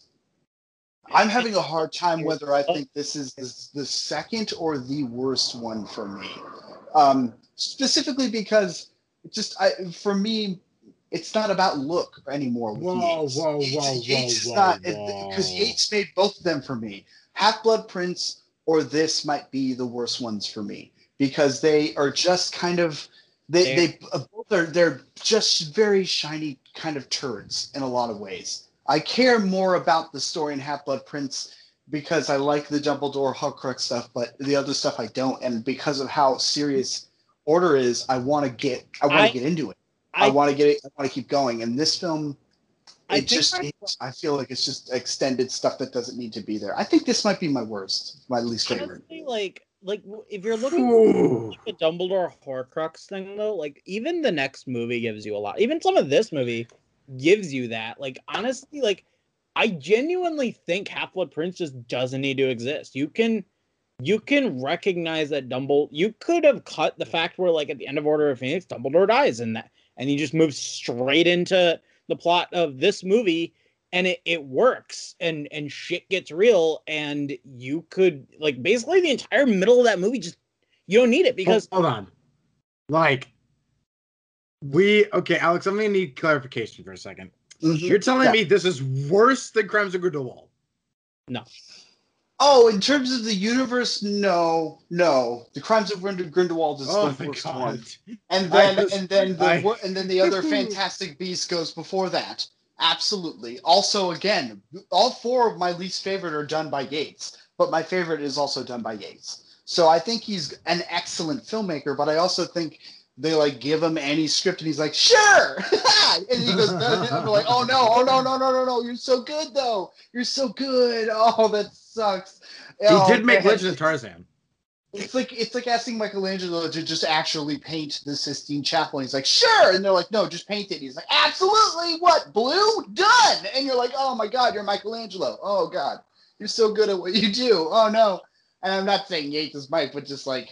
I'm having a hard time whether I think this is the, second or the worst one for me. Um, specifically because just I, for me, it's not about look anymore. With Whoa, Yates. whoa, Yates- whoa, Yates whoa, not whoa. because Yates made both of them for me. Half Blood Prince or this might be the worst ones for me because they are just kind of they They're- they uh, both are they're just very shiny kind of turds in a lot of ways. I care more about the story in Half Blood Prince because I like the Dumbledore Horcrux stuff, but the other stuff I don't, and because of how serious Order is, I want to get I want to get into it. I, I, want to get it. I want to keep going. And this film, I it think just I- it- I feel like it's just extended stuff that doesn't need to be there. I think this might be my worst, my least favorite. honestly, like, like if you're looking Ooh. at the Dumbledore Horcrux thing, though, like even the next movie gives you a lot. Even some of this movie gives you that. Like honestly, like I genuinely think Half Blood Prince just doesn't need to exist. You can you can recognize that Dumbledore you could have cut the fact where like at the end of Order of Phoenix, Dumbledore dies and that and you just move straight into the plot of this movie and it, it works and and shit gets real and you could like basically the entire middle of that movie just you don't need it because hold on. Like we okay, Alex, I'm gonna need clarification for a second. Mhm. You're telling Yeah. me this is worse than Crimes of Grindelwald. No. Oh, in terms of the universe, no, no. The Crimes of Grind- Grindelwald is Oh the my worst god. one, and then was- and then the I- and then the other <laughs> Fantastic Beast goes before that. Absolutely. Also, again, all four of my least favorite are done by Yates, but my favorite is also done by Yates. So I think he's an excellent filmmaker, but I also think they like give him any script and he's like, sure, <laughs> and he goes, and like, oh no, oh no, no, no, no, no, you're so good though, you're so good. <laughs> Oh, that sucks. He Oh, did make man. Legend of Tarzan. It's like it's like asking Michelangelo to just actually paint the Sistine Chapel. And he's like, sure, and they're like, no, just paint it. He's like, absolutely. What blue? Done. And you're like, oh my god, you're Michelangelo. Oh god, you're so good at what you do. Oh no. And I'm not saying Yates is Mike, but just like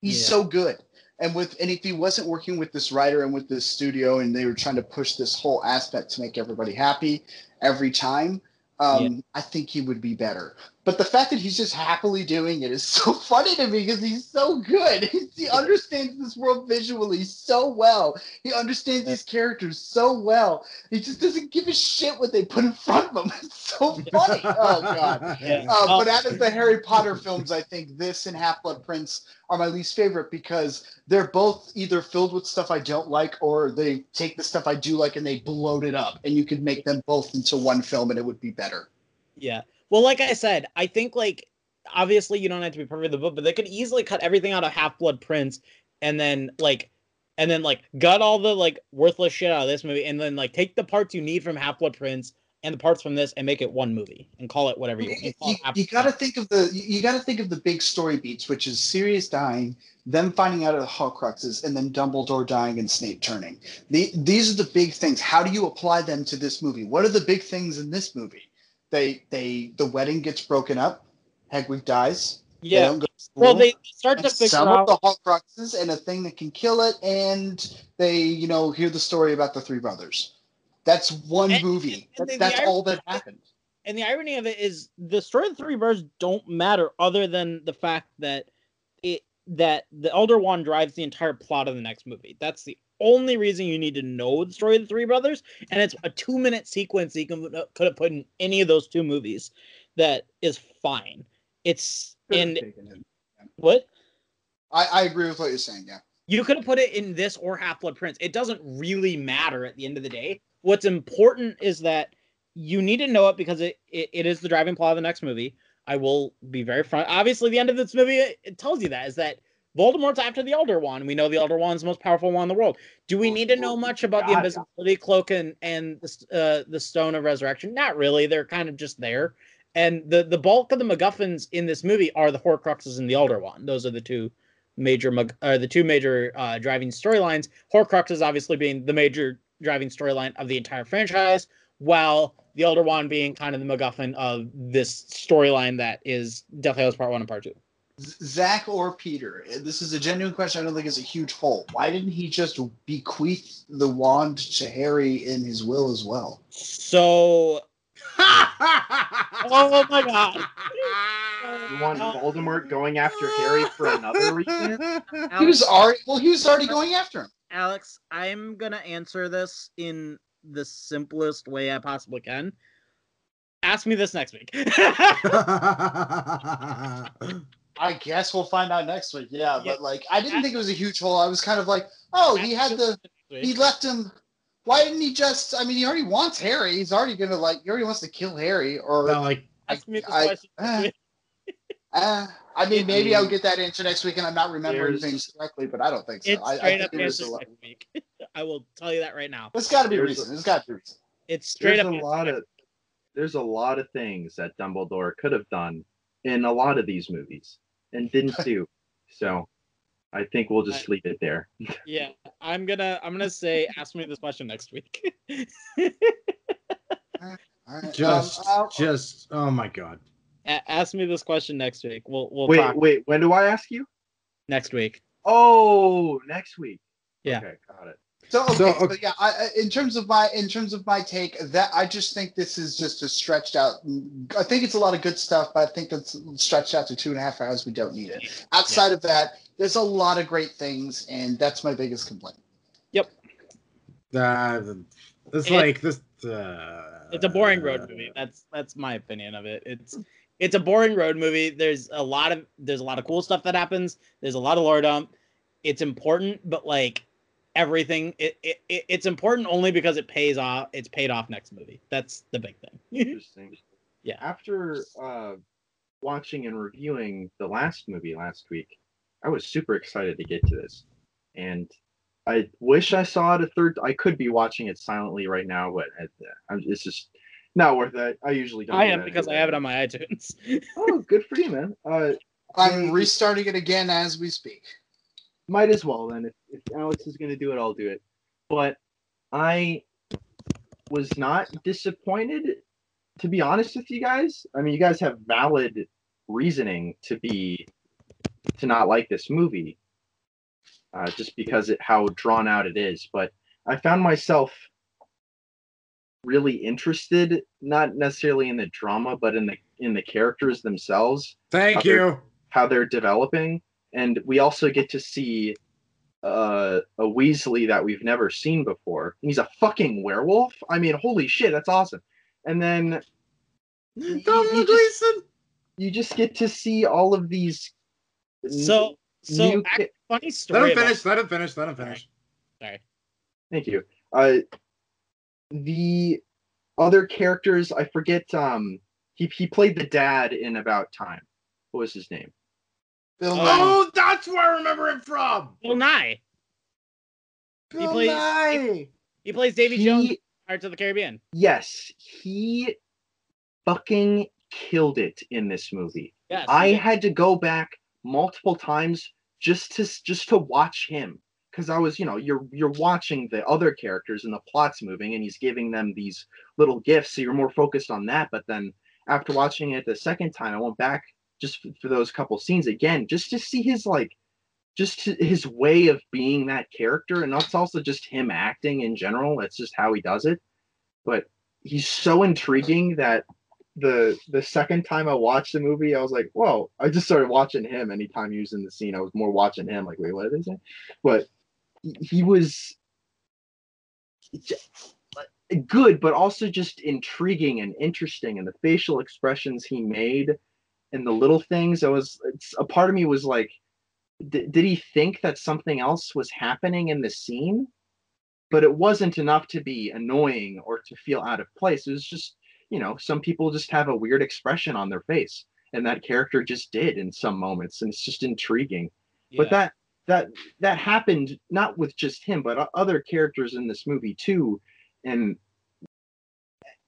he's Yeah. so good. And with and if he wasn't working with this writer and with this studio, and they were trying to push this whole aspect to make everybody happy every time, um, Yeah. I think he would be better. But the fact that he's just happily doing it is <laughs> so funny to me because he's so good. <laughs> he understands this world visually so well. He understands these characters so well. He just doesn't give a shit what they put in front of him. <laughs> It's so funny. oh god. Yeah. Uh, but out of the Harry Potter films, I think this and Half Blood Prince are my least favorite because they're both either filled with stuff I don't like or they take the stuff I do like and they bloat it up. And you could make them both into one film and it would be better. Yeah. Well, like I said, I think like obviously you don't have to be perfect with the book, but they could easily cut everything out of Half Blood Prince and then like and then like gut all the like worthless shit out of this movie and then like take the parts you need from Half Blood Prince and the parts from this and make it one movie and call it whatever you want. You, and call it Half- you got to think of the you, you got to think of the big story beats, which is Sirius dying, them finding out of the Horcruxes, and then Dumbledore dying and Snape turning. The, these are the big things. How do you apply them to this movie? What are the big things in this movie? They they the wedding gets broken up. Hedwig dies. They yeah. to. Well, they start to figure some out of the Horcruxes and a thing that can kill it, and they, you know, hear the story about the three brothers. That's one And- movie. and That- the- that's the all that happened. and the irony of it is the story of the three brothers don't matter other than the fact that it that the elder one drives the entire plot of the next movie that's the only reason you need to know the story of the three brothers and it's a two minute sequence you can could have put in any of those two movies that is fine it's in what I, I agree with what you're saying. Yeah. you could have put it in this or Half Blood Prince. It doesn't really matter at the end of the day. What's important is that you need to know it because it, it, it is the driving plot of the next movie. I will be very front. Obviously, the end of this movie it, it tells you that is that Voldemort's after the Elder Wand. We know the Elder Wand's the most powerful wand in the world. Do we need to know much about the invisibility cloak and and the uh, the Stone of Resurrection? Not really. They're kind of just there. And the the bulk of the MacGuffins in this movie are the Horcruxes and the Elder Wand. Those are the two major Mag- uh, the two major uh, driving storylines. Horcruxes obviously being the major driving storyline of the entire franchise, while the Elder Wand being kind of the MacGuffin of this storyline that is Deathly Hallows Part One and Part Two. Z- Zach or Peter? Eh, this is a genuine question. I don't think it's a huge hole. Why didn't he just bequeath the wand to Harry in his will as well? So, <laughs> oh, oh my god, You want Voldemort going after Harry for another reason? <laughs> He was already well. He was already going after him. Alex, I'm gonna answer this in the simplest way I possibly can. Ask me this next week. <laughs> I guess we'll find out next week. Yeah, Yeah. but like, I didn't think it was a huge hole. I was kind of like, oh, he had the, he left him. Why didn't he just? I mean, he already wants Harry. He's already gonna like, he already wants to kill Harry. Or, Well, like Ask me I- question next week. uh, I mean, maybe I'll get that answer next week, and I'm not remembering There's- things correctly, but I don't think so. It's I, I straight think up there answer next week. <laughs> I will tell you that right now. There's got to be There's reason. There's got to be reason. It's straight There's up. a lot of there's a lot of things that Dumbledore could have done in a lot of these movies and didn't <laughs> sue. So I think we'll just leave it there. <laughs> Yeah, I'm gonna I'm gonna say ask me this question next week. Just, um, just, oh my god. A- ask me this question next week. We'll we'll wait, talk wait, when do I ask you? next week. Oh, next week. Yeah. Okay, got it. So okay, So, so, okay. yeah, I, I- in terms of my in terms of my take, that I just think this is just a stretched out. I think it's a lot of good stuff, but I think it's stretched out to two and a half hours. We don't need it. Outside of that, there's a lot of great things, and that's my biggest complaint. Yep. Uh, it's It- like this. Uh, It's a boring road movie. That's that's my opinion of it. It's it's a boring road movie. There's a lot of there's a lot of cool stuff that happens. There's a lot of lore dump. It's important, but like everything, it, it, it it's important only because it pays off. It's paid off next movie. That's the big thing. <laughs> Interesting. Yeah. After uh, watching and reviewing the last movie last week, I was super excited to get to this, and I wish I saw it a third. I could be watching it silently right now, but it- I'm- it's just not worth it. I usually don't. I do am that because I have it on my iTunes. Oh, good for you, man. Uh, I'm restarting it again as we speak. Might as well then. If, if Alex is going to do it, I'll do it. But I was not disappointed, to be honest with you guys. I mean, you guys have valid reasoning to be to not like this movie, uh, just because it how drawn out it is. But I found myself really interested, not necessarily in the drama, but in the in the characters themselves Thank Other- you. how they're developing, and we also get to see uh, a Weasley that we've never seen before. He's a fucking werewolf. I mean, holy shit, that's awesome. And then you- Domhnall you just- you just get to see all of these. So so new act- ki- funny Let story. him about- finish. Let him finish. Let him finish. Sorry. Thank you. Uh, the other characters, I forget. Um, he he played the dad in About Time. What was his name? Bill Oh. Nighy. Oh, that's where I remember him from. Bill Nighy. Bill plays- Nighy. He plays Davy He- Jones in Pirates of the Caribbean. Yes, he fucking killed it in this movie. Yes. I had to go back multiple times just to just to watch him because I was, you know, you're you're watching the other characters and the plot's moving and he's giving them these little gifts, so you're more focused on that. But then after watching it the second time, I went back just for those couple scenes again, just to see his like, just his way of being that character, and that's also just him acting in general. that's just how he does it. But he's so intriguing that the the second time I watched the movie, I was like, whoa, I just started watching him anytime he was in the scene. I was more watching him, like, wait, what did they say? But he, was good, but also just intriguing and interesting. And the facial expressions he made and the little things, I was it's, a part of me was like, did he think that something else was happening in the scene? But it wasn't enough to be annoying or to feel out of place. It was just you know, some people just have a weird expression on their face, and that character just did in some moments, and it's just intriguing. But that that that happened not with just him, but other characters in this movie too, and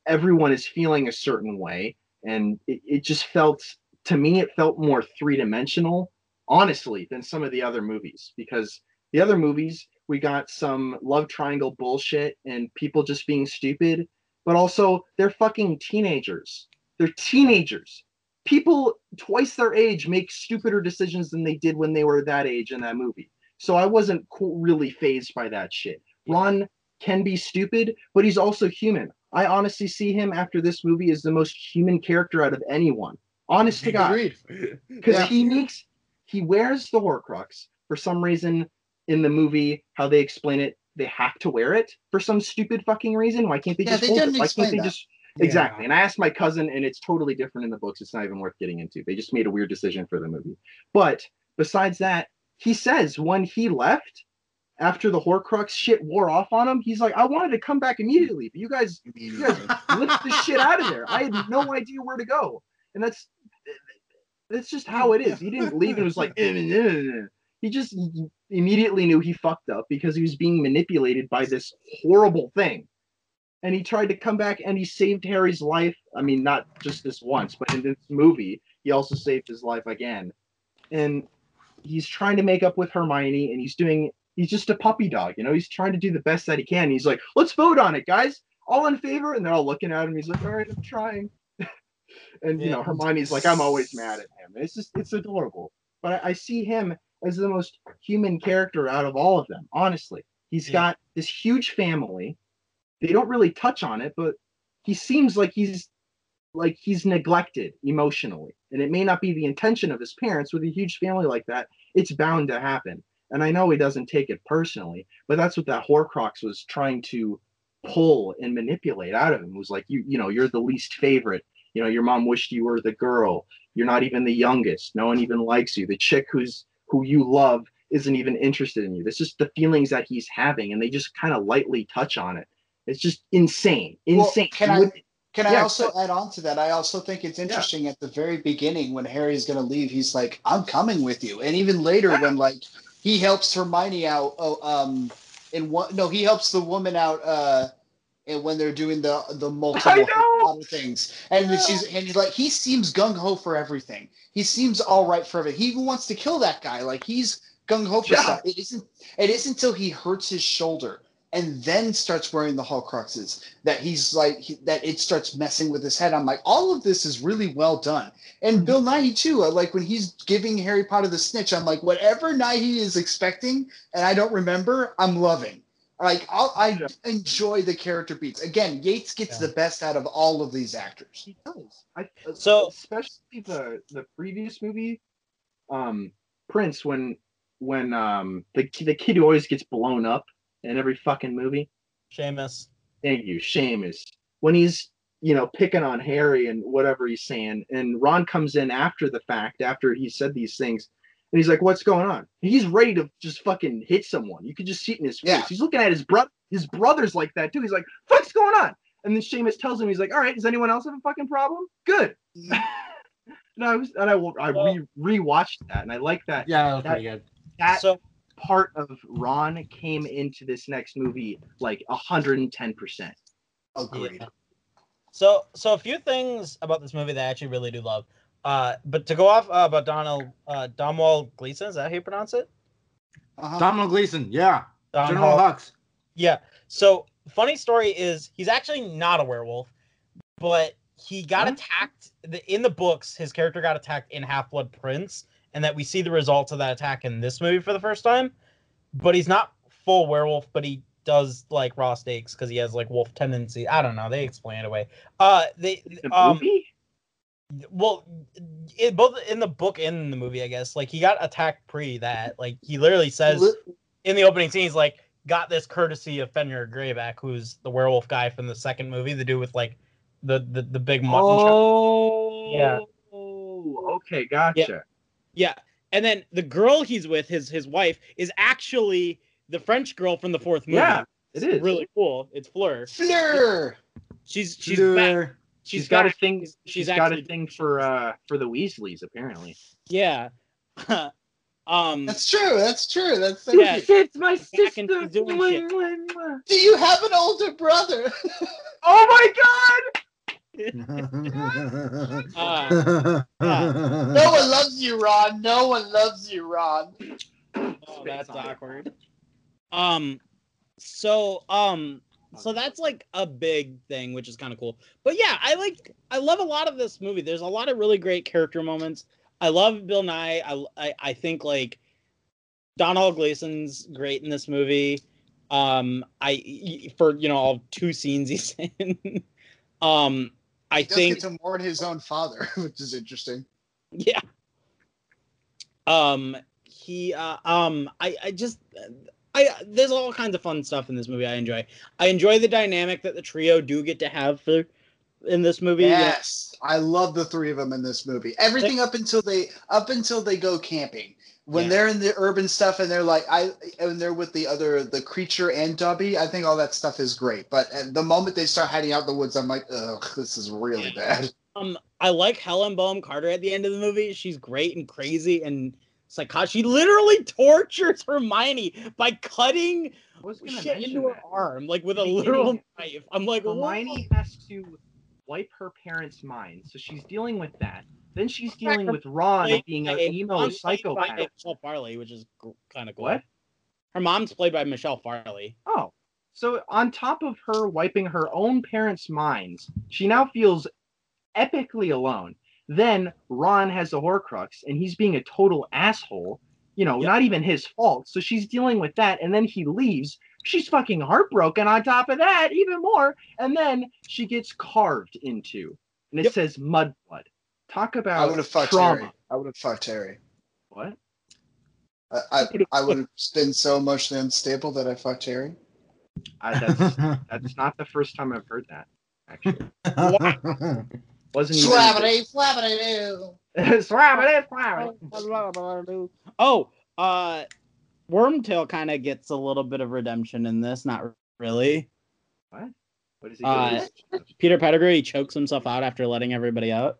everyone is feeling a certain way, and it, it just felt to me it felt more three dimensional honestly, than some of the other movies because the other movies we got some love triangle bullshit and people just being stupid, but also they're fucking teenagers. They're teenagers. People twice their age make stupider decisions than they did when they were that age in that movie. So I wasn't really fazed by that shit. Ron can be stupid, but he's also human. I honestly see him after this movie as the most human character out of anyone. Honest to God because Yeah. he makes he wears the Horcrux for some reason in the movie. How they explain it, they have to wear it for some stupid fucking reason. Why can't they Yeah, just they hold didn't it? Why explain can't they that. just exactly? And I asked my cousin, and it's totally different in the books. It's not even worth getting into. They just made a weird decision for the movie. But besides that, he says when he left. After the Horcrux shit wore off on him, he's like, I wanted to come back immediately, but you guys you guys lift the shit out of there. I had no idea where to go, and that's that's just how it is. He didn't <laughs> leave and was like, "Eh, eh, eh, eh." he just immediately knew he fucked up because he was being manipulated by this horrible thing, and he tried to come back and he saved Harry's life. I mean, not just this once, but in this movie, he also saved his life again, and he's trying to make up with Hermione, and he's doing. He's just a puppy dog, you know. He's trying to do the best that he can. He's like, "Let's vote on it, guys." All in favor, and they're all looking at him. He's like, "All right, I'm trying." And you know, Hermione's like, "I'm always mad at him." It's just, it's adorable. But I, I see him as the most human character out of all of them. Honestly, he's Yeah. got this huge family. They don't really touch on it, but he seems like he's like he's neglected emotionally, and it may not be the intention of his parents with a huge family like that. It's bound to happen. And I know he doesn't take it personally, but that's what that Horcrux was trying to pull and manipulate out of him. Was like, you, you know, you're the least favorite. You know, your mom wished you were the girl. You're not even the youngest. No one even likes you. The chick who's who you love isn't even interested in you. That's just the feelings that he's having, and they just kind of lightly touch on it. It's just insane, Well, insane. can I- Can I Yeah, also but- add on to that? I also think it's interesting at the very beginning when Harry's going to leave, he's like, "I'm coming with you," and even later Yeah. when like he helps Hermione out. Oh, um, in one no, he helps the woman out. Uh, and when they're doing the the <laughs> multiple! Things, and she's and he's like, he seems gung ho for everything. He seems all right for everything. He even wants to kill that guy. Like he's gung ho for Yeah. stuff. It isn't. It isn't until he hurts his shoulder and then starts wearing the Horcruxes that he's like he, that it starts messing with his head. I'm like, all of this is really well done. And Bill Nighy too. uh, Like when he's giving Harry Potter the snitch, I'm like, whatever Nighy is expecting, and I don't remember, I'm loving. Like I'll, I Yeah. enjoy the character beats. Again, Yates gets Yeah. the best out of all of these actors. He does. I, uh, So- especially the the previous movie, um, Prince, when when um the the kid who always gets blown up in every fucking movie. Seamus. Thank you, Seamus. When he's you know picking on Harry and whatever he's saying, and Ron comes in after the fact, after he said these things, and he's like, "What's going on?" He's ready to just fucking hit someone. You could just see it in his face. Yeah. He's looking at his brother. His brother's like that too. He's like, "What's going on?" And then Seamus tells him, he's like, "All right, does anyone else have a fucking problem? Good." <laughs> and I was, and I, I re rewatched that, and I like that. Yeah, that was pretty good. That So part of Ron came into this next movie like hundred and ten percent. Agreed. Yeah. So, so a few things about this movie that I actually really do love. Uh, but to go off uh, about Donald uh, Domwall Gleeson, is that how you pronounce it? Uh-huh. Donald Gleeson, yeah. Don General Hall- Hux. Yeah. So funny story is he's actually not a werewolf, but he got Huh? attacked the, in the books. His character got attacked in Half Blood Prince, and that we see the results of that attack in this movie for the first time. But he's not full werewolf, but he does like raw steaks because he has like wolf tendency. I don't know. They explain it away. Uh, they The um, movie? Well, it, both in the book and in the movie, I guess. Like he got attacked pre that. Like he literally says in the opening scene, he's like, got this courtesy of Fenrir Greyback, who's the werewolf guy from the second movie, the dude with like the the, the big mutton chop. Oh, Yeah. Okay, gotcha. Yeah. And then the girl he's with, his his wife, is actually the French girl from the fourth movie. Yeah, it It's really cool. It's Fleur. Fleur. She's she's back. Fleur. she's She's got a thing. She's- she's she's got a thing for uh for the Weasleys apparently. Yeah. <laughs> um That's true. That's true. That's Yeah. It's my Back and she's doing shit. Do you have an older brother? <laughs> Oh my god! <laughs> Uh, No one loves you, Ron. No one loves you, Ron. Oh, that's awkward. Um, so um, so that's like a big thing, which is kind of cool. But yeah, I like I love a lot of this movie. There's a lot of really great character moments. I love Bill Nighy. I I, I think like Donald Gleeson's great in this movie. Um, I for you know all two scenes he's <laughs> in. um, I He think to mourn his own father, <laughs> which is interesting. yeah. Um, he uh, um, I I just I there's all kinds of fun stuff in this movie. I enjoy. I enjoy the dynamic that the trio do get to have for in this movie. you know? Yes, I love the three of them in this movie. Everything up until they up until they go camping. When Yeah. they're in the urban stuff and they're like I and they're with the other the creature and Dobby, I think all that stuff is great. But the moment they start hiding out in the woods, I'm like, ugh, this is really bad. Um, I like Helen Bonham Carter at the end of the movie. She's great and crazy and psychotic. She literally tortures Hermione by cutting I was gonna shit into her that. arm, like with a literal knife. I'm like, Hermione has to wipe her parents' minds, so she's dealing with that. Then she's dealing with Ron Played being an emo mom's psychopath. Michelle Fairley, which is kind of cool. What? Her mom's played by Michelle Fairley. Oh, so on top of her wiping her own parents' minds, she now feels epically alone. Then Ron has a Horcrux, and he's being a total asshole. You know, Yep. not even his fault. So she's dealing with that, and then he leaves. She's fucking heartbroken. On top of that, even more. And then she gets carved into, and it Yep. says mudblood. Talk about I about would have fucked trauma. Terry. I would have fucked Terry. What? I, I, I would have been so emotionally unstable that I fucked Terry. I, that's <laughs> that's not the first time I've heard that. Actually, <laughs> <laughs> wasn't even. Flappity doo. <laughs> Swabbity, swabbity. Oh, uh, Wormtail kind of gets a little bit of redemption in this. Not really. What? What is he Uh, doing? Peter Pettigrew he chokes himself out after letting everybody out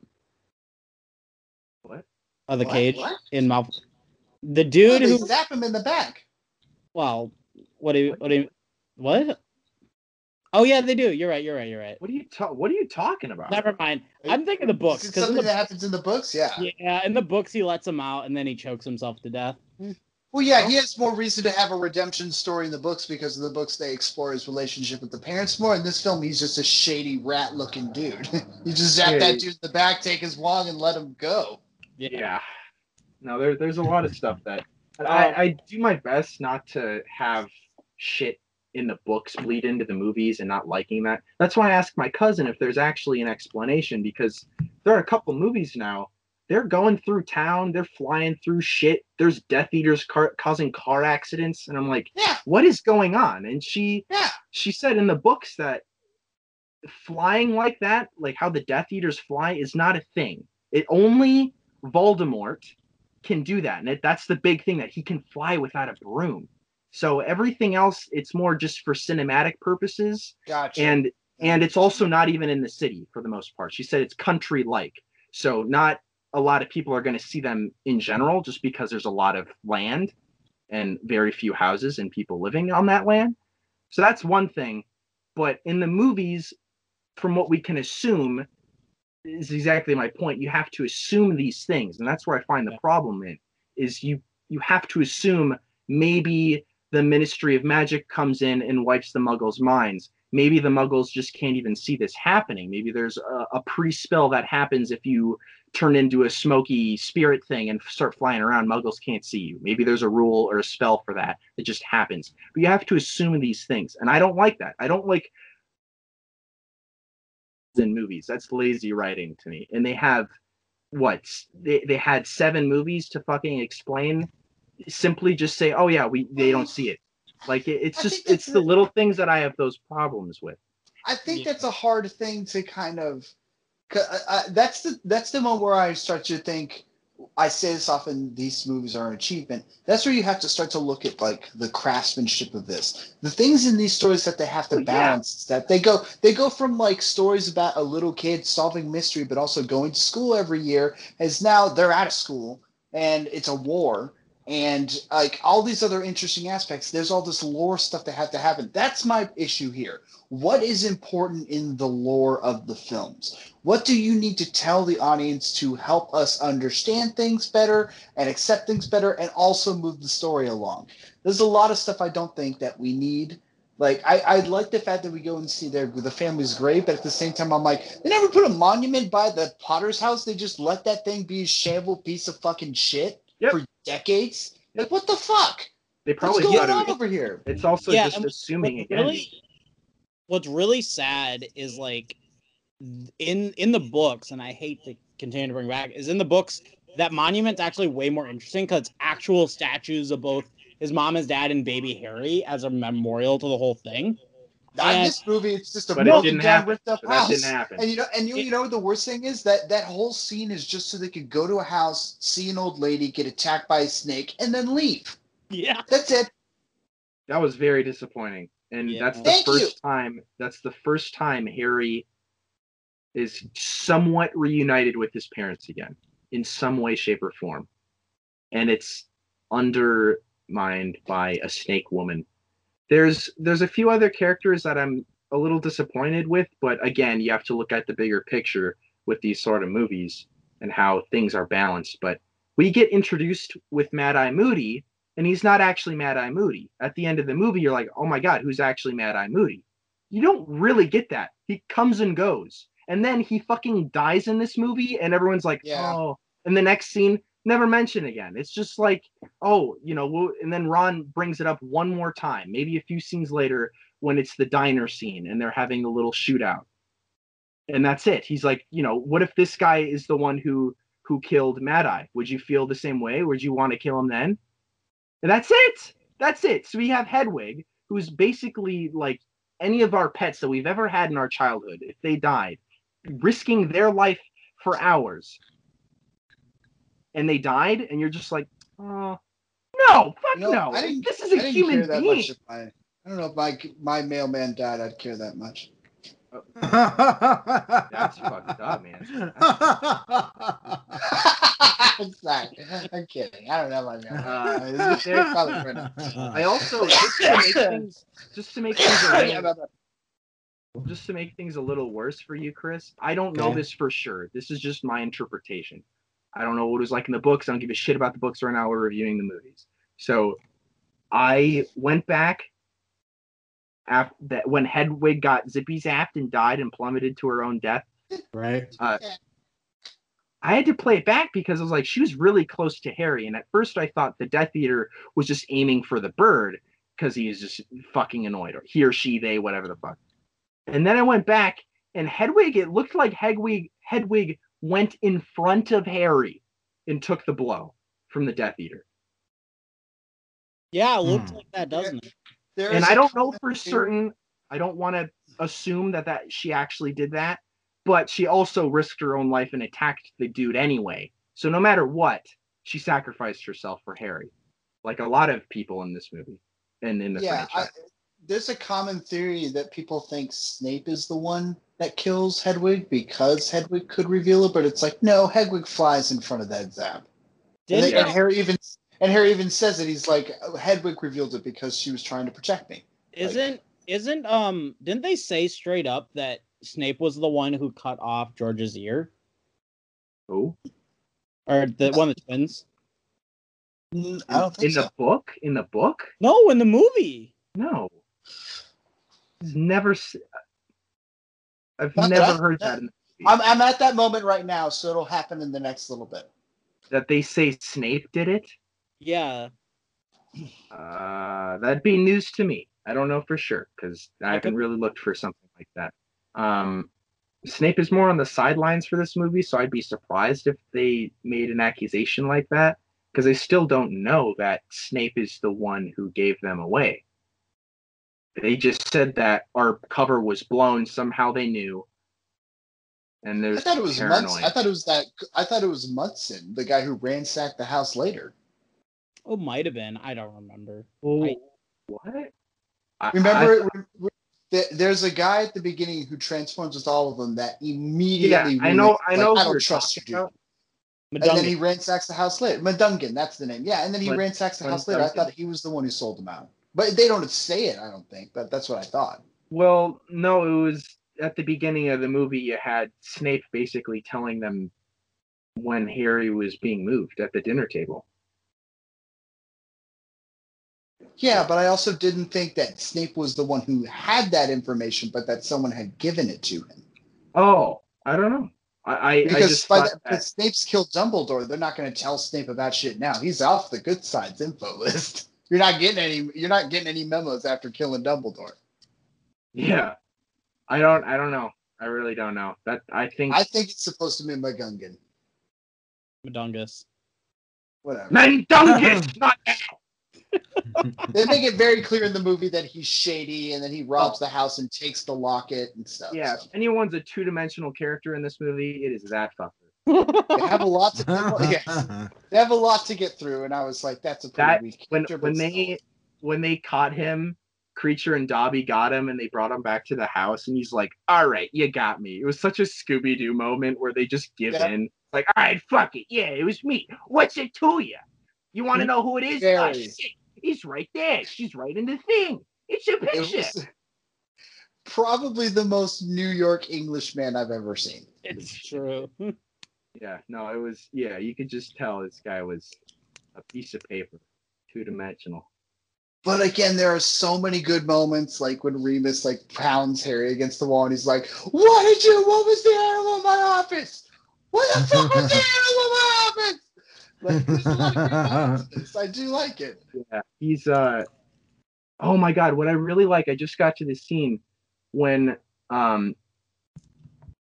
What? of the What? cage What? in Malf. The Dude, who zap him in the back. well, what do you what do you what? Oh yeah, they do. You're right. You're right. You're right. What are you ta- What are you talking about? Never mind. I'm thinking the books Is because something the that happens in the books? Yeah. yeah, in the books he lets him out and then he chokes himself to death. Well, yeah, he has more reason to have a redemption story in the books because in the books they explore his relationship with the parents more. In this film, he's just a shady rat-looking dude. <laughs> you just zap Yeah, that dude in the back, take his wong, and let him go. Yeah. No, there, there's a lot of stuff that Um, <laughs> I, I do my best not to have shit in the books bleed into the movies and not liking that. That's why I asked my cousin if there's actually an explanation because there are a couple movies now. They're going through town, they're flying through shit. There's Death Eaters car- causing car accidents, and I'm like, Yeah, what is going on? And she yeah. she said in the books that flying like that, like how the Death Eaters fly, is not a thing. It only Voldemort can do that, and it, that's the big thing that he can fly without a broom. So everything else, it's more just for cinematic purposes, Gotcha. and and it's also not even in the city for the most part. She said it's country like, so not a lot of people are going to see them in general, just because there's a lot of land and very few houses and people living on that land. So that's one thing. But in the movies, from what we can assume, is exactly my point. You have to assume these things, and that's where I find the problem in is you you have to assume maybe the Ministry of Magic comes in and wipes the Muggles' minds. Maybe the Muggles just can't even see this happening. Maybe there's a, a pre-spell that happens if you turn into a smoky spirit thing and start flying around. Muggles can't see you. Maybe there's a rule or a spell for that that just happens. But you have to assume these things, and I don't like that. I don't like in movies. That's lazy writing to me. And they have what they, they had seven movies to fucking explain simply just say oh yeah we they don't see it like it, it's I just it's the the- little things that i have those problems with I think Yeah. that's a hard thing to kind of. 'cause I- I- that's the that's the moment where I start to think. I say this often. These movies are an achievement. That's where you have to start to look at like the craftsmanship of this. The things in these stories that they have to Well, yeah. balance. is That they go they go from like stories about a little kid solving mystery, but also going to school every year. As now they're out of school and it's a war. And like all these other interesting aspects. There's all this lore stuff that have to happen. That's my issue here. What is important in the lore of the films? What do you need to tell the audience to help us understand things better and accept things better and also move the story along? There's a lot of stuff I don't think that we need. Like I, I like the fact that we go and see their the family's grave, but at the same time I'm like, they never put a monument by the Potter's house. They just let that thing be a shamble piece of fucking shit Yep. for decades. Like what the fuck? They What's probably going thought on it- over here? It's also Yeah, just assuming what's again. really, what's really sad is like in in the books, and I hate to continue to bring back, is in the books that monument's actually way more interesting because it's actual statues of both his mom, his dad, and baby Harry as a memorial to the whole thing. Not in And- this movie, it's just a But broken down, happen. ripped up But that house. didn't happen. And you know, and you, you know the worst thing is that that whole scene is just so they could go to a house, see an old lady get attacked by a snake, and then leave. Yeah. That's it. That was very disappointing. And Yeah. that's the Thank first you. time that's the first time Harry is somewhat reunited with his parents again in some way, shape, or form. And it's undermined by a snake woman. There's there's a few other characters that I'm a little disappointed with, but again, you have to look at the bigger picture with these sort of movies and how things are balanced. But we get introduced with Mad Eye Moody, and he's not actually Mad Eye Moody. At the end of the movie, you're like, oh my god, who's actually Mad Eye Moody? You don't really get that. He comes and goes, and then he fucking dies in this movie, and everyone's like, Yeah. oh. And the next scene, never mentioned again. It's just like, oh, you know, we'll, and then Ron brings it up one more time, maybe a few scenes later when it's the diner scene and they're having a little shootout. And that's it. He's like, you know, what if this guy is the one who who killed Mad Eye? Would you feel the same way? Would you want to kill him then? And that's it. That's it. So we have Hedwig, who's basically like any of our pets that we've ever had in our childhood, if they died, risking their life for hours. And they died, and you're just like, oh no, fuck You know, no. This is I a didn't human care that being. much if my I don't know if my my mailman died, I'd care that much. That's fucked up, man. I'm <laughs> sorry. I'm kidding. I don't know my mailman. Uh, <laughs> This is probably right now. I also just to make things just to make things a <laughs> little, just to make things a little worse for you, Chris. I don't know Okay. this for sure. This is just my interpretation. I don't know what it was like in the books. I don't give a shit about the books right now. We're reviewing the movies. So I went back after that when Hedwig got zippy zapped and died and plummeted to her own death. right. Uh, I had to play it back because I was like, she was really close to Harry. And at first I thought the Death Eater was just aiming for the bird because he is just fucking annoyed, or he or she, they, whatever the fuck. And then I went back and Hedwig, it looked like Hedwig Hedwig went in front of Harry and took the blow from the Death Eater. Yeah, it looks Hmm. like that, doesn't it? there and I don't know for theory- certain. I don't want to assume that that she actually did that, but she also risked her own life and attacked the dude anyway. So no matter what, she sacrificed herself for Harry, like a lot of people in this movie and in the yeah, I, there's a common theory that people think Snape is the one that kills Hedwig because Hedwig could reveal it, but it's like no, Hedwig flies in front of that zap. And, Didn't they- and Harry even and Harry even says it. He's like Hedwig revealed it because she was trying to protect me. isn't isn't um didn't they say straight up that Snape was the one who cut off George's ear Who? or the one of the twins? Mm, I don't think in so. the book, in the book, No, in the movie. no. It's never. S- I've Not never I- heard that in the movie. I'm, I'm at that moment right now, so it'll happen in the next little bit. that they say Snape did it. Yeah. Uh, that'd be news to me. I don't know for sure because I I haven't could- really looked for something like that. Um, Snape is more on the sidelines for this movie, so I'd be surprised if they made an accusation like that because they still don't know that Snape is the one who gave them away. They just said that our cover was blown. Somehow they knew, and there's I thought it was paranoid. Munson. I thought it was that. I thought it was Munson, the guy who ransacked the house later. Oh, might have been. I don't remember. Oh, I- what? I- Remember, re- re- th- there's a guy at the beginning who transforms with all of them that immediately. Yeah, I know- really- I know like, I don't trust you, talking dude. about. And then he ransacks the house later. Madungan, that's the name. Yeah, and then he Mad- ransacks the house later. I thought he was the one who sold them out. But they don't say it, I don't think. But that's what I thought. Well, no, it was at the beginning of the movie. You had Snape basically telling them when Harry was being moved at the dinner table. Yeah, but I also didn't think that Snape was the one who had that information, but that someone had given it to him. Oh, I don't know. I, I, I Because just by thought that, Snape's killed Dumbledore, they're not going to tell Snape about shit now. He's off the good side's info list. <laughs> You're not getting any. You're not getting any memos after killing Dumbledore. yeah, I don't, I don't know. I really don't know. That I think I think it's supposed to be McGungan. Madungus. Whatever. Mendungus, <laughs> not now. They make it very clear in the movie that he's shady and then he robs the house and takes the locket and stuff. yeah. so. If anyone's a two-dimensional character in this movie, it is that fucker. They have a lot to <laughs> yeah, they have a lot to get through, and I was like, that's a pretty That- weak When when but they when they caught him, Kreacher and Dobby got him, and they brought him back to the house, and he's like, "All right, you got me." It was such a Scooby Doo moment where they just give Yeah. in. Like, all right, fuck it, yeah, it was me. What's it to you? You want to know who it is? Ah, Very. shit, it's right there. She's right in the thing. It's a It picture. was probably the most New York Englishman I've ever seen. It's true. <laughs> Yeah, no, it was. Yeah, you could just tell this guy was a piece of paper, two dimensional. But again, there are so many good moments, like when Remus like pounds Harry against the wall, and he's like, "What did you? What was the animal in my office? What the fuck was the <laughs> animal in my office?" Like, there's a lot of great moments in this. I do like it. Yeah, he's uh oh my god, what I really like, I just got to this scene when um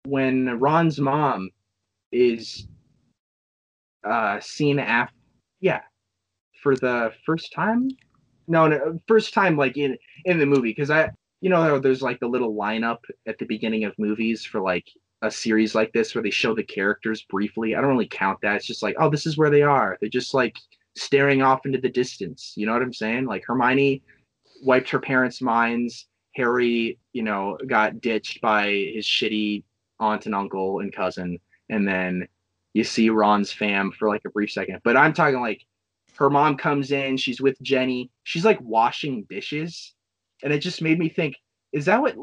when Ron's mom is uh seen after yeah for the first time? No no first time like in in the movie because i you know there's like the little lineup at the beginning of movies for like a series like this where they show the characters briefly? I don't really count that. It's just like oh this is where they are. They're just like staring off into the distance. You know what i'm saying? Like hermione wiped her parents minds. Harry you know got ditched by his shitty aunt and uncle and cousin and then you see ron's fam for like a brief second. But i'm talking like her mom comes in she's with ginny she's like washing dishes. And it just made me think is that what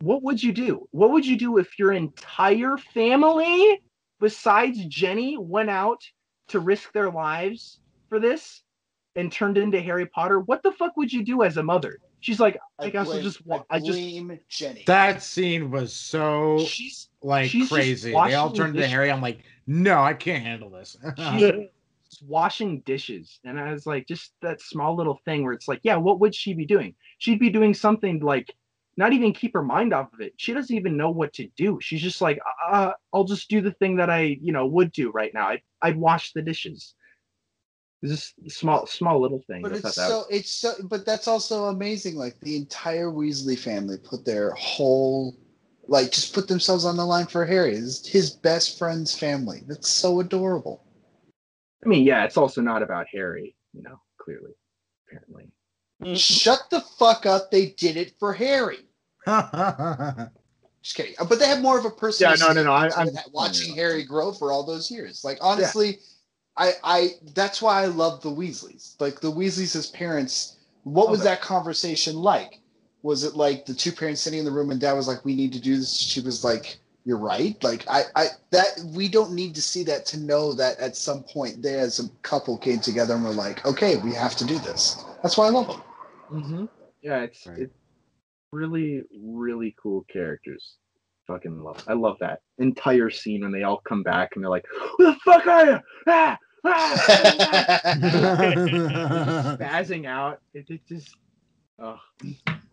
what would you do? What would you do if your entire family besides ginny went out to risk their lives for this and turned into harry potter? What the fuck would you do as a mother she's like i, guess i'll blame- just wa- I i just Ginny. that scene was so she's like she's crazy. They all turned to. Harry. I'm like, no, I can't handle this. she's washing dishes and i was like just that small little thing where it's like yeah what would she be doing she'd be doing something like not even keep her mind off of it she doesn't even know what to do she's just like uh, i'll just do the thing that i you know would do right now i'd, I'd wash the dishes it's just a small small little thing But it's that so it's so but that's also amazing. Like the entire Weasley family put their whole like just put themselves on the line for Harry. It's his best friend's family. That's so adorable. i mean yeah it's also not about harry you know clearly apparently Shut the fuck up. They did it for Harry. <laughs> Just kidding. But they have more of a person. Yeah, no, no, no, I- I'm- watching Harry grow for all those years. Like honestly, I, I that's why I love the Weasleys. Like the Weasleys as parents. What was Okay. that conversation like? Was it like the two parents sitting in the room and dad was like, "We need to do this." She was like, "You're right." Like I, I that we don't need to see that to know that at some point they as a couple came together and were like, "Okay, we have to do this." That's why I love them. Mm-hmm. Yeah, it's Right. it's really really cool characters. Fucking love. I love that entire scene when they all come back and they're like, "Who the fuck are you?" Ah," <laughs> spazzing out. It, it just. Oh,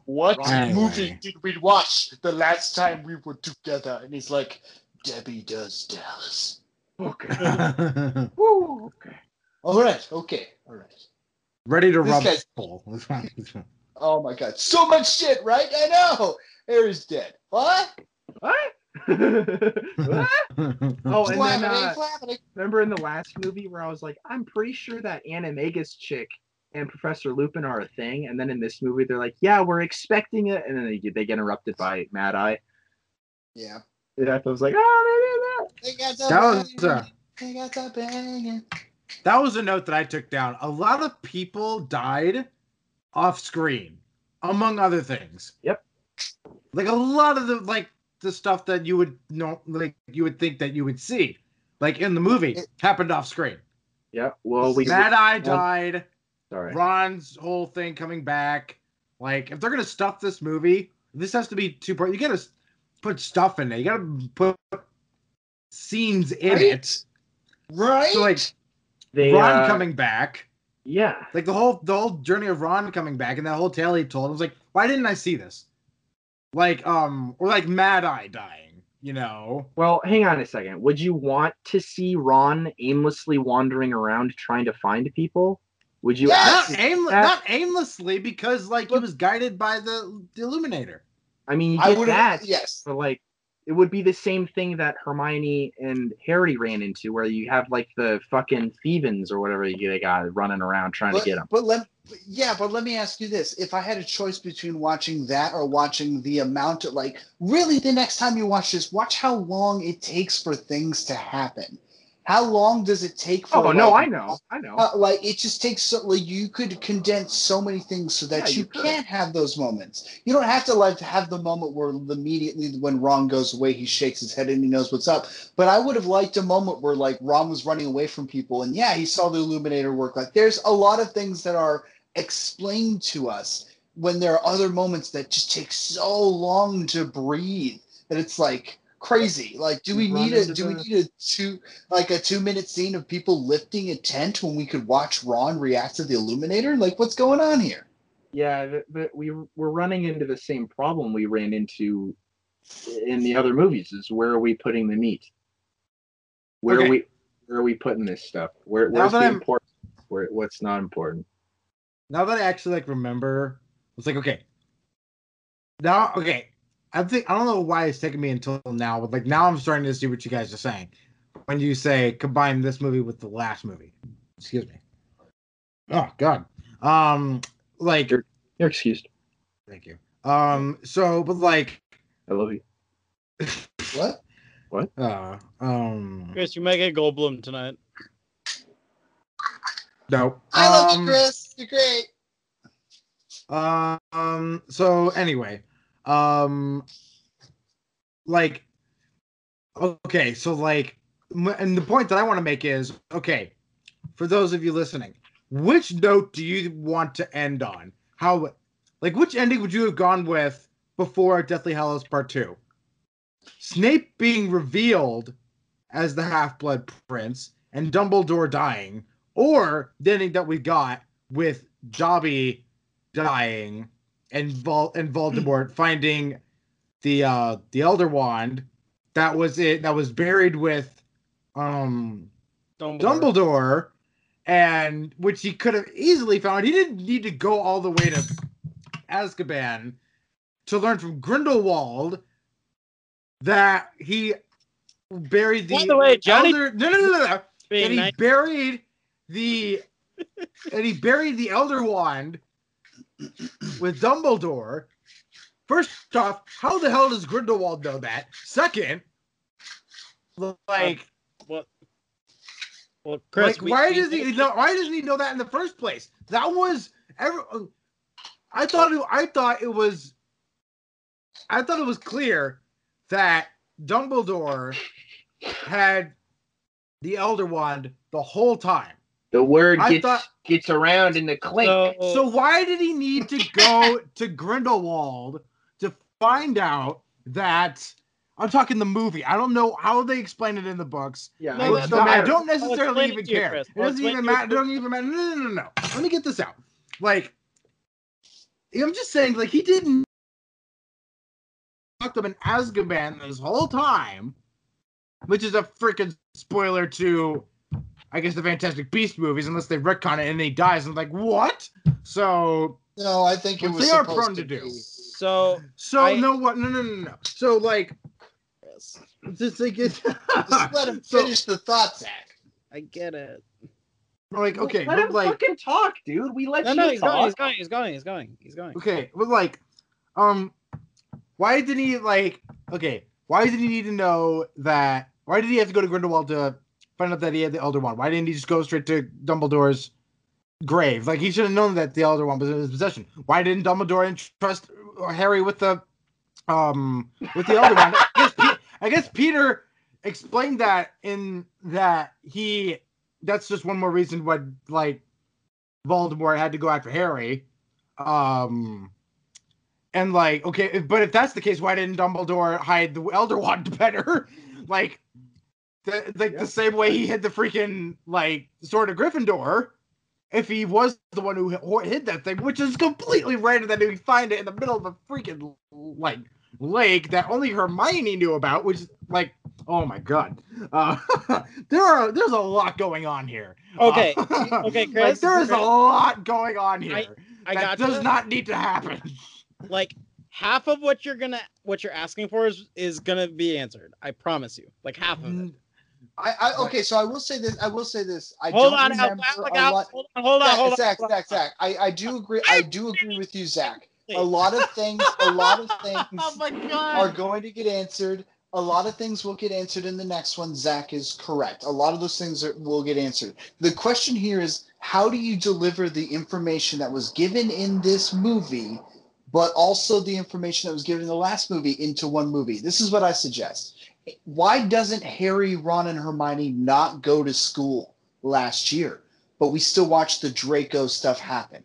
What Anyway. movie did we watch the last time we were together? And he's like, Debbie does Dallas. okay. <laughs> Woo, okay. All right, okay, all right. Ready to This rub guy's- Oh my god, so much shit, right? I know. Harry's dead. What? What? What? <laughs> Oh, and then uh, remember in the last movie where I was like, I'm pretty sure that Animagus chick and Professor Lupin are a thing, and then in this movie they're like, yeah, we're expecting it, and then they get, they get interrupted by Mad Eye. Yeah. Yeah, I was like, oh, They got that was a They got that banging. That was a note that I took down. A lot of people died off screen, among other things. Yep. Like a lot of the like the stuff that you would know, like you would think that you would see, like in the movie, It- happened off screen. Yeah. Well, we. Mad Eye died. Sorry. Ron's whole thing coming back. Like, if they're gonna stuff this movie, this has to be two part. You gotta put stuff in it. You gotta put scenes in Right? it. Right? So like They, Ron uh, coming back, Yeah. like the whole the whole journey of Ron coming back, and that whole tale he told. I was like, why didn't I see this? Like, um, or like Mad Eye dying. You know, Well, hang on a second. Would you want to see Ron aimlessly wandering around trying to find people? Would you? Yes! not aim, that- not aimlessly because like he was guided by the, the Illuminator. I mean, you I get would that. Yes. but like, it would be the same thing that Hermione and Harry ran into, where you have like the fucking Thevens or whatever they got running around trying But, to get them. but let yeah, but let me ask you this: If I had a choice between watching that or watching the amount of like, really, the next time you watch this, watch how long it takes for things to happen. How long does it take for? Oh no, I know, I know. Uh, like it just takes so like you could condense so many things so that Yeah, you, you can't have those moments. You don't have to like have the moment where immediately when Ron goes away, he shakes his head and he knows what's up. But I would have liked a moment where like Ron was running away from people and yeah, he saw the Illuminator work. Like there's a lot of things that are explained to us when there are other moments that just take so long to breathe that it's like crazy. Like, do we Run need a into do we need a two like a two minute scene of people lifting a tent when we could watch Ron react to the Illuminator? Like, what's going on here? Yeah, but, but we we're running into the same problem we ran into in the other movies. Is where are we putting the meat? Where Okay. are we where are we putting this stuff? Where Now where's the I'm- important? Where what's not important? now that I actually like remember, it's like okay. Now, okay, I think I don't know why it's taken me until now, but like now I'm starting to see what you guys are saying when you say combine this movie with the last movie. Excuse me. Oh God. Um, like You're excused. thank you. Um, so but like I love you. <laughs> What? What? Uh um Chris, you might get Goldblum tonight. no. I love um, you, Chris. You're great. Um. So anyway, um, like, okay, so like, and the point that I want to make is, okay, for those of you listening, which note do you want to end on? How, like, which ending would you have gone with before Deathly Hallows Part Two? Snape being revealed as the Half Blood Prince and Dumbledore dying, or the ending that we got with Dobby dying and Vol- and Voldemort <clears throat> finding the uh the Elder Wand that was it that was buried with um Dumbledore. Dumbledore and which he could have easily found. He didn't need to go all the way to Azkaban to learn from Grindelwald that he buried the By the way, Johnny- Elder no no no no, no and he nice- buried the and he buried the Elder Wand with Dumbledore. First off, how the hell does Grindelwald know that? Second, like, Well, well, Chris, like we- why we- does he know? Why doesn't he know that in the first place? That was every. I thought it. I thought it was. I thought it was clear that Dumbledore had the Elder Wand the whole time. The word I gets thought- gets around in the clink. So, So why did he need to go <laughs> to Grindelwald to find out that I'm talking the movie? I don't know how they explain it in the books. yeah, No, I- that- So no I don't necessarily even you, care. Chris. It doesn't even matter. It doesn't even matter. No, no, no, no, no. Let me get this out. Like, I'm just saying, like he didn't locked up in Azkaban this whole time, which is a freaking spoiler to, I guess, the Fantastic Beast movies, unless they retcon it and he dies. I'm like, what? So, No, I think it was they are prone to do. be- so so I- no, what? No, no, no, no. So like, Chris, just like it. Just let him <laughs> So- finish the thought, Zach. I get it. like, okay, let but him like, fucking talk, dude. We let No, you no, he's talk. going, he's going, he's going, he's going, he's going. okay, but like, um, why did he like? Okay, why did he need to know that? Why did he have to go to Grindelwald to find out that he had the Elder Wand? Why didn't he just go straight to Dumbledore's grave? Like he should have known that the Elder Wand was in his possession. Why didn't Dumbledore entrust Harry with the um with the Elder Wand? I guess, guess Peter explained that in that he that's just one more reason why like Voldemort had to go after Harry. Um and like, okay, but if that's the case, why didn't Dumbledore hide the Elder <laughs> Wand better? like, the, like Yeah. the same way he hid the freaking like Sword of Gryffindor. If he was the one who hi- hid that thing, which is completely random that he find it in the middle of a freaking like lake that only Hermione knew about, which like, oh my god, uh, <laughs> there are there's a lot going on here. Okay, Uh, okay, <laughs> like, there is a lot going on here I that got does not need to happen. <laughs> like half of what you're gonna what you're asking for is is gonna be answered. I promise you. Like half of it. I, I okay, so I will say this. I will say this. I Hold don't on, Al, remember Al, a Al, lot. hold on, hold on, Zach, hold on. Zach, on. Zach, Zach. I, I do agree. I do agree with you, Zach. A lot of things. A lot of <laughs> oh things oh my god! are going to get answered. A lot of things will get answered in the next one. Zach is correct. A lot of those things are, will get answered. The question here is how do you deliver the information that was given in this movie, but also the information that was given in the last movie into one movie? This is what I suggest. Why doesn't Harry, Ron, and Hermione not go to school last year, but we still watch the Draco stuff happen?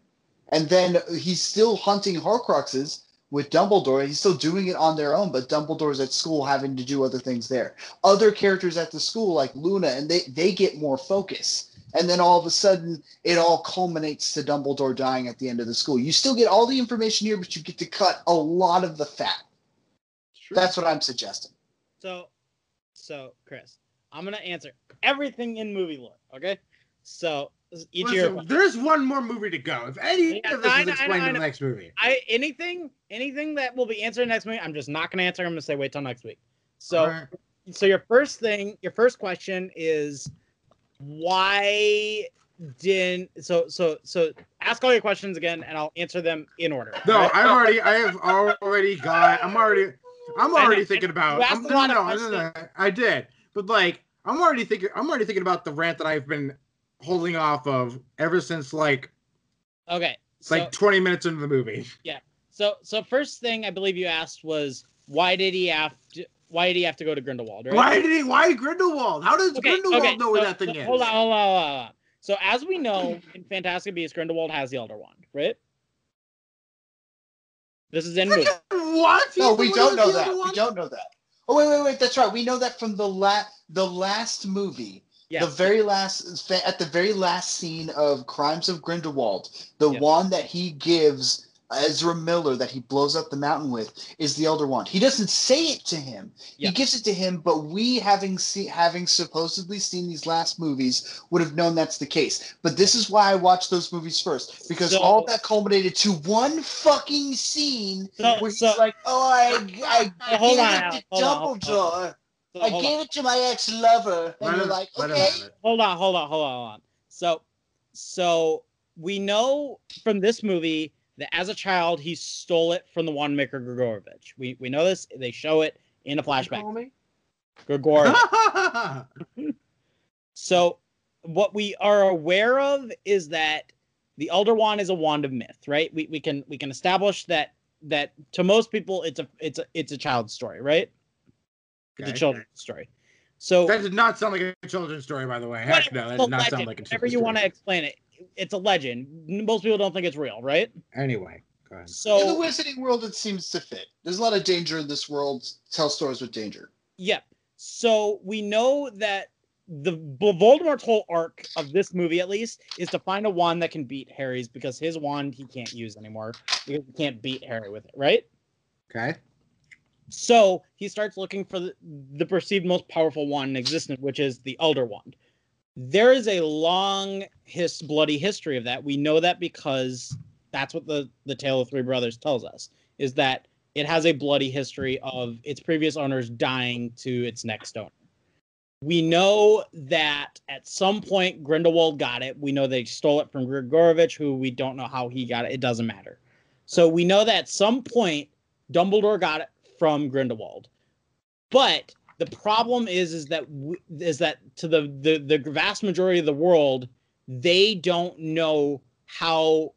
And then he's still hunting Horcruxes with Dumbledore. He's still doing it on their own, but Dumbledore's at school having to do other things there. Other characters at the school, like Luna, and they, they get more focus. And then all of a sudden, it all culminates to Dumbledore dying at the end of the school. You still get all the information here, but you get to cut a lot of the fat. That's what I'm suggesting. So, so Chris, I'm gonna answer everything in movie lore. Okay, so each your there's one more movie to go. If any Yeah, of this I is know, I explained know, I in the next movie, I anything anything that will be answered next week, I'm just not gonna answer. I'm gonna say wait till next week. So, Alright. so your first thing, your first question is why didn't so so so ask all your questions again and I'll answer them in order. no, alright? I've already, I have already got. I'm already, I'm already I thinking know. about. I'm, no, no, no, no, I did, but like, I'm already thinking. I'm already thinking about the rant that I've been holding off of ever since like Okay. So, like 20 minutes into the movie. Yeah. So so first thing I believe you asked was why did he have to why did he have to go to Grindelwald, right? Why did he? Why Grindelwald? How does Grindelwald know where so- that thing so is? Hold on, hold on, hold on. So as we know, in Fantastic Beasts, Grindelwald has the Elder Wand, right? This is in movie. What? No, He's the we don't know that. other We don't know that. Oh wait, wait, wait. That's right. We know that from the la- the last movie. Yeah. The very last, at the very last scene of Crimes of Grindelwald, the Yeah. wand that he gives Ezra Miller that he blows up the mountain with is the Elder Wand. He doesn't say it to him. Yeah. He gives it to him, but we, having seen, having supposedly seen these last movies, would have known that's the case. But this is why I watched those movies first because So- all that culminated to one fucking scene So- where he's so- like, "Oh, I, I So hold gave on, it to hold on, hold on. Dumbledore. So I hold on. gave it to my ex-lover," and Let you're like, let "Okay." hold on, hold on, hold on, hold on. So, so we know from this movie that as a child he stole it from the wand maker Gregorovitch. We we know this. They show it in a flashback. Call me? Gregorovitch. <laughs> So, what we are aware of is that the Elder Wand is a wand of myth, right? We, we can we can establish that that to most people it's a it's a it's a child's story, right? It's a children's story. So That did not sound like a children's story, by the way. Heck no, that did not sound like a children's Whatever you want to explain it, it's a legend. Most people don't think it's real, right? Anyway, go ahead. In the Wizarding world, it seems to fit. There's a lot of danger in this world. Tell stories with danger. yeah, so we know that the Voldemort's whole arc of this movie, at least, is to find a wand that can beat Harry's because his wand he can't use anymore because he can't beat Harry with it, right? Okay. So he starts looking for the, the perceived most powerful wand in existence, which is the Elder Wand. There is a long, his bloody history of that. We know that because that's what the the Tale of Three Brothers tells us: is that it has a bloody history of its previous owners dying to its next owner. We know that at some point Grindelwald got it. We know they stole it from Gregorovitch, who we don't know how he got it. It doesn't matter. So we know that at some point Dumbledore got it from Grindelwald. But The problem is, is that is that to the, the the vast majority of the world, they don't know how.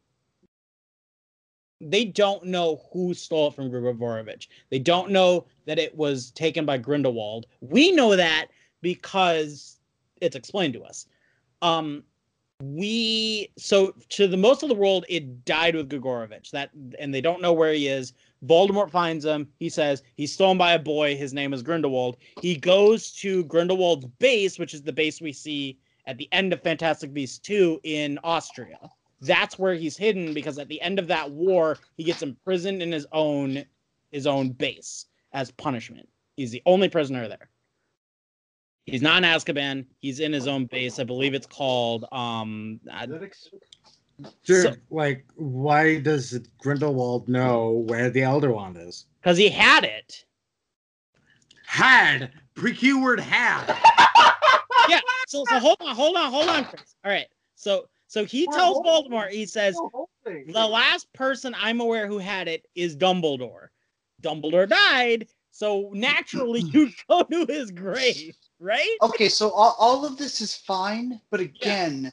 They don't know who stole it from Gregorovitch. They don't know that it was taken by Grindelwald. We know that because it's explained to us. Um, we so to the most of the world, it died with Gregorovitch. That and they don't know where he is. Voldemort finds him. He says he's stolen by a boy. His name is Grindelwald. He goes to Grindelwald's base, which is the base we see at the end of Fantastic Beasts 2 in Austria. That's where he's hidden because at the end of that war, he gets imprisoned in his own his own base as punishment. He's the only prisoner there. He's not in Azkaban. He's in his own base. I believe it's called um Sure, So- like, why does Grindelwald know where the Elder Wand is? because he had it. Had keyword had. <laughs> Yeah. So so hold on, hold on, hold on, Chris. All right. So so he We're tells holding- Voldemort, he says, the the last person I'm aware who had it is Dumbledore. Dumbledore died, so naturally you <clears throat> go to his grave, right? Okay, so all, all of this is fine, but again,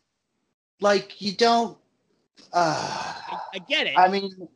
like you don't. Uh, I, I get it. I mean,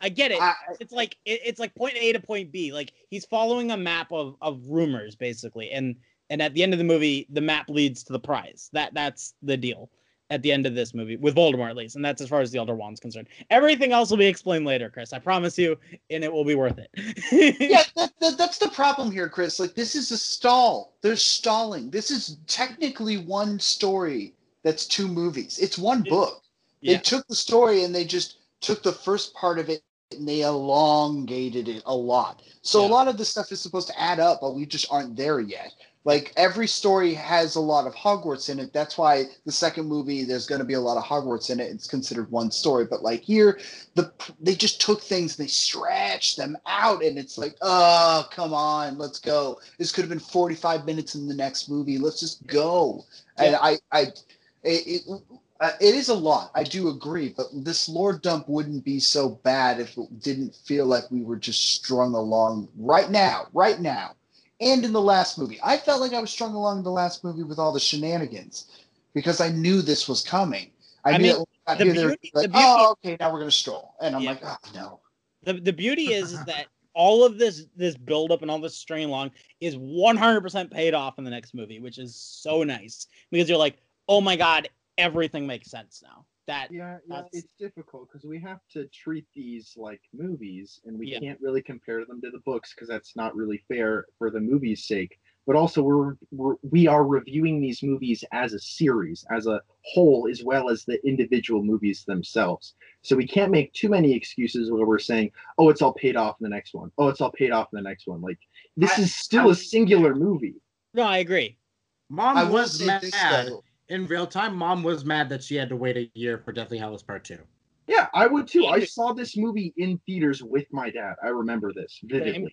I get it. I, it's like it, it's like point A to point B. Like he's following a map of of rumors basically, and and at the end of the movie, the map leads to the prize. That that's the deal at the end of this movie with Voldemort at least, and that's as far as the Elder Wand's concerned. Everything else will be explained later, Chris. I promise you, and it will be worth it. <laughs> yeah, that, that, that's the problem here, Chris. Like, this is a stall. They're stalling. This is technically one story that's two movies. It's one book. Yeah. They took the story and they just took the first part of it and they elongated it a lot. So Yeah. a lot of the stuff is supposed to add up, but we just aren't there yet. Like every story has a lot of Hogwarts in it. That's why the second movie there's going to be a lot of Hogwarts in it. It's considered one story, but like here, the they just took things and they stretched them out, and it's like, oh, come on, let's go. This could have been 45 minutes in the next movie. Let's just go. And I, I, it, it, uh, it is a lot. I do agree, but this lore dump wouldn't be so bad if it didn't feel like we were just strung along right now, right now, and in the last movie. I felt like I was strung along in the last movie with all the shenanigans because I knew this was coming. I, I knew mean, that the here, they were beauty- the beauty- oh, okay, now we're gonna stroll, and I'm Yeah. like, oh no. the the beauty is, is <laughs> that all of this this buildup and all this string along is 100% paid off in the next movie, which is so nice because you're like, oh my god, everything makes sense now. That Yeah, yeah, it's difficult because we have to treat these like movies, and we Yeah. can't really compare them to the books because that's not really fair for the movie's sake. But also, we're, we're we are reviewing these movies as a series, as a whole, as well as the individual movies themselves. So we can't make too many excuses where we're saying, "Oh, it's all paid off in the next one." Oh, it's all paid off in the next one. Like this I- is still I- a singular movie. no, I agree. Mom I was mad this though. In real time. Mom was mad that she had to wait a year for Deathly Hallows Part Two. Yeah, I would too. I saw this movie in theaters with my dad. I remember this vividly.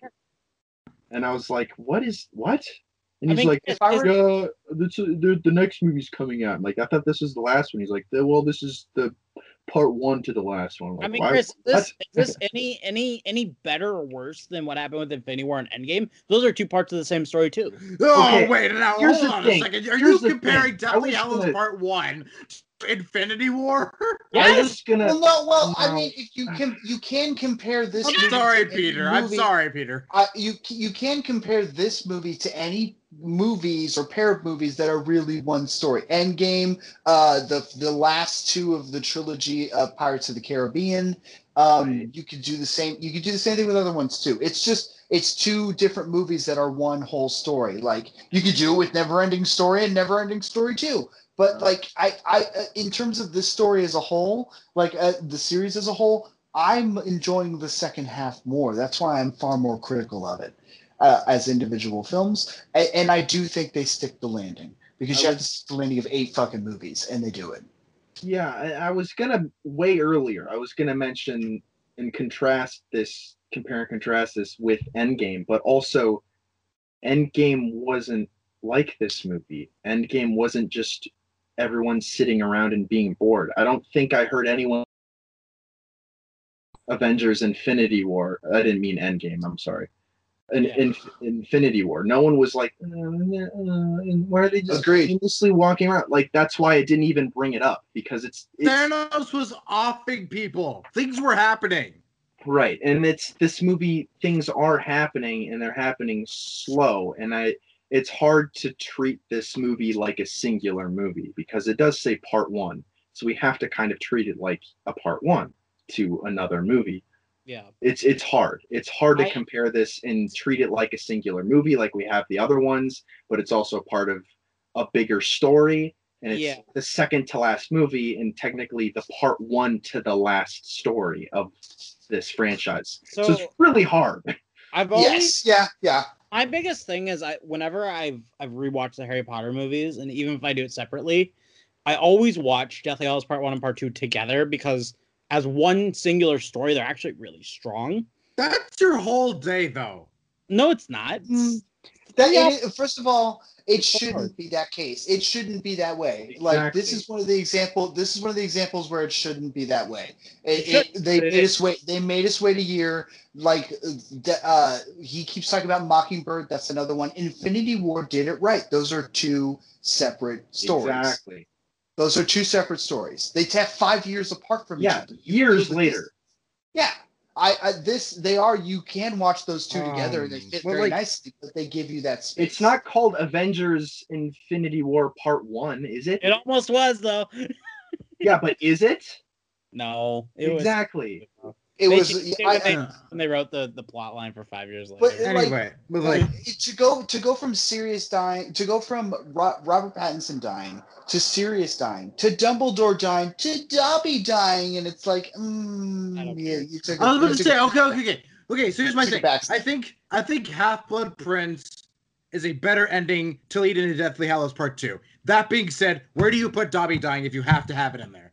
and I was like, "What is what?" And I he's mean, like, if oh, I "Yeah, were- this, the, the next movie's coming out." I'm like, I thought this was the last one. He's like, "Well, this is the part one to the last one." I'm I mean, "Why- Chris, this is this <laughs> any any any better or worse than what happened with Infinity War and Endgame? Those are two parts of the same story too. Oh Okay, wait, now here's hold on thing. a second. Are Here's you comparing thing. I Deathly Hallows gonna- Part One to Infinity War? <laughs> I Yes! was gonna. Well, no, well, I mean, if you can, you can compare this. I'm movie sorry, to any Peter. I'm sorry, Peter. Uh, you you can compare this movie to any movies or pair of movies that are really one story. Endgame, uh, the the last two of the trilogy of Pirates of the Caribbean. Um, Right. You could do the same. You could do the same thing with other ones too. It's just it's two different movies that are one whole story. Like you could do it with Neverending Story and Neverending Story too. But like I, I, uh, in terms of this story as a whole, like uh, the series as a whole, I'm enjoying the second half more. That's why I'm far more critical of it uh, as individual films. And, and I do think they stick the landing because I you have was- to stick the landing of eight fucking movies, and they do it. Yeah, I, I was gonna way earlier. I was gonna mention and contrast this, compare and contrast this with Endgame, but also Endgame wasn't like this movie. Endgame wasn't just everyone sitting around and being bored. I don't think I heard anyone Avengers Infinity War. I didn't mean Endgame, I'm sorry. In, Yeah. in Infinity War. No one was like, uh, uh, why are they just Agreed. aimlessly walking around? Like that's why it didn't even bring it up because it's, it's Thanos was offing people. Things were happening. right, and it's this movie. Things are happening, and they're happening slow, and I. It's hard to treat this movie like a singular movie because it does say part one, so we have to kind of treat it like a part one to another movie. Yeah. it's it's hard. It's hard to I- compare this and treat it like a singular movie, like we have the other ones, but it's also part of a bigger story. And it's Yeah. the second to last movie, and technically the part one to the last story of this franchise. So, So, it's really hard. I've always Yes. Yeah. Yeah. my biggest thing is I whenever I've I've rewatched the Harry Potter movies, and even if I do it separately, I always watch Deathly Hallows Part One and Part Two together because as one singular story, they're actually really strong. That's your whole day, though. No, it's not. Mm. That Yeah. it- first of all, it shouldn't be that case. It shouldn't be that way. Like this is one of the example. This is one of the examples where it shouldn't be that way. It, It they made us wait. They made us wait a year. Like uh, the- uh, he keeps talking about Mockingbird. That's another one. Infinity War did it right. Those are two separate stories. Exactly. Those are two separate stories. They tap five years apart from Yeah, each other. years This- later. Yeah. I, I this they are you can watch those two together and they Um, fit well, very like- nicely, but they give you that space. It's not called Avengers Infinity War Part One, is it? It almost was though. yeah, but is it? No, it was exactly. It They was. should- they I, would- I- when they wrote the the plot line for five years later. But it- like- Anyway, but like, to go to go from Sirius dying to go from Ro- Robert Pattinson dying to Sirius dying to Dumbledore dying to Dobby dying, and it's like, mm, don't yeah, care. you took. a- I was about to say, a- okay, okay, okay, okay. So here's my thing. I think, I think Half Blood Prince is a better ending to lead into Deathly Hallows Part Two. That being said, where do you put Dobby dying if you have to have it in there?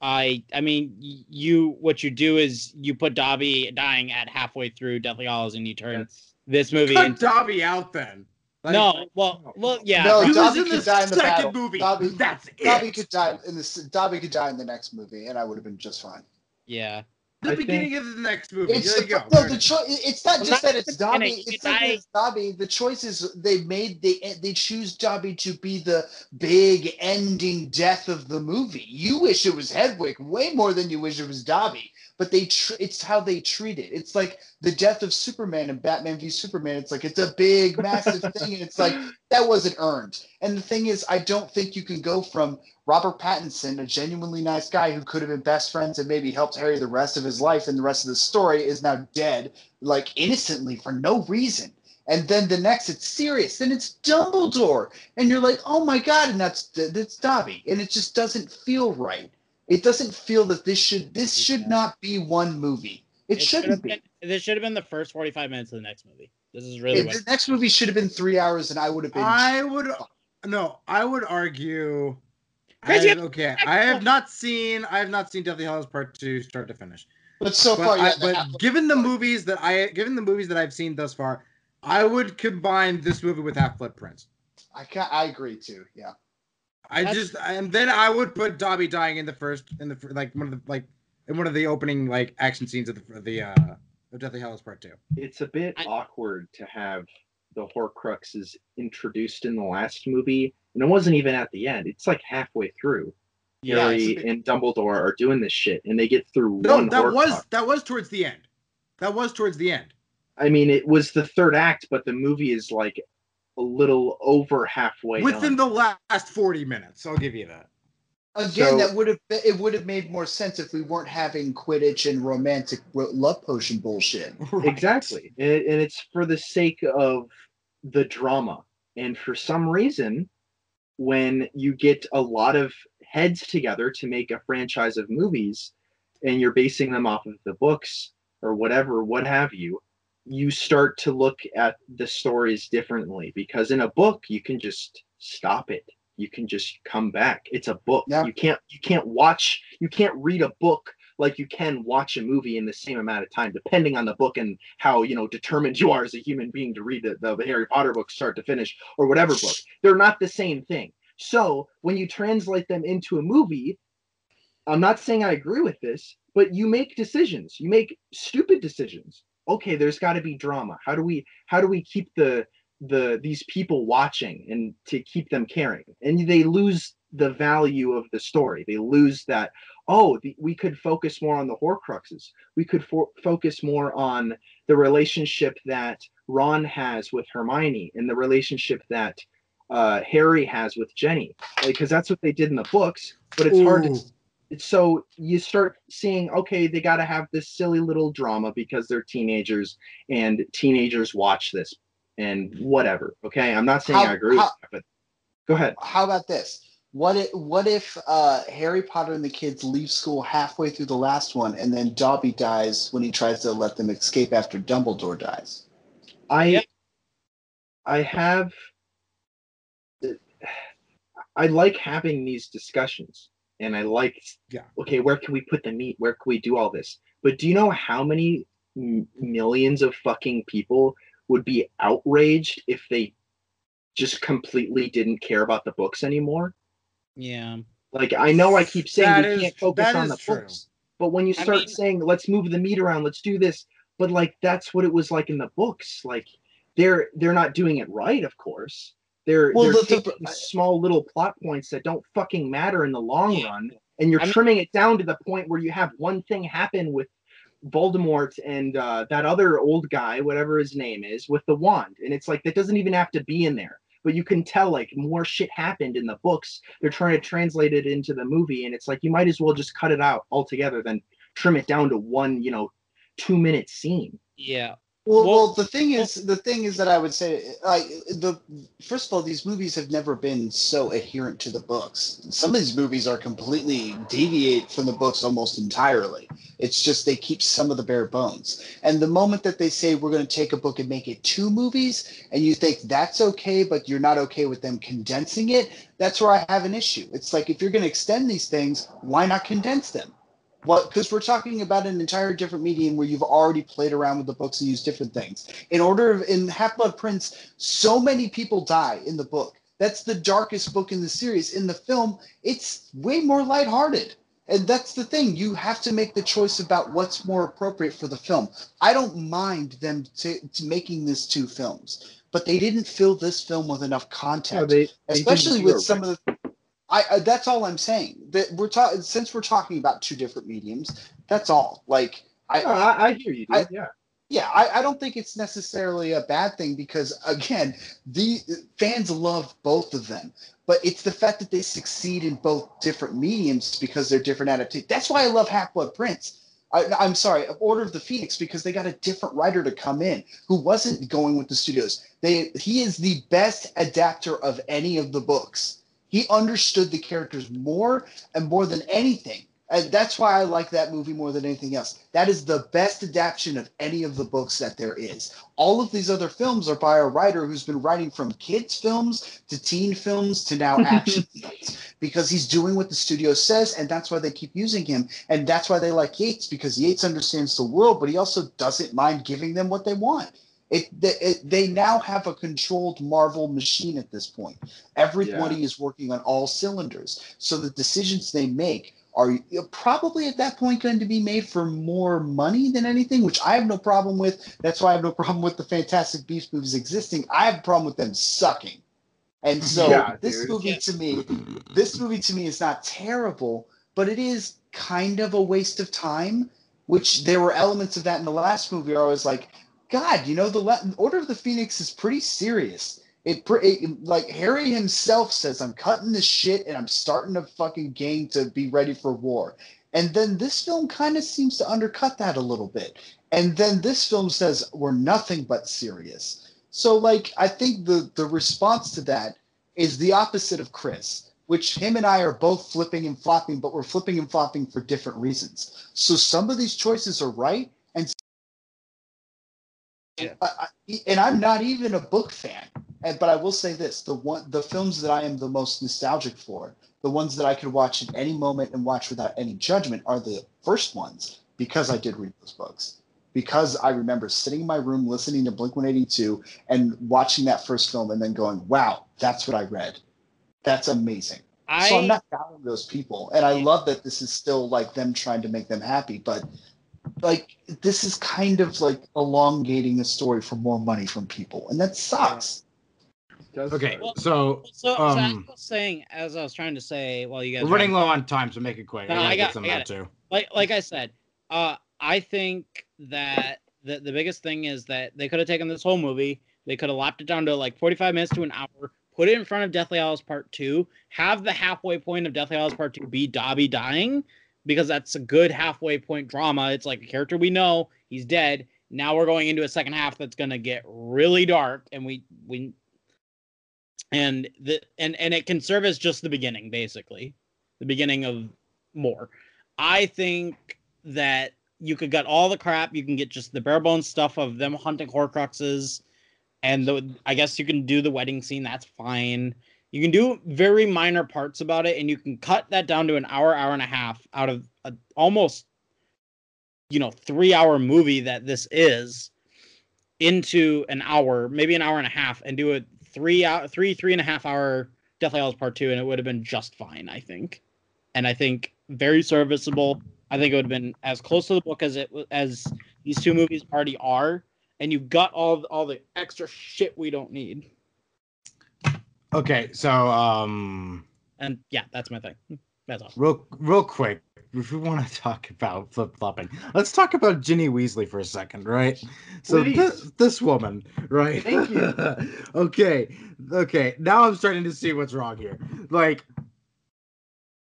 I I mean you what you do is you put Dobby dying at halfway through Deathly Hallows and you turn That's- this movie Cut into Dobby out then. Like, no well well yeah No, he was Dobby in could the die in the second battle. movie. Dobby- That's it. Dobby could die in this. Dobby could die in the next movie, and I would have been just fine. yeah the I beginning of the next movie. It's there you the, go. no, the choice. It's not Well, just not that it's. Dobby. It's It's not that I- it's Dobby. The choice is they made they they choose Dobby to be the big ending death of the movie. You wish it was Hedwig way more than you wish it was Dobby. But they tr- it's how they treat it. It's like the death of Superman and Batman v Superman. It's like it's a big massive <laughs> thing, and it's like that wasn't earned. And the thing is, I don't think you can go from Robert Pattinson, a genuinely nice guy who could have been best friends and maybe helped Harry the rest of his life, and the rest of the story is now dead, like innocently for no reason. And then the next, it's Sirius. Then it's Dumbledore, and you're like, oh my god, and that's that's Dobby, and it just doesn't feel right. It doesn't feel that this should this should not be one movie. It, should shouldn't have be. been this should have been the first 45 minutes of the next movie this is really It- what the next movie should have been three hours, and I would have been. I would no, I would argue. Chris, I- have- okay, I have not seen I have not seen Deathly Hallows Part Two start to finish. but so But, far, I- yeah, but the- given the movies that I given the movies that I've seen thus far, I would combine this movie with Half Blood Prince. I ca I agree too. Yeah. I That's- just and then I would put Dobby dying in the first in the fir- like one of the like in one of the opening like action scenes of the of the uh of Deathly Hallows Part Two. it's a bit I- awkward to have the Horcruxes introduced in the last movie, and it wasn't even at the end. It's like halfway through. Yeah, Harry bit- and Dumbledore are doing this shit, and they get through No, one. that Horcrux. was that was towards the end. That was towards the end. I mean, it was the third act, but the movie is like a little over halfway. Within done. the last forty minutes, I'll give you that. Again, So- that would have been, it would have made more sense if we weren't having Quidditch and romantic love potion bullshit. <laughs> Right. exactly, and, and it's for the sake of the drama. And for some reason, when you get a lot of heads together to make a franchise of movies, and you're basing them off of the books or whatever, what have you, you start to look at the stories differently because in a book you can just stop it. You can just come back. It's a book. Yeah. You can't you can't watch you can't read a book like you can watch a movie in the same amount of time, depending on the book and how you know determined you are as a human being to read the, the Harry Potter book start to finish or whatever book. They're not the same thing. So when you translate them into a movie, I'm not saying I agree with this, but you make decisions. You make stupid decisions okay, there's got to be drama. How do we how do we keep the the these people watching and to keep them caring? And they lose the value of the story. They lose that. Oh, the, we could focus more on the Horcruxes. We could for, focus more on the relationship that Ron has with Hermione and the relationship that uh, Harry has with Ginny, because that's what they did in the books. But it's hard to Ooh. So you start seeing okay they got to have this silly little drama because they're teenagers and teenagers watch this and whatever okay i'm not saying How- i agree how- with that but go ahead How about this? What if what if uh, Harry Potter and the kids leave school halfway through the last one, and then Dobby dies when he tries to let them escape after Dumbledore dies? i Yep. i have <sighs> i like having these discussions and i liked, Yeah. okay where can we put the meat where can we do all this but do you know how many m- millions of fucking people would be outraged if they just completely didn't care about the books anymore Yeah. Like I know I keep saying That we is- can't focus on the true. books, but when you I start mean- saying let's move the meat around, let's do this, but like that's what it was like in the books. Like they're they're not doing it right, of course. They're Well, they're the- the- small little plot points that don't fucking matter in the long Yeah. run, and you're I mean- trimming it down to the point where you have one thing happen with Voldemort and uh, that other old guy, whatever his name is, with the wand, and it's like that doesn't even have to be in there. But you can tell like more shit happened in the books. They're trying to translate it into the movie, and it's like you might as well just cut it out altogether than trim it down to one, you know, two minute scene. Yeah. Well, Well- well, the thing is, the thing is that I would say, like, the first of all, these movies have never been so adherent to the books. Some of these movies are completely deviate from the books almost entirely. It's just they keep some of the bare bones. And the moment that they say we're going to take a book and make it two movies, and you think that's okay, but you're not okay with them condensing it, that's where I have an issue. It's like if you're going to extend these things, why not condense them? Well, because we're talking about an entire different medium where you've already played around with the books and used different things. In order of in Half Blood Prince, so many people die in the book. That's the darkest book in the series. In the film, it's way more lighthearted. And that's the thing. You have to make the choice about what's more appropriate for the film. I don't mind them to, to making this two films, but they didn't fill this film with enough content they, they especially with some right. of the I, I that's all I'm saying. That we're talking since we're talking about two different mediums. That's all. Like I, No, I, I hear you, dude. I- yeah. yeah, I, I don't think it's necessarily a bad thing because again, the fans love both of them. But it's the fact that they succeed in both different mediums because they're different adaptations. That's why I love Half Blood Prince. I, I'm sorry, Order of the Phoenix because they got a different writer to come in who wasn't going with the studios. They he is the best adapter of any of the books. He understood the characters more and more than anything. And that's why I like that movie more than anything else. That is the best adaptation of any of the books that there is. All of these other films are by a writer who's been writing from kids' films to teen films to now <laughs> action films because he's doing what the studio says, and that's why they keep using him. And that's why they like Yates because Yates understands the world, but he also doesn't mind giving them what they want. It, they, it, they now have a controlled Marvel machine at this point. Everybody is working on all cylinders. So the decisions they make are uh, probably at that point going to be made for more money than anything, which I have no problem with. That's why I have no <laughs> problem with the Fantastic Beasts movies existing. I have a problem with them sucking. And so Yeah, this dude. movie Yeah. to me, this movie to me is not terrible, but it is kind of a waste of time. Which there were elements of that in the last movie. Where I was like, God, you know, the La- Order of the Phoenix is pretty serious. It, it like Harry himself says, I'm cutting this shit and I'm starting a fucking gang to be ready for war. And then this film kind of seems to undercut that a little bit. And then this film says we're nothing but serious. So like I think the the response to that is the opposite of Chris, which him and I are both flipping and flopping, but we're flipping and flopping for different reasons. So some of these choices are right, and Yeah. I, I- and I'm not even a book fan. And, but I will say this: the one, the films that I am the most nostalgic for, the ones that I could watch at any moment and watch without any judgment, are the first ones because I did read those books. Because I remember sitting in my room listening to Blink 182 and watching that first film and then going, wow, that's what I read. That's amazing. I so I'm not doubting those people. And I love that this is still like them trying to make them happy. But like this is kind of like elongating the story for more money from people, and that sucks. Okay. Well, so So, so I Um, was saying, as I was trying to say, while you guys we're were- running low on time, so make it quick. No, gotta I got- some I got of that too. like like I said, uh, I think that the the biggest thing is that they could have taken this whole movie, they could have lopped it down to like 45 minutes to an hour, put it in front of Deathly Hallows Part Two, have the halfway point of Deathly Hallows Part Two be Dobby dying, because that's a good halfway point drama. It's like a character we know, he's dead. Now we're going into a second half that's gonna get really dark, and we we and the and and it can serve as just the beginning, basically, the beginning of more. I think that you could get all the crap. You can get just the bare bones stuff of them hunting Horcruxes, and the I guess you can do the wedding scene. That's fine. You can do very minor parts about it, and you can cut that down to an hour, hour and a half out of a almost, you know, three hour movie that this is into an hour, maybe an hour and a half, and do a three hour, three three and a half hour Deathly Hallows Part Two, and it would have been just fine. I think, and I think very serviceable. I think it would have been as close to the book as it as these two movies already are, and you got all all the extra shit we don't need. Okay, so um, And yeah, that's my thing. That's all. real real quick, if we want to talk about flip flopping, let's talk about Ginny Weasley for a second, right? So Please. this this woman, right? Thank you. <laughs> okay, okay. Now I'm starting to see what's wrong here. Like,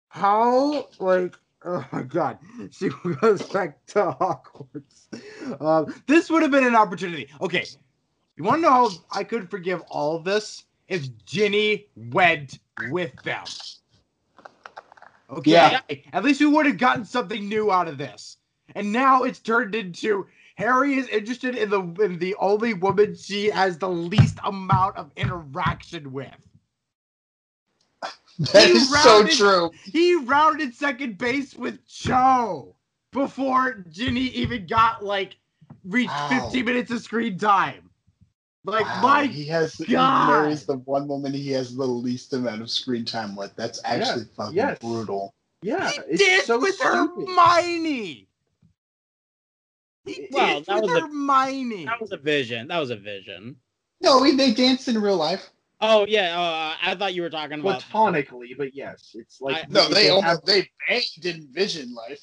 how like. Oh my god, <laughs> she goes back to Hogwarts. Um, this would have been an opportunity. Okay, you want to know how I could forgive all of this? If Ginny went with them. Okay. Yeah. At least we would have gotten something new out of this. And now it's turned into Harry is interested in the in the only woman she has the least amount of interaction with. That He is so true. He rounded second base with Cho before Ginny even got like reached Wow. 15 minutes of screen time. Like Wow, my he has he God. marries the one woman he has the least amount of screen time with. That's actually fucking yes. brutal. Yeah, he it's did so with stupid. Hermione. He Well, did that with was a- Hermione. That was a vision. That was a vision. No, he, they danced in real life. Oh yeah, uh, I thought you were talking about. platonically, but yes, it's like I- No, they have- almost they banged in Vision life.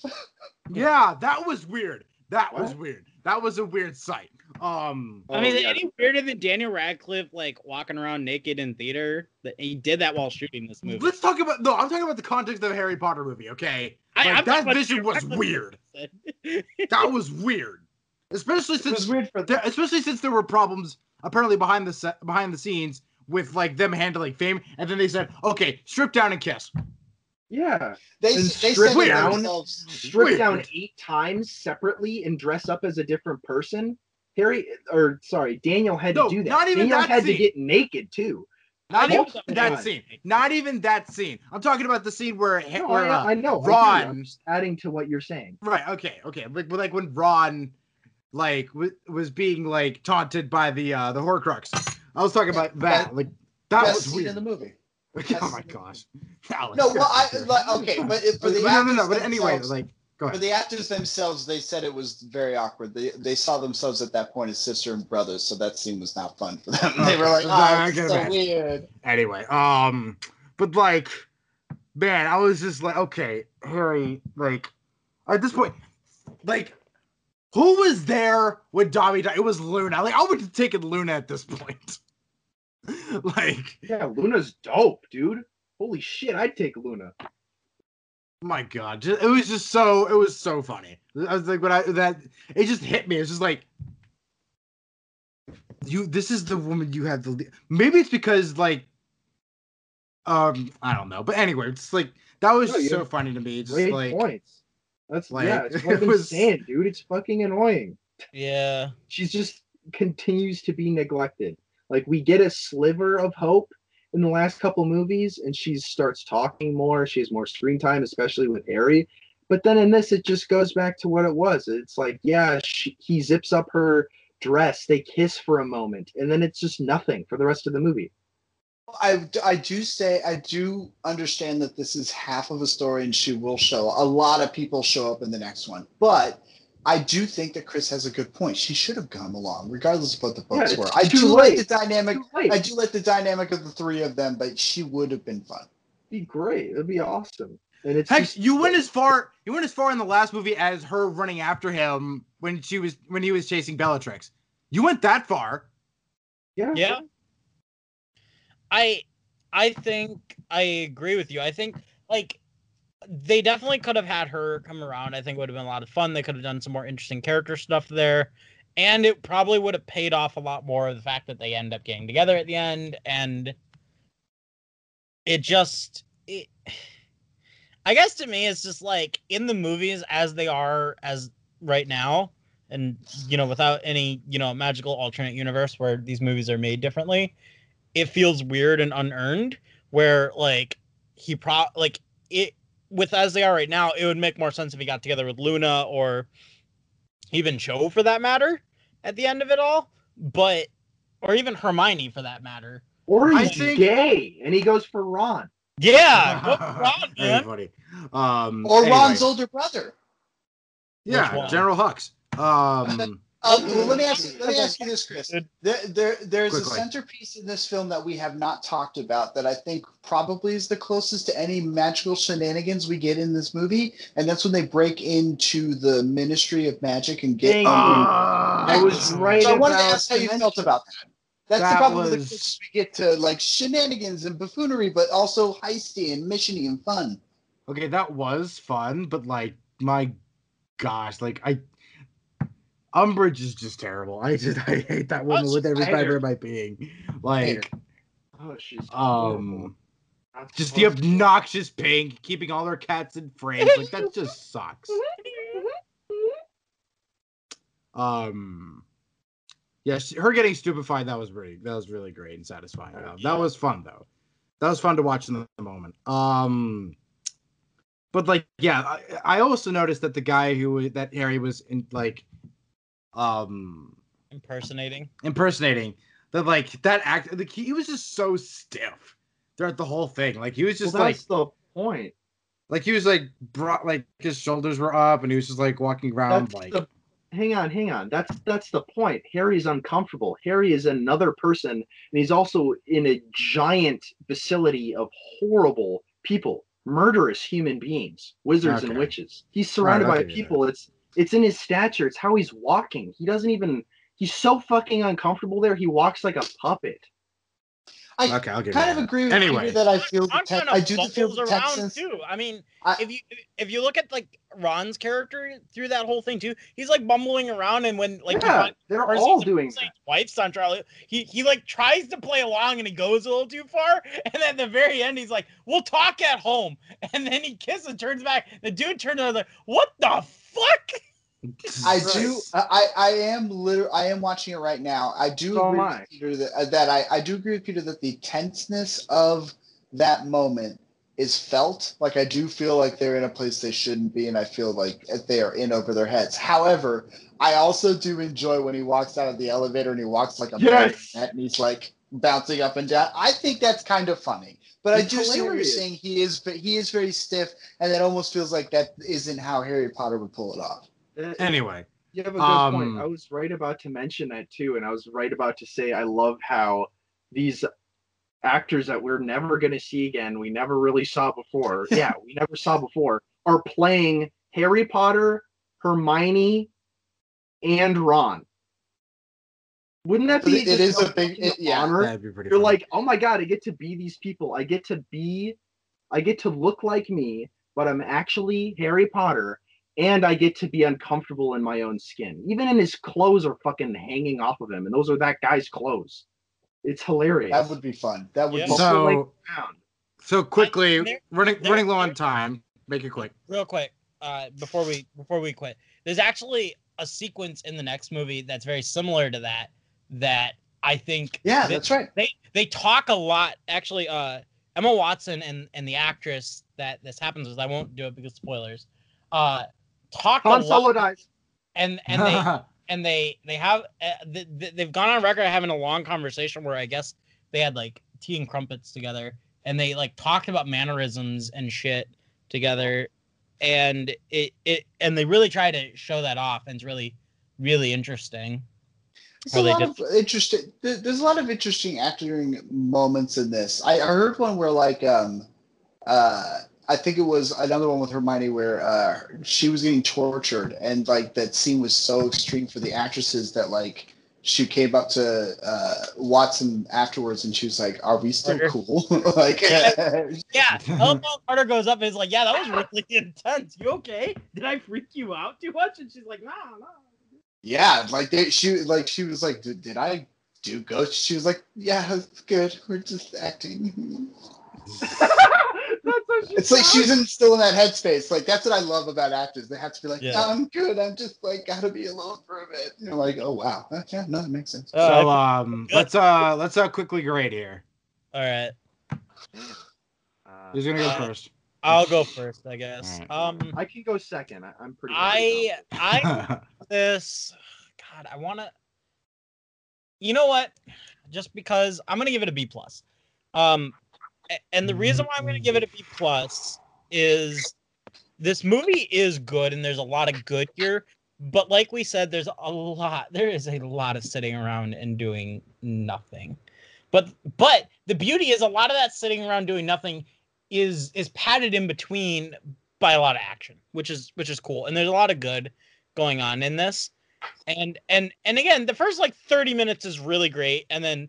Yeah, that was weird. That was weird. That was a weird sight. Um, I mean, Oh, yeah. any weirder than Daniel Radcliffe like walking around naked in theater? That he did that while shooting this movie. let's talk about no. I'm talking about the context of the Harry Potter movie. Okay, like, I'm that vision was weird. <laughs> That was weird, especially It was since weird for there, especially since there were problems apparently behind the set, behind the scenes with like them handling fame, and then they said, "Okay, strip down and kiss." yeah, they And they strip said down. themselves. strip Weird. down eight times separately and dress up as a different person. Harry, or sorry, Daniel had No, to do that. not even Daniel that had scene. to get naked too. Not even that that- scene. Not even that scene. I'm talking about the scene where, No, where uh, I, I know. I hear you. Ron- I'm just adding to what you're saying. Right. Okay. Okay. Like, like when Ron, like, w- was being like taunted by the uh the Horcrux. I was talking about that. Like, that Best was scene weird. in the movie. <laughs> oh my gosh. Alex, No, you're well, I weird. like okay, but if, for <laughs> the no, no, no. actors But anyway, themselves- like, go for the actors themselves, they said it was very awkward. They they saw themselves at that point as sister and brothers, so that scene was not fun for them. <laughs> They were like, "Oh, I it's can so imagine. weird." Anyway, um, but like, man, I was just like, okay, Harry, like, at this point, like, who was there when Dobby died? It was Luna. Like, I would have taken Luna at this point. <laughs> like, Yeah, Luna's dope, dude. Holy shit, I'd take Luna. My God, ju- it was just so, it was so funny. I was like, when I that it just hit me. It's just like. You, this is the woman you have the. le- Maybe it's because like, um, I don't know, but anyway, it's like that was No, you so funny to me. It's just like, points. That's like, yeah, it's <laughs> it fucking was- sand, dude. It's fucking annoying. yeah. She's just continues to be neglected. Like we get a sliver of hope in the last couple movies, and she starts talking more. She has more screen time, especially with Harry. But then in this, it just goes back to what it was. It's like, yeah, she, he zips up her dress, they kiss for a moment, and then it's just nothing for the rest of the movie. I, I do say I do understand that this is half of a story and she will show a lot of people show up in the next one. But I do think that Chris has a good point. She should have come along, regardless of what the books Yeah, were. I too do like the dynamic. I do like the dynamic of the three of them, but she would have been fun. be great. It'd be awesome. And it's Heck, just- you went as far you went as far in the last movie as her running after him when she was when he was chasing Bellatrix. You went that far. yeah. Yeah. I I think I agree with you. I think like they definitely could have had her come around. I think it would have been a lot of fun. They could have done some more interesting character stuff there. And it probably would have paid off a lot more of the fact that they end up getting together at the end and it just it, <sighs> I guess to me it's just like in the movies as they are as right now and you know without any you know magical alternate universe where these movies are made differently it feels weird and unearned where like he pro like it with as they are right now it would make more sense if he got together with luna or even cho for that matter at the end of it all but or even hermione for that matter Or I he's think- gay and he goes for Ron. yeah go <laughs> Ron, Very man. funny. Um, Or anyway. Ron's older brother. Yeah, General Hux. Um, <laughs> Uh, well, let me ask. Let me ask you this, Chris. There, there, there's a centerpiece in this film that we have not talked about that I think probably is the closest to any magical shenanigans we get in this movie, and that's when they break into the Ministry of Magic and get. Thank um, you. I was right so I wanted to ask how you to felt about that. That's That probably the was- closest we get to like shenanigans and buffoonery, but also heisty and missiony and fun. Okay, that was fun, but like, my gosh, like I, Umbridge is just terrible. I just I hate that woman with every I fiber of my being. Like, Oh, she's um, That's just the obnoxious pink keeping all her cats in frames. Like that just sucks. Um, yeah, she, her getting stupefied that was really that was really great and satisfying. though. That was fun though. That was fun to watch in the, the moment. Um, but like, yeah, I, I also noticed that the guy who that Harry was in like, um, impersonating impersonating that like that act like he was just so stiff throughout the whole thing. Like he was Well, just like that's the point. like he was like brought like his shoulders were up and he was just like walking around That's like the, hang on, hang on. That's that's the point. Harry's uncomfortable. Harry is another person, and he's also in a giant facility of horrible people, murderous human beings, wizards and witches. He's surrounded I'll by give you people. It's it's in his stature. It's how he's walking. He doesn't even. He's so fucking uncomfortable there. He walks like a puppet. I okay, I'll give kind you of that. agree with Anyway. Peter that I feel the Ron Tex- kind I do feel bumbles the around Texans. too. I mean, I- if you if you look at like Ron's character through that whole thing too, he's like bumbling around, and when like yeah, finds they're Percy's all doing like, that. wife's on trial. He he like tries to play along and he goes a little too far, <laughs> and then at the very end he's like, "We'll talk at home," <laughs> and then he kisses, turns back. The dude turns around like, "What the fuck?" I do. I I am liter- I am watching it right now. I do So agree I. with Peter that, uh, that I I do agree with Peter that the tenseness of that moment is felt. Like I do feel like they're in a place they shouldn't be, and I feel like they are in over their heads. However, I also do enjoy when he walks out of the elevator and he walks like a Yes. marionette and he's like bouncing up and down. I think that's kind of funny. But I It's do see what you're saying. He is but he is very stiff, and it almost feels like that isn't how Harry Potter would pull it off. Uh, Anyway, You have a good Um, point. I was right about to mention that too, and I was right about to say I love how these actors that we're never going to see again, we never really saw before. <laughs> yeah, we never saw before, are playing Harry Potter, Hermione, and Ron. Wouldn't that be? it- it a big- fucking it- yeah. honor? that'd be pretty. You're funny. like, oh my god, I get to be these people. I get to be, I get to look like me, but I'm actually Harry Potter, and I get to be uncomfortable in my own skin. Even in his clothes are fucking hanging off of him, and those are that guy's clothes. It's hilarious. That would be fun. That would Yeah. be So- are so quickly there- running there- running low on time. Make it quick. real quick uh before we before we quit there's actually a sequence in the next movie that's very similar to that that i think Yeah, that that's right. they they talk a lot actually uh emma watson and and the actress that this happens with i won't do it because spoilers uh talk a Solo lot dies. and and they <laughs> and they they have uh, th- th- they've gone on record having a long conversation where I guess they had like tea and crumpets together and they like talked about mannerisms and shit together and it it and they really try to show that off, and it's really really interesting. There's a lot just- of interesting. there- There's a lot of interesting acting moments in this. I, I heard one where like um, uh, I think it was another one with Hermione where uh, she was getting tortured, and like that scene was so extreme for the actresses that like she came up to uh, Watson afterwards, and she was like, "Are we still Carter. cool?" <laughs> like, Yeah, <laughs> Helena Carter goes up and is like, "Yeah, that was really <laughs> intense. You okay? Did I freak you out too much?" And she's like, "Nah, nah." Yeah, like they, she like she was like, "Did, did I do ghost?" She was like, "Yeah, it's good. We're just acting." <laughs> That's what she It's like she's in, still in that headspace. Like that's what I love about actors. They have to be like, Yeah. "No, I'm good. I'm just like gotta be alone for a bit. You're like, oh wow, yeah, no, that makes sense. Uh, So um, let's uh let's uh quickly grade here. all right, Uh, Who's gonna go Uh, first? I'll go first, I guess. Um, I can go second. I, I'm pretty. I I <laughs> this God, I want to. You know what? Just because I'm gonna give it a B plus. Um, and the reason why I'm gonna give it a B plus is this movie is good and there's a lot of good here. But like we said, there's a lot. There is a lot of sitting around and doing nothing. But but the beauty is a lot of that sitting around doing nothing is is padded in between by a lot of action, which is which is cool. And there's a lot of good going on in this. And and and again, the first like 30 minutes is really great and then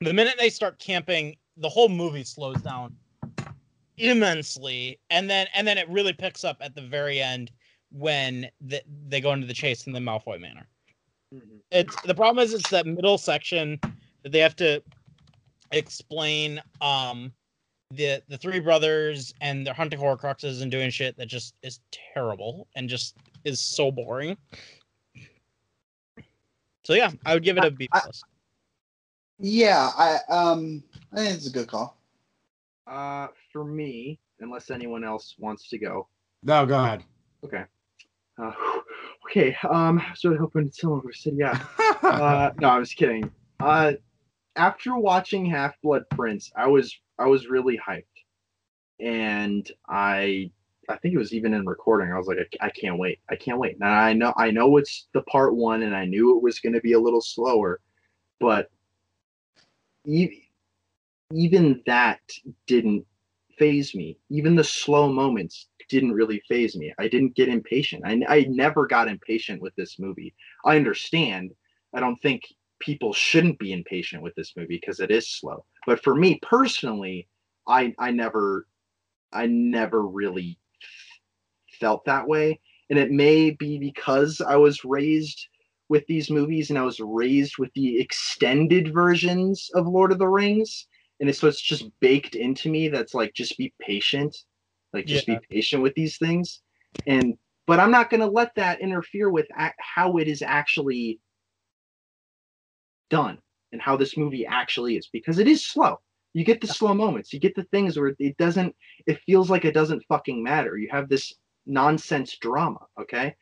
the minute they start camping, the whole movie slows down immensely and then and then it really picks up at the very end when the, they go into the chase in the Malfoy manor. Mhm. It's the problem is it's that middle section that they have to explain um the the three brothers and they're hunting horcruxes and doing shit that just is terrible and just is so boring. So yeah, I would give it a B I- plus. Yeah, I um, I think it's a good call. Uh, for me, unless anyone else wants to go. No, go ahead. Okay. Uh, <sighs> okay. Um, I was really hoping someone would say yeah. <laughs> uh, no, I was kidding. Uh, after watching Half Blood Prince, I was I was really hyped, and I I think it was even in recording. I was like, I, I can't wait. I can't wait. Now I know I know it's the part one, and I knew it was going to be a little slower, but even that didn't faze me. Even the slow moments didn't really faze me. I didn't get impatient. I, I never got impatient with this movie. I understand. I don't think people shouldn't be impatient with this movie because it is slow. But for me personally, I I never I never really felt that way. And it may be because I was raised with these movies and I was raised with the extended versions of Lord of the Rings. And it's, so it's just baked into me that's like just be patient. Like just Yeah. be patient with these things. And but I'm not going to let that interfere with ac how it is actually done and how this movie actually is because it is slow. You get the slow moments. You get the things where it doesn't it feels like it doesn't fucking matter. You have this nonsense drama, okay?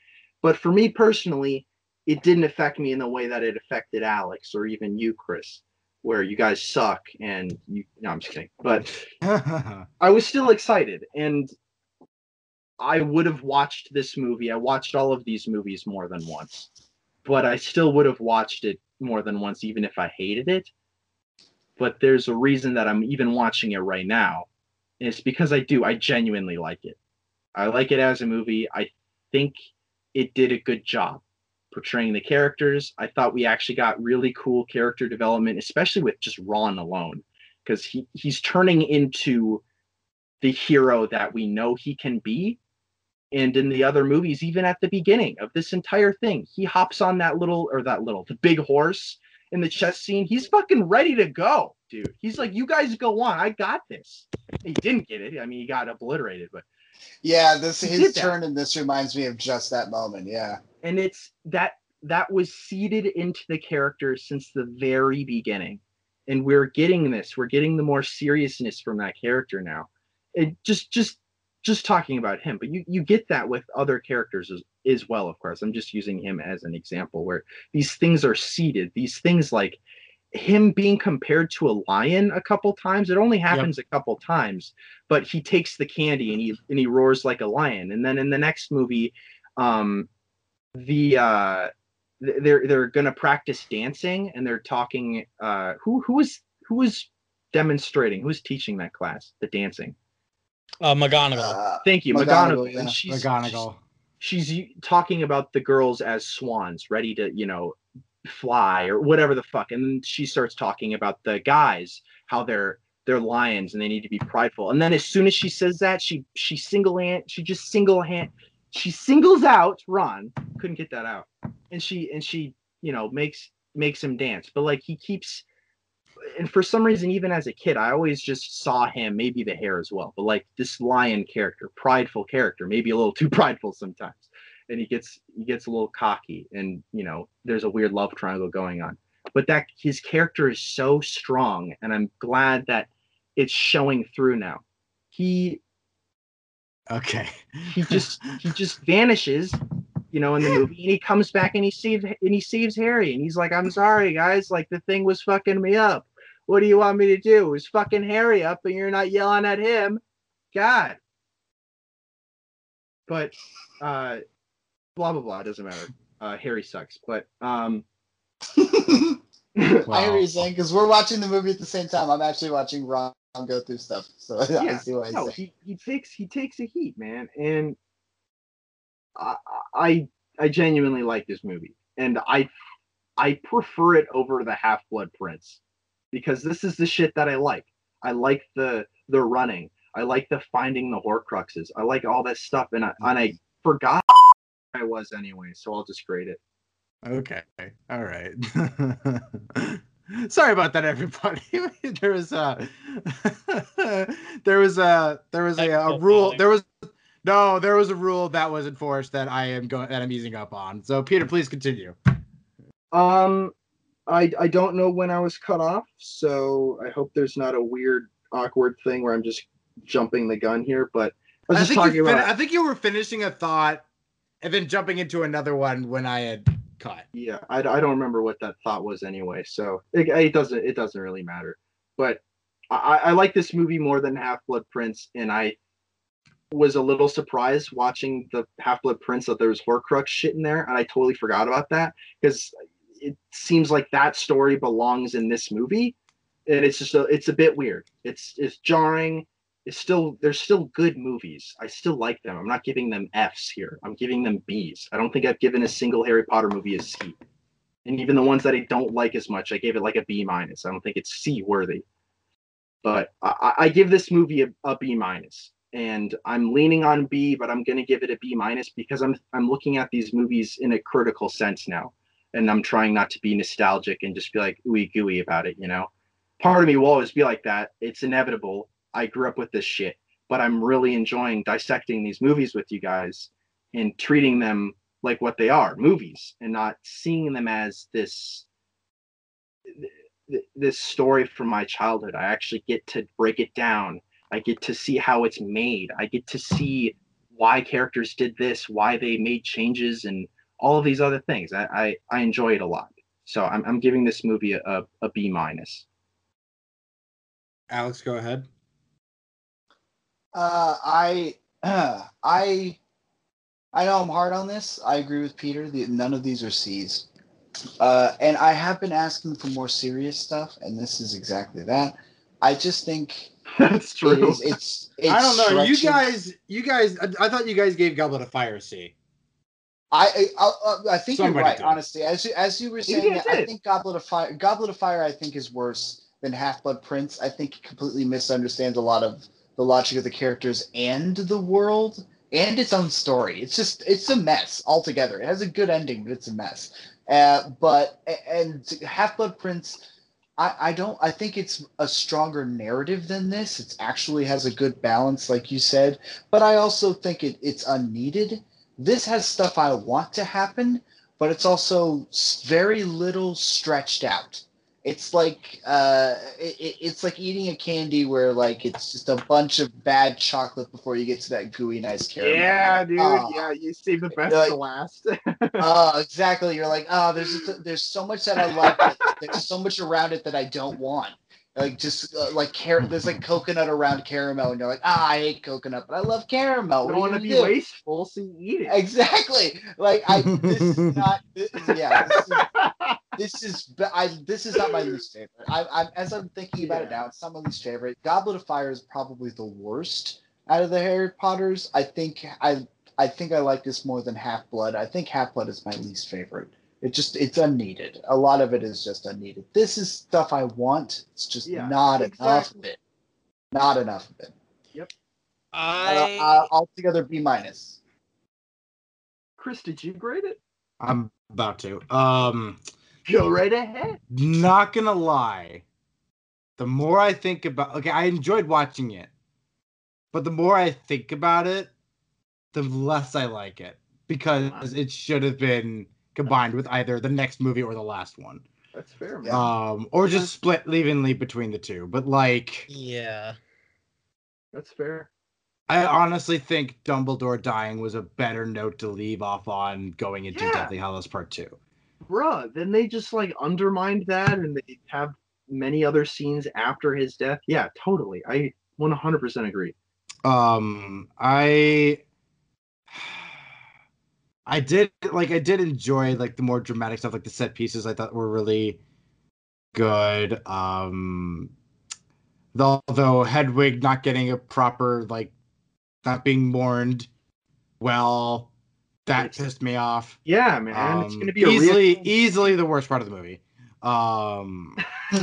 But for me personally, it didn't affect me in the way that it affected Alex or even you, Chris, where you guys suck and you no, I'm just kidding. But <laughs> I was still excited and I would have watched this movie. I watched all of these movies more than once, but I still would have watched it more than once, even if I hated it. But there's a reason that I'm even watching it right now. And it's because I do. I genuinely like it. I like it as a movie. I think it did a good job portraying the characters. I thought we actually got really cool character development, especially with just Ron alone, because he, he's turning into the hero that we know he can be. And in the other movies, even at the beginning of this entire thing, he hops on that little or that little the big horse in the chess scene. He's fucking ready to go, dude. He's like, "You guys go on. I got this." He didn't get it. I mean, he got obliterated, but Yeah, this his turn in this reminds me of just that moment. Yeah, and it's that that was seeded into the character since the very beginning. And we're getting this we're getting the more seriousness from that character now. It just just just talking about him but you you get that with other characters as, as well of course. I'm just using him as an example where these things are seeded these things like him being compared to a lion a couple times. It only happens a couple times, but he takes the candy and he and he roars like a lion. And then in the next movie, um, the uh, they're they're gonna practice dancing and they're talking. Uh, who who is who is demonstrating? Who's teaching that class? The dancing. Uh, McGonagall. Uh, Thank you, McGonagall, McGonagall. yeah. And she's, McGonagall. she's u- talking about the girls as swans ready to you know fly or whatever the fuck and then she starts talking about the guys how they're they're lions and they need to be prideful and then as soon as she says that she she single hand she just single hand she singles out ron couldn't get that out and she and she you know makes makes him dance but like he keeps and for some reason even as a kid i always just saw him maybe the hair as well but like this lion character prideful character maybe a little too <laughs> prideful sometimes and he gets he gets a little cocky and you know there's a weird love triangle going on. But that his character is so strong and i'm glad that it's showing through now. He Okay. he just <laughs> he just vanishes you know in the movie and he comes back and he saves and he saves harry and he's like i'm sorry guys like the thing was fucking me up. What do you want me to do? It was fucking harry up and you're not yelling at him? God. But uh blah blah blah It doesn't matter uh harry sucks but um <laughs> I hear you're saying because we're watching the movie at the same time. I'm actually watching Ron go through stuff, so <laughs> I see what no, he's he, he takes he takes a heat, man, and I, I I genuinely like this movie, and I I prefer it over the Half Blood Prince because this is the shit that I like. I like the the running. I like the finding the Horcruxes. I like all this stuff, and I and I forgot I was anyway, so I'll just grade it. Okay. All right. <laughs> Sorry about that, everybody. <laughs> <laughs> there was a there was a there was a, a Technical rule. There was no there was a rule that was enforced that I am going that I'm easing up on. So Peter, please continue. Um, I I don't know when I was cut off, so I hope there's not a weird awkward thing where I'm just jumping the gun here. But I was I just think, talking you about fin- I think you were finishing a thought and then jumping into another one when I had caught. yeah. I, I don't remember what that thought was anyway, so it, it doesn't it doesn't really matter. But I, I like this movie more than Half Blood Prince, and I was a little surprised watching the Half Blood Prince that there was Horcrux shit in there, and I totally forgot about that because it seems like that story belongs in this movie, and it's just a, it's a bit weird. It's it's jarring. It's still there's still good movies. I still like them. I'm not giving them Fs here. I'm giving them Bs. I don't think I've given a single Harry Potter movie a C. And even the ones that I don't like as much, I gave it like a B minus. I don't think it's C worthy. But I, I give this movie a, a B minus and I'm leaning on B, but I'm gonna give it a B minus because I'm I'm looking at these movies in a critical sense now, and I'm trying not to be nostalgic and just be like ooey gooey about it. You know, part of me will always be like that. It's inevitable. I grew up with this shit, but I'm really enjoying dissecting these movies with you guys and treating them like what they are, movies, and not seeing them as this this story from my childhood. I actually get to break it down I get to see how it's made. I get to see why characters did this, why they made changes, and all of these other things. I I, I enjoy it a lot. So I'm I'm giving this movie a, a, a B minus. Alex, go ahead. Uh, I, <clears throat> I, I know I'm hard on this. I agree with Peter. The, none of these are C's. Uh, and I have been asking for more serious stuff, and this is exactly that. I just think <laughs> That's true. is, it's, it's. I don't know. You guys, you guys. I, I thought you guys gave Goblet of Fire a C. I I, I, I think Somebody you're right. did. Honestly, as you as you were saying, I I think Goblet of Fire, Goblet of Fire, I think is worse than Half Blood Prince. I think he completely misunderstands a lot of the logic of the characters and the world and its own story. It's just it's a mess altogether. It has a good ending, but it's a mess. Uh, but and Half Blood Prince. I, I don't I think it's a stronger narrative than this. It actually has a good balance, like you said. But I also think it, it's unneeded this has stuff I want to happen, but it's also very little stretched out. It's like uh, it, it- it's like eating a candy where like it's just a bunch of bad chocolate before you get to that gooey nice caramel. Yeah, dude. Ah. yeah, you save the best Like- to last. <laughs> Oh, exactly. You're like, oh, there's just, there's so much that I like. There's so much around it that I don't want. Like just uh, like car- there's like coconut around caramel, and you're like, ah, I hate coconut, but I love caramel. don't want to be do? wasteful, so you eat it. Exactly. Like I, this is not. This, yeah, this is, <laughs> this is I this is not my least favorite. I, I'm as I'm thinking about it now, it's not my least favorite. Goblet of Fire is probably the worst out of the Harry Potters. I think I I think I like this more than Half Blood. I think Half Blood is my least favorite. It just it's unneeded. A lot of it is just unneeded. This is stuff I want. It's just Yeah, not enough of it. Not enough of it. Yep. I Uh, uh, altogether B minus. Chris, did you grade it? I'm about to. Um, Go right ahead. not gonna lie. The more I think about, okay, I enjoyed watching it, but the more I think about it, the less I like it because it should have been combined with either the next movie or the last one, That's fair, man. Um, or just split evenly between the two. But like, yeah. That's fair. I honestly think Dumbledore dying was a better note to leave off on going into Yeah. Deathly Hallows Part Two. Bruh, then they just like undermined that and they have many other scenes after his death. Yeah, totally. I 100% agree. um i <sighs> i did like i did enjoy like the more dramatic stuff like the set pieces i thought were really good um though though hedwig not getting a proper like not being mourned well that It's- pissed me off Yeah, man. it's Um, going to be a easily real- easily the worst part of the movie um <laughs>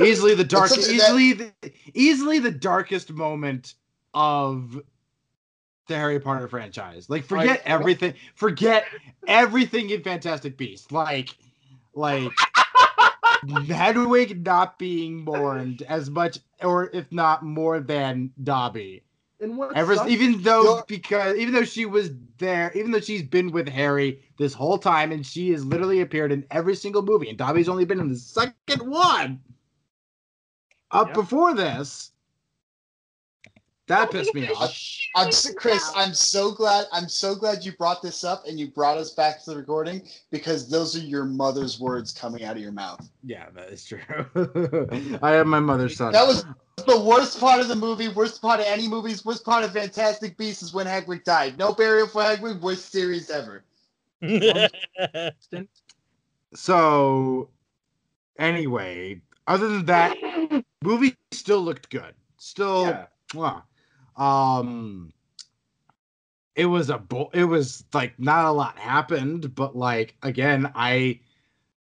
easily the dark such that- easily the, easily the darkest moment of the Harry Potter franchise. Like forget Like, everything forget everything in Fantastic Beasts. Like like Hedwig not being mourned as much or if not more than Dobby. And what Ever sucks- even though You're- because even though she was there, even though she's been with Harry this whole time and she has literally appeared in every single movie, and Dobby's only been in the second one. Up Yep. before this. That pissed me off. I'm s- Chris. I'm so glad. I'm so glad you brought this up and you brought us back to the recording because those are your mother's words coming out of your mouth. Yeah, that is true. <laughs> I am my mother's son. That was the worst part of the movie. Worst part of any movies. Worst part of Fantastic Beasts is when Hagrid died. No burial for Hagrid, Worst series ever. <laughs> so anyway, other than that, movie still looked good. Still Yeah. Mwah. Um, it was a bo- it was like not a lot happened, but like again, I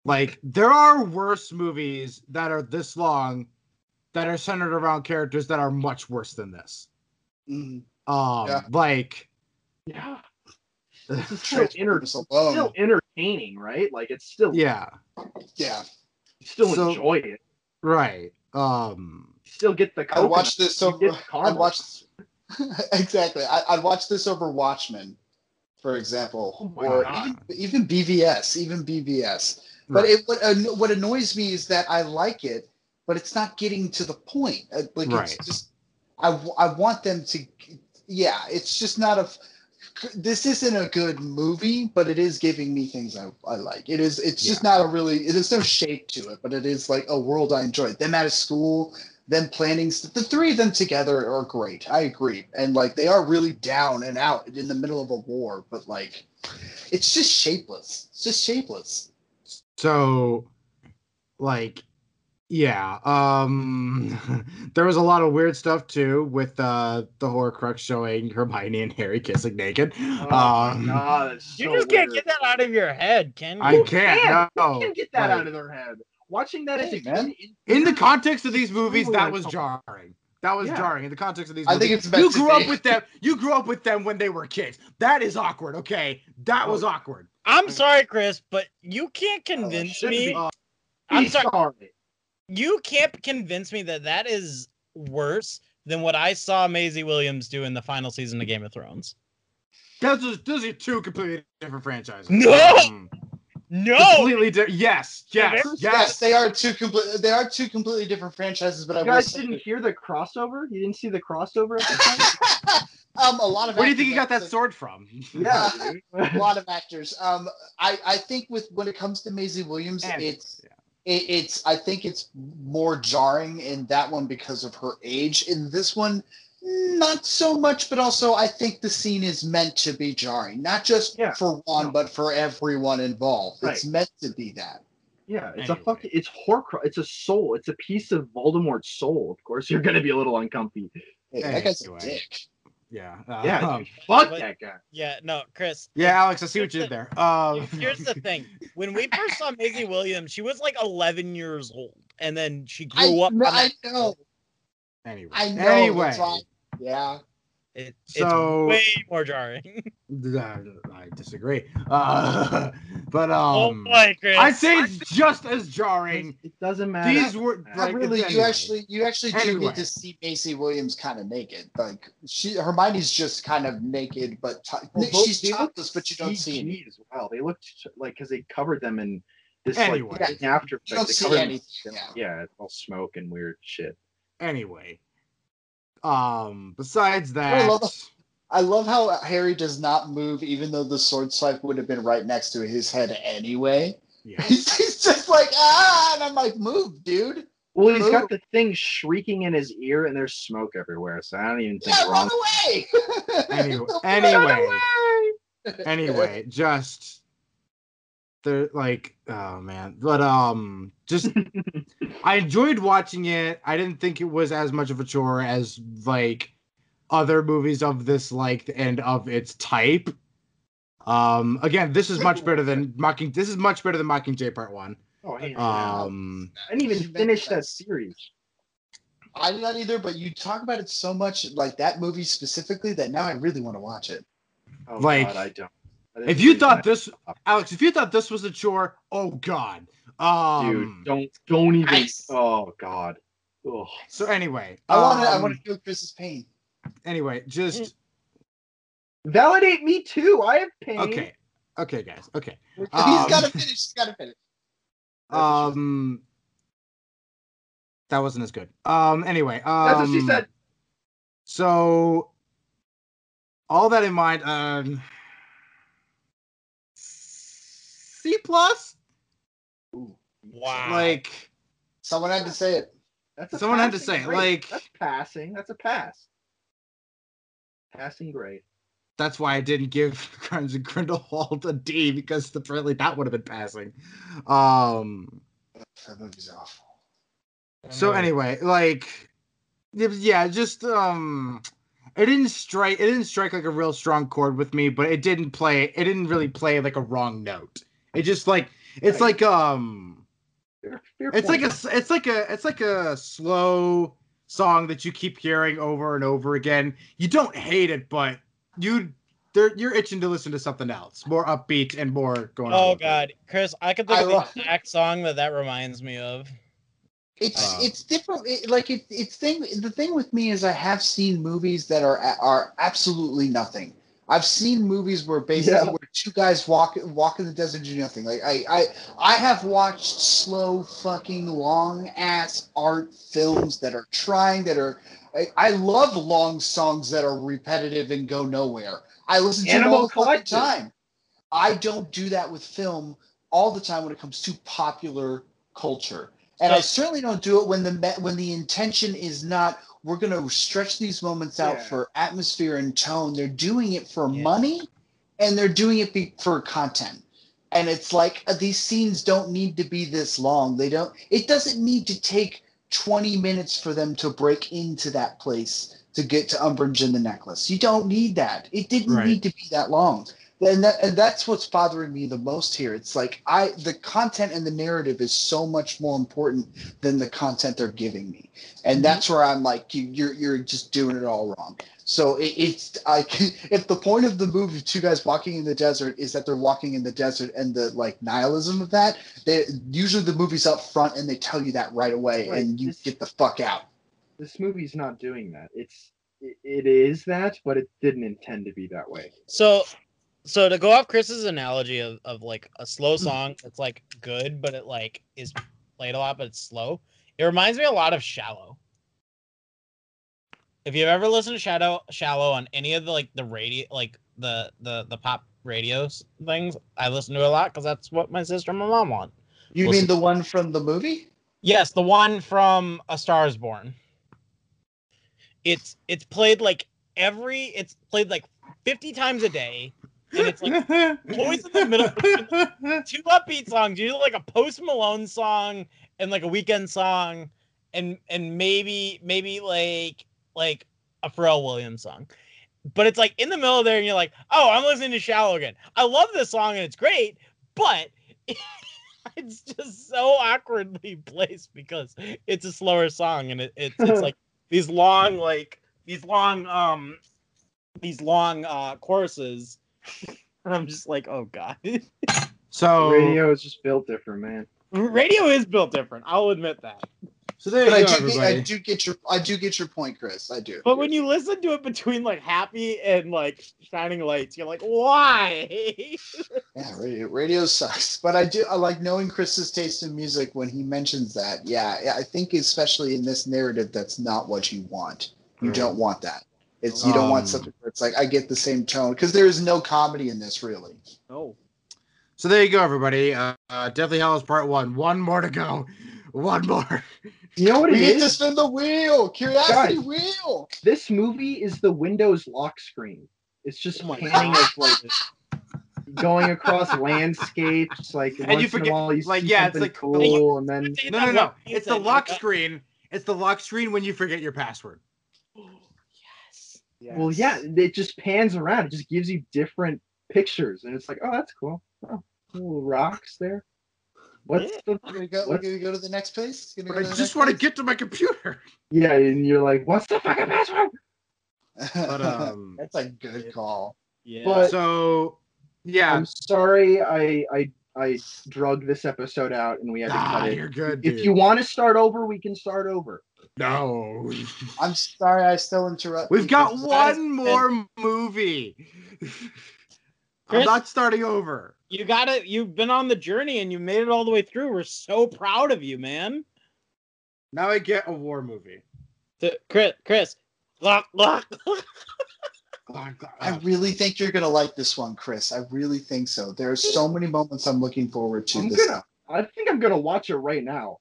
like there are worse movies that are this long that are centered around characters that are much worse than this. Mhm. Um, Yeah. like Yeah. <laughs> This is still, enter- still entertaining, right? Like it's still yeah, Yeah. you still So- enjoy it. right. Um, You still get the I coconut. watched this You over. get I caramel. watched exactly. I, I watched this over Watchmen, for example, Oh or God. even, even BVS, even BVS. But it what, what annoys me is that I like it, but it's not getting to the point. Uh, Like Right. it's just I, I want them to. Yeah, it's just not a, This isn't a good movie, but it is giving me things I, I like. It is. It's just not a really. There's no shape to it, but it is like a world I enjoy. Them out of school, them planning. The three of them together are great. I agree, and like they are really down and out in the middle of a war, but like, it's just shapeless. It's just shapeless. So, like, yeah. Um, <laughs> there was a lot of weird stuff too with uh the Horcrux showing Hermione and Harry kissing naked. Oh um, God, that's you so just can't get that out of your head, can you? I can't. can? No, Who can't get that like, out of their head? Watching that as Hey, a man. kid, in the context of these movies. That was jarring. That was Yeah. jarring in the context of these. Movies. I Movies. think it's meant you to grew up with them. You grew up with them when they were kids. That is awkward. Okay, that was Oh. awkward. I'm sorry, Chris, but you can't Oh, convince shouldn't me. be. Uh, I'm He's sorry. You can't convince me that that is worse than what I saw Maisie Williams do in the final season of Game of Thrones. That's are, those are two completely different franchises. No! Um, No, Completely different. yes, yes, yes. Yes, they are two complete. They are two completely different franchises. But I You will guys didn't hear the crossover? You didn't see the crossover at the time? <laughs> um, a lot of. Where do you think actors you got that actually- sword from? <laughs> yeah. a lot of actors. Um, I I think with when it comes to Maisie Williams, And- it's yeah. It, it's I think it's more jarring in that one because of her age. In this one, not so much, but also I think the scene is meant to be jarring, not just Yeah, for one, no. but for everyone involved. It's meant to be that. Yeah, it's Anyway. a fucking it's Horcrux. It's a soul. It's a piece of Voldemort's soul. Of course, you're gonna be a little uncomfy. Hey, that guy's a dick. Yeah. uh, Yeah, um, <laughs> fuck but- that guy. yeah, no, Chris. yeah, Alex, I see what you did there. Uh, Here's the thing: <laughs> when we first saw Maisie Williams, she was like 11 years old, and then she I, grew up. kn- I know. anyway. I know. Anyway. Yeah. It, So- it's way more jarring. <laughs> I disagree. Uh, <laughs> but oh um, boy, Chris! I'd say it's just as jarring. It doesn't matter. These were like, really. You anyway. actually, you actually do Anyway. get to see Maisie Williams kind of naked. Like she, Hermione's just kind of naked, but to- Well, both- she's they look topless, but you don't see any. As well. They looked like because they covered them in this Anyway. like after You don't they see covered them in- anything, yeah. yeah, it's all smoke and weird shit. Anyway, um, besides I that, love- I love how Harry does not move, even though the sword swipe would have been right next to his head anyway. yeah, He's, <laughs> he's just like ah, and I'm like, move, dude. Well, he's Move. got the thing shrieking in his ear, and there's smoke everywhere. So I don't even think Yeah, wrong. run away. Anyway- <laughs> Run anyway. away. anyway, just the like, oh man, but um, just <laughs> I enjoyed watching it. I didn't think it was as much of a chore as like other movies of this like and of its type. Um, again, this is much better than Mocking. This is much better than Mockingjay Part One. Oh, hey, Um, I didn't even finish that series. I did not either, but you talk about it so much, like that movie specifically, that now I really want to watch it. Oh, Like, God, I don't. I didn't if you thought this, Alex, if you thought this was a chore, oh god. Um, dude, don't don't even. Nice. Oh God. Ugh. So anyway, I want to. I um, want to feel Chris's pain. Anyway, just Validate me too. I have pain. okay, okay, guys, okay. He's um, got to finish. He's got to finish. Um, that wasn't as good. Um, anyway, um, That's what she said. So, all that in mind, um, C plus, wow. like Someone had to say it. That's a someone had to say it, grade. like- that's passing. That's a pass. Passing grade. that's why I didn't give <laughs> Crimes of Grindelwald a D because apparently that would have been passing. Um. That movie's awful. So anyway, like, yeah, just um, it didn't strike. It didn't strike like a real strong chord with me, but it didn't play. It didn't really play like a wrong note. It just like it's Right. like um, Fair, fair it's like a it's like a it's like a slow song that you keep hearing over and over again. You don't hate it, but you you're itching to listen to something else, more upbeat and more going. on Oh with it. god, Chris, I could think I of love- the exact song that that reminds me of. It's Uh, it's different. It, like it, it's thing. The thing with me is I have seen movies that are are absolutely nothing. I've seen movies where basically Yeah. where two guys walk walk in the desert and do nothing. Like I I I have watched slow fucking long ass art films that are trying that are. I, I love long songs that are repetitive and go nowhere. I listen to them all the time. I don't do that with film all the time when it comes to popular culture. And I certainly don't do it when the when the intention is not we're going to stretch these moments out Yeah. for atmosphere and tone. They're doing it for Yeah. money, and they're doing it be- for content. And it's like uh, these scenes don't need to be this long. They don't. It doesn't need to take twenty minutes for them to break into that place to get to Umbridge and the necklace. You don't need that. It didn't Right. need to be that long and that and that's what's bothering me the most here. It's like i the content and the narrative is so much more important than the content they're giving me. And mm-hmm. that's where i'm like you, you're you're just doing it all wrong. So it, it's i <laughs> if the point of the movie two guys walking in the desert is that they're walking in the desert and the like nihilism of that they usually the movie's up front and they tell you that right away Right, and you this- get the fuck out. This movie's not doing that. It's it, it is that, but it didn't intend to be that way. So So to go off Chris's analogy of, of like a slow hmm. song that's like good, but it like is played a lot, but it's slow. It reminds me a lot of Shallow. If you've ever listened to Shadow Shallow on any of the like the radio like the the the pop radios things, I listen to it a lot because that's what my sister and my mom want. You Listen- mean the one from the movie? Yes, the one from A Star Is Born. It's it's played like every it's played like 50 times a day. And it's like always in the middle <laughs> two upbeat songs, usually like a post Malone song and like a Weeknd song and and maybe maybe like like a Pharrell Williams song. But it's like in the middle there and you're like, "Oh, I'm listening to Shallow again." I love this song and it's great, but <laughs> it's just so awkwardly placed because it's a slower song and it, it's it's like <laughs> these long like these long um these long uh choruses <laughs> and i'm just like oh god So Radio is just built different, man. radio is built different i'll admit that so there you But I go, do, get. I do get your I do get your point, Chris. I do. but when you listen to it between like happy and like shining lights you're like why <laughs> Yeah, radio, radio sucks. But I do I like knowing Chris's taste in music when he mentions that. Yeah, yeah, I think especially in this narrative, that's not what you want. You Right. don't want that. It's you don't Um, want something where it's like I get the same tone because there is no comedy in this really. no So there you go, everybody. Uh, uh, Deathly Hallows Part One. One more to go. One more. You know what We it need to is? spin the wheel, curiosity Guys. wheel. This movie is the Windows lock screen. It's just Oh panning of like going across landscapes, like And once you in forget- a while you like, see yeah, it's something like- cool, and then No, no, no. It's the lock screen. It's the lock screen when you forget your password. Yes well, yeah, it just pans around. It just gives you different pictures, and it's like, oh, that's cool. Oh, little rocks there. What's the We're gonna go. We're gonna go to the next place. But go I just next want to get to my computer. yeah? And you're like, what's the fucking password? <laughs> But um, that's a good call. yeah But- so yeah. I'm sorry, I I I drug this episode out, and we had to Ah, cut it. you're good. If dude. you want to start over, we can start over. No, I'm sorry, I still interrupt. we've got one more movie. I'm not starting over. you got it you've been on the journey and you made it all the way through we're so proud of you man Now I get a war movie. To- chris chris lock lock I really think you're gonna like this one, Chris. I really think so. There are so many moments I'm looking forward to. I'm this gonna. I think I'm gonna watch it right now.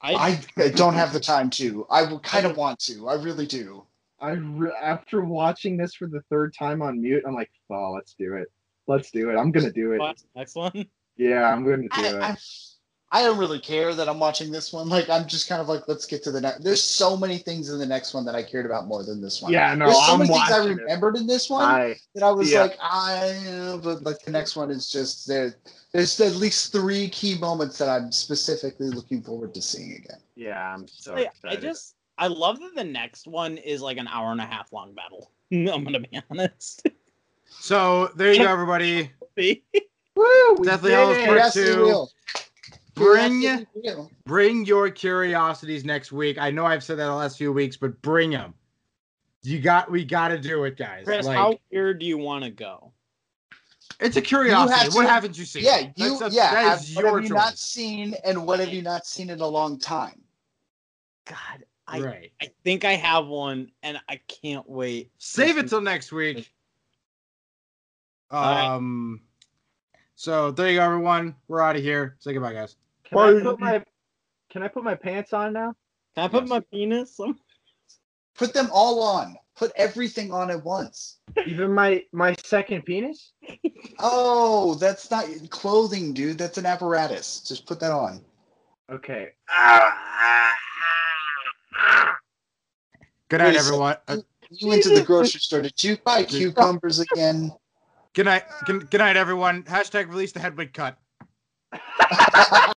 I, I, <laughs> I don't have the time to. I kind of want to. I really do. I re- after watching this for the third time on mute, I'm like, oh, let's do it. Let's do it. I'm gonna do it. Next one. Yeah, I'm gonna do I, it. I, I don't really care that I'm watching this one. Like I'm just kind of like, let's get to the next. There's so many things in the next one that I cared about more than this one. yeah, no, There's so I'm many things I watching it. remembered in this one I that I was Yeah. like, I. But like the next one is just there. There's at least three key moments that I'm specifically looking forward to seeing again. yeah, I'm so Like, I excited. just I love that the next one is like an hour and a half long battle. <laughs> I'm gonna be honest. So there you go, <laughs> everybody. Woo, we Deathly did Hallows it. Part Curiosity two. Wheel. Bring bring your curiosities next week. I know I've said that the last few weeks, but bring them. You got we got to do it, guys. Chris, like, how weird do you want to go? it's a curiosity. have what to- haven't you seen? Yeah, you. That's- that's- yeah. that have- is what your have you not seen, and what have you not seen in a long time? God, I right. I think I have one, and I can't wait. Save it till next week. right. Um. So there you go, everyone. We're out of here. Say goodbye, guys. Can I put my Can I put my pants on now? Can I put Yes. my penis? on- Put them all on. Put everything on at once. Even my my second penis? Oh, that's not clothing, dude. That's an apparatus. Just put that on. Okay. Good night, Wait, so- everyone. You went to the grocery store. Did you buy cucumbers again? good night. Good, good night, everyone. Hashtag release the Hedwig cut. <laughs>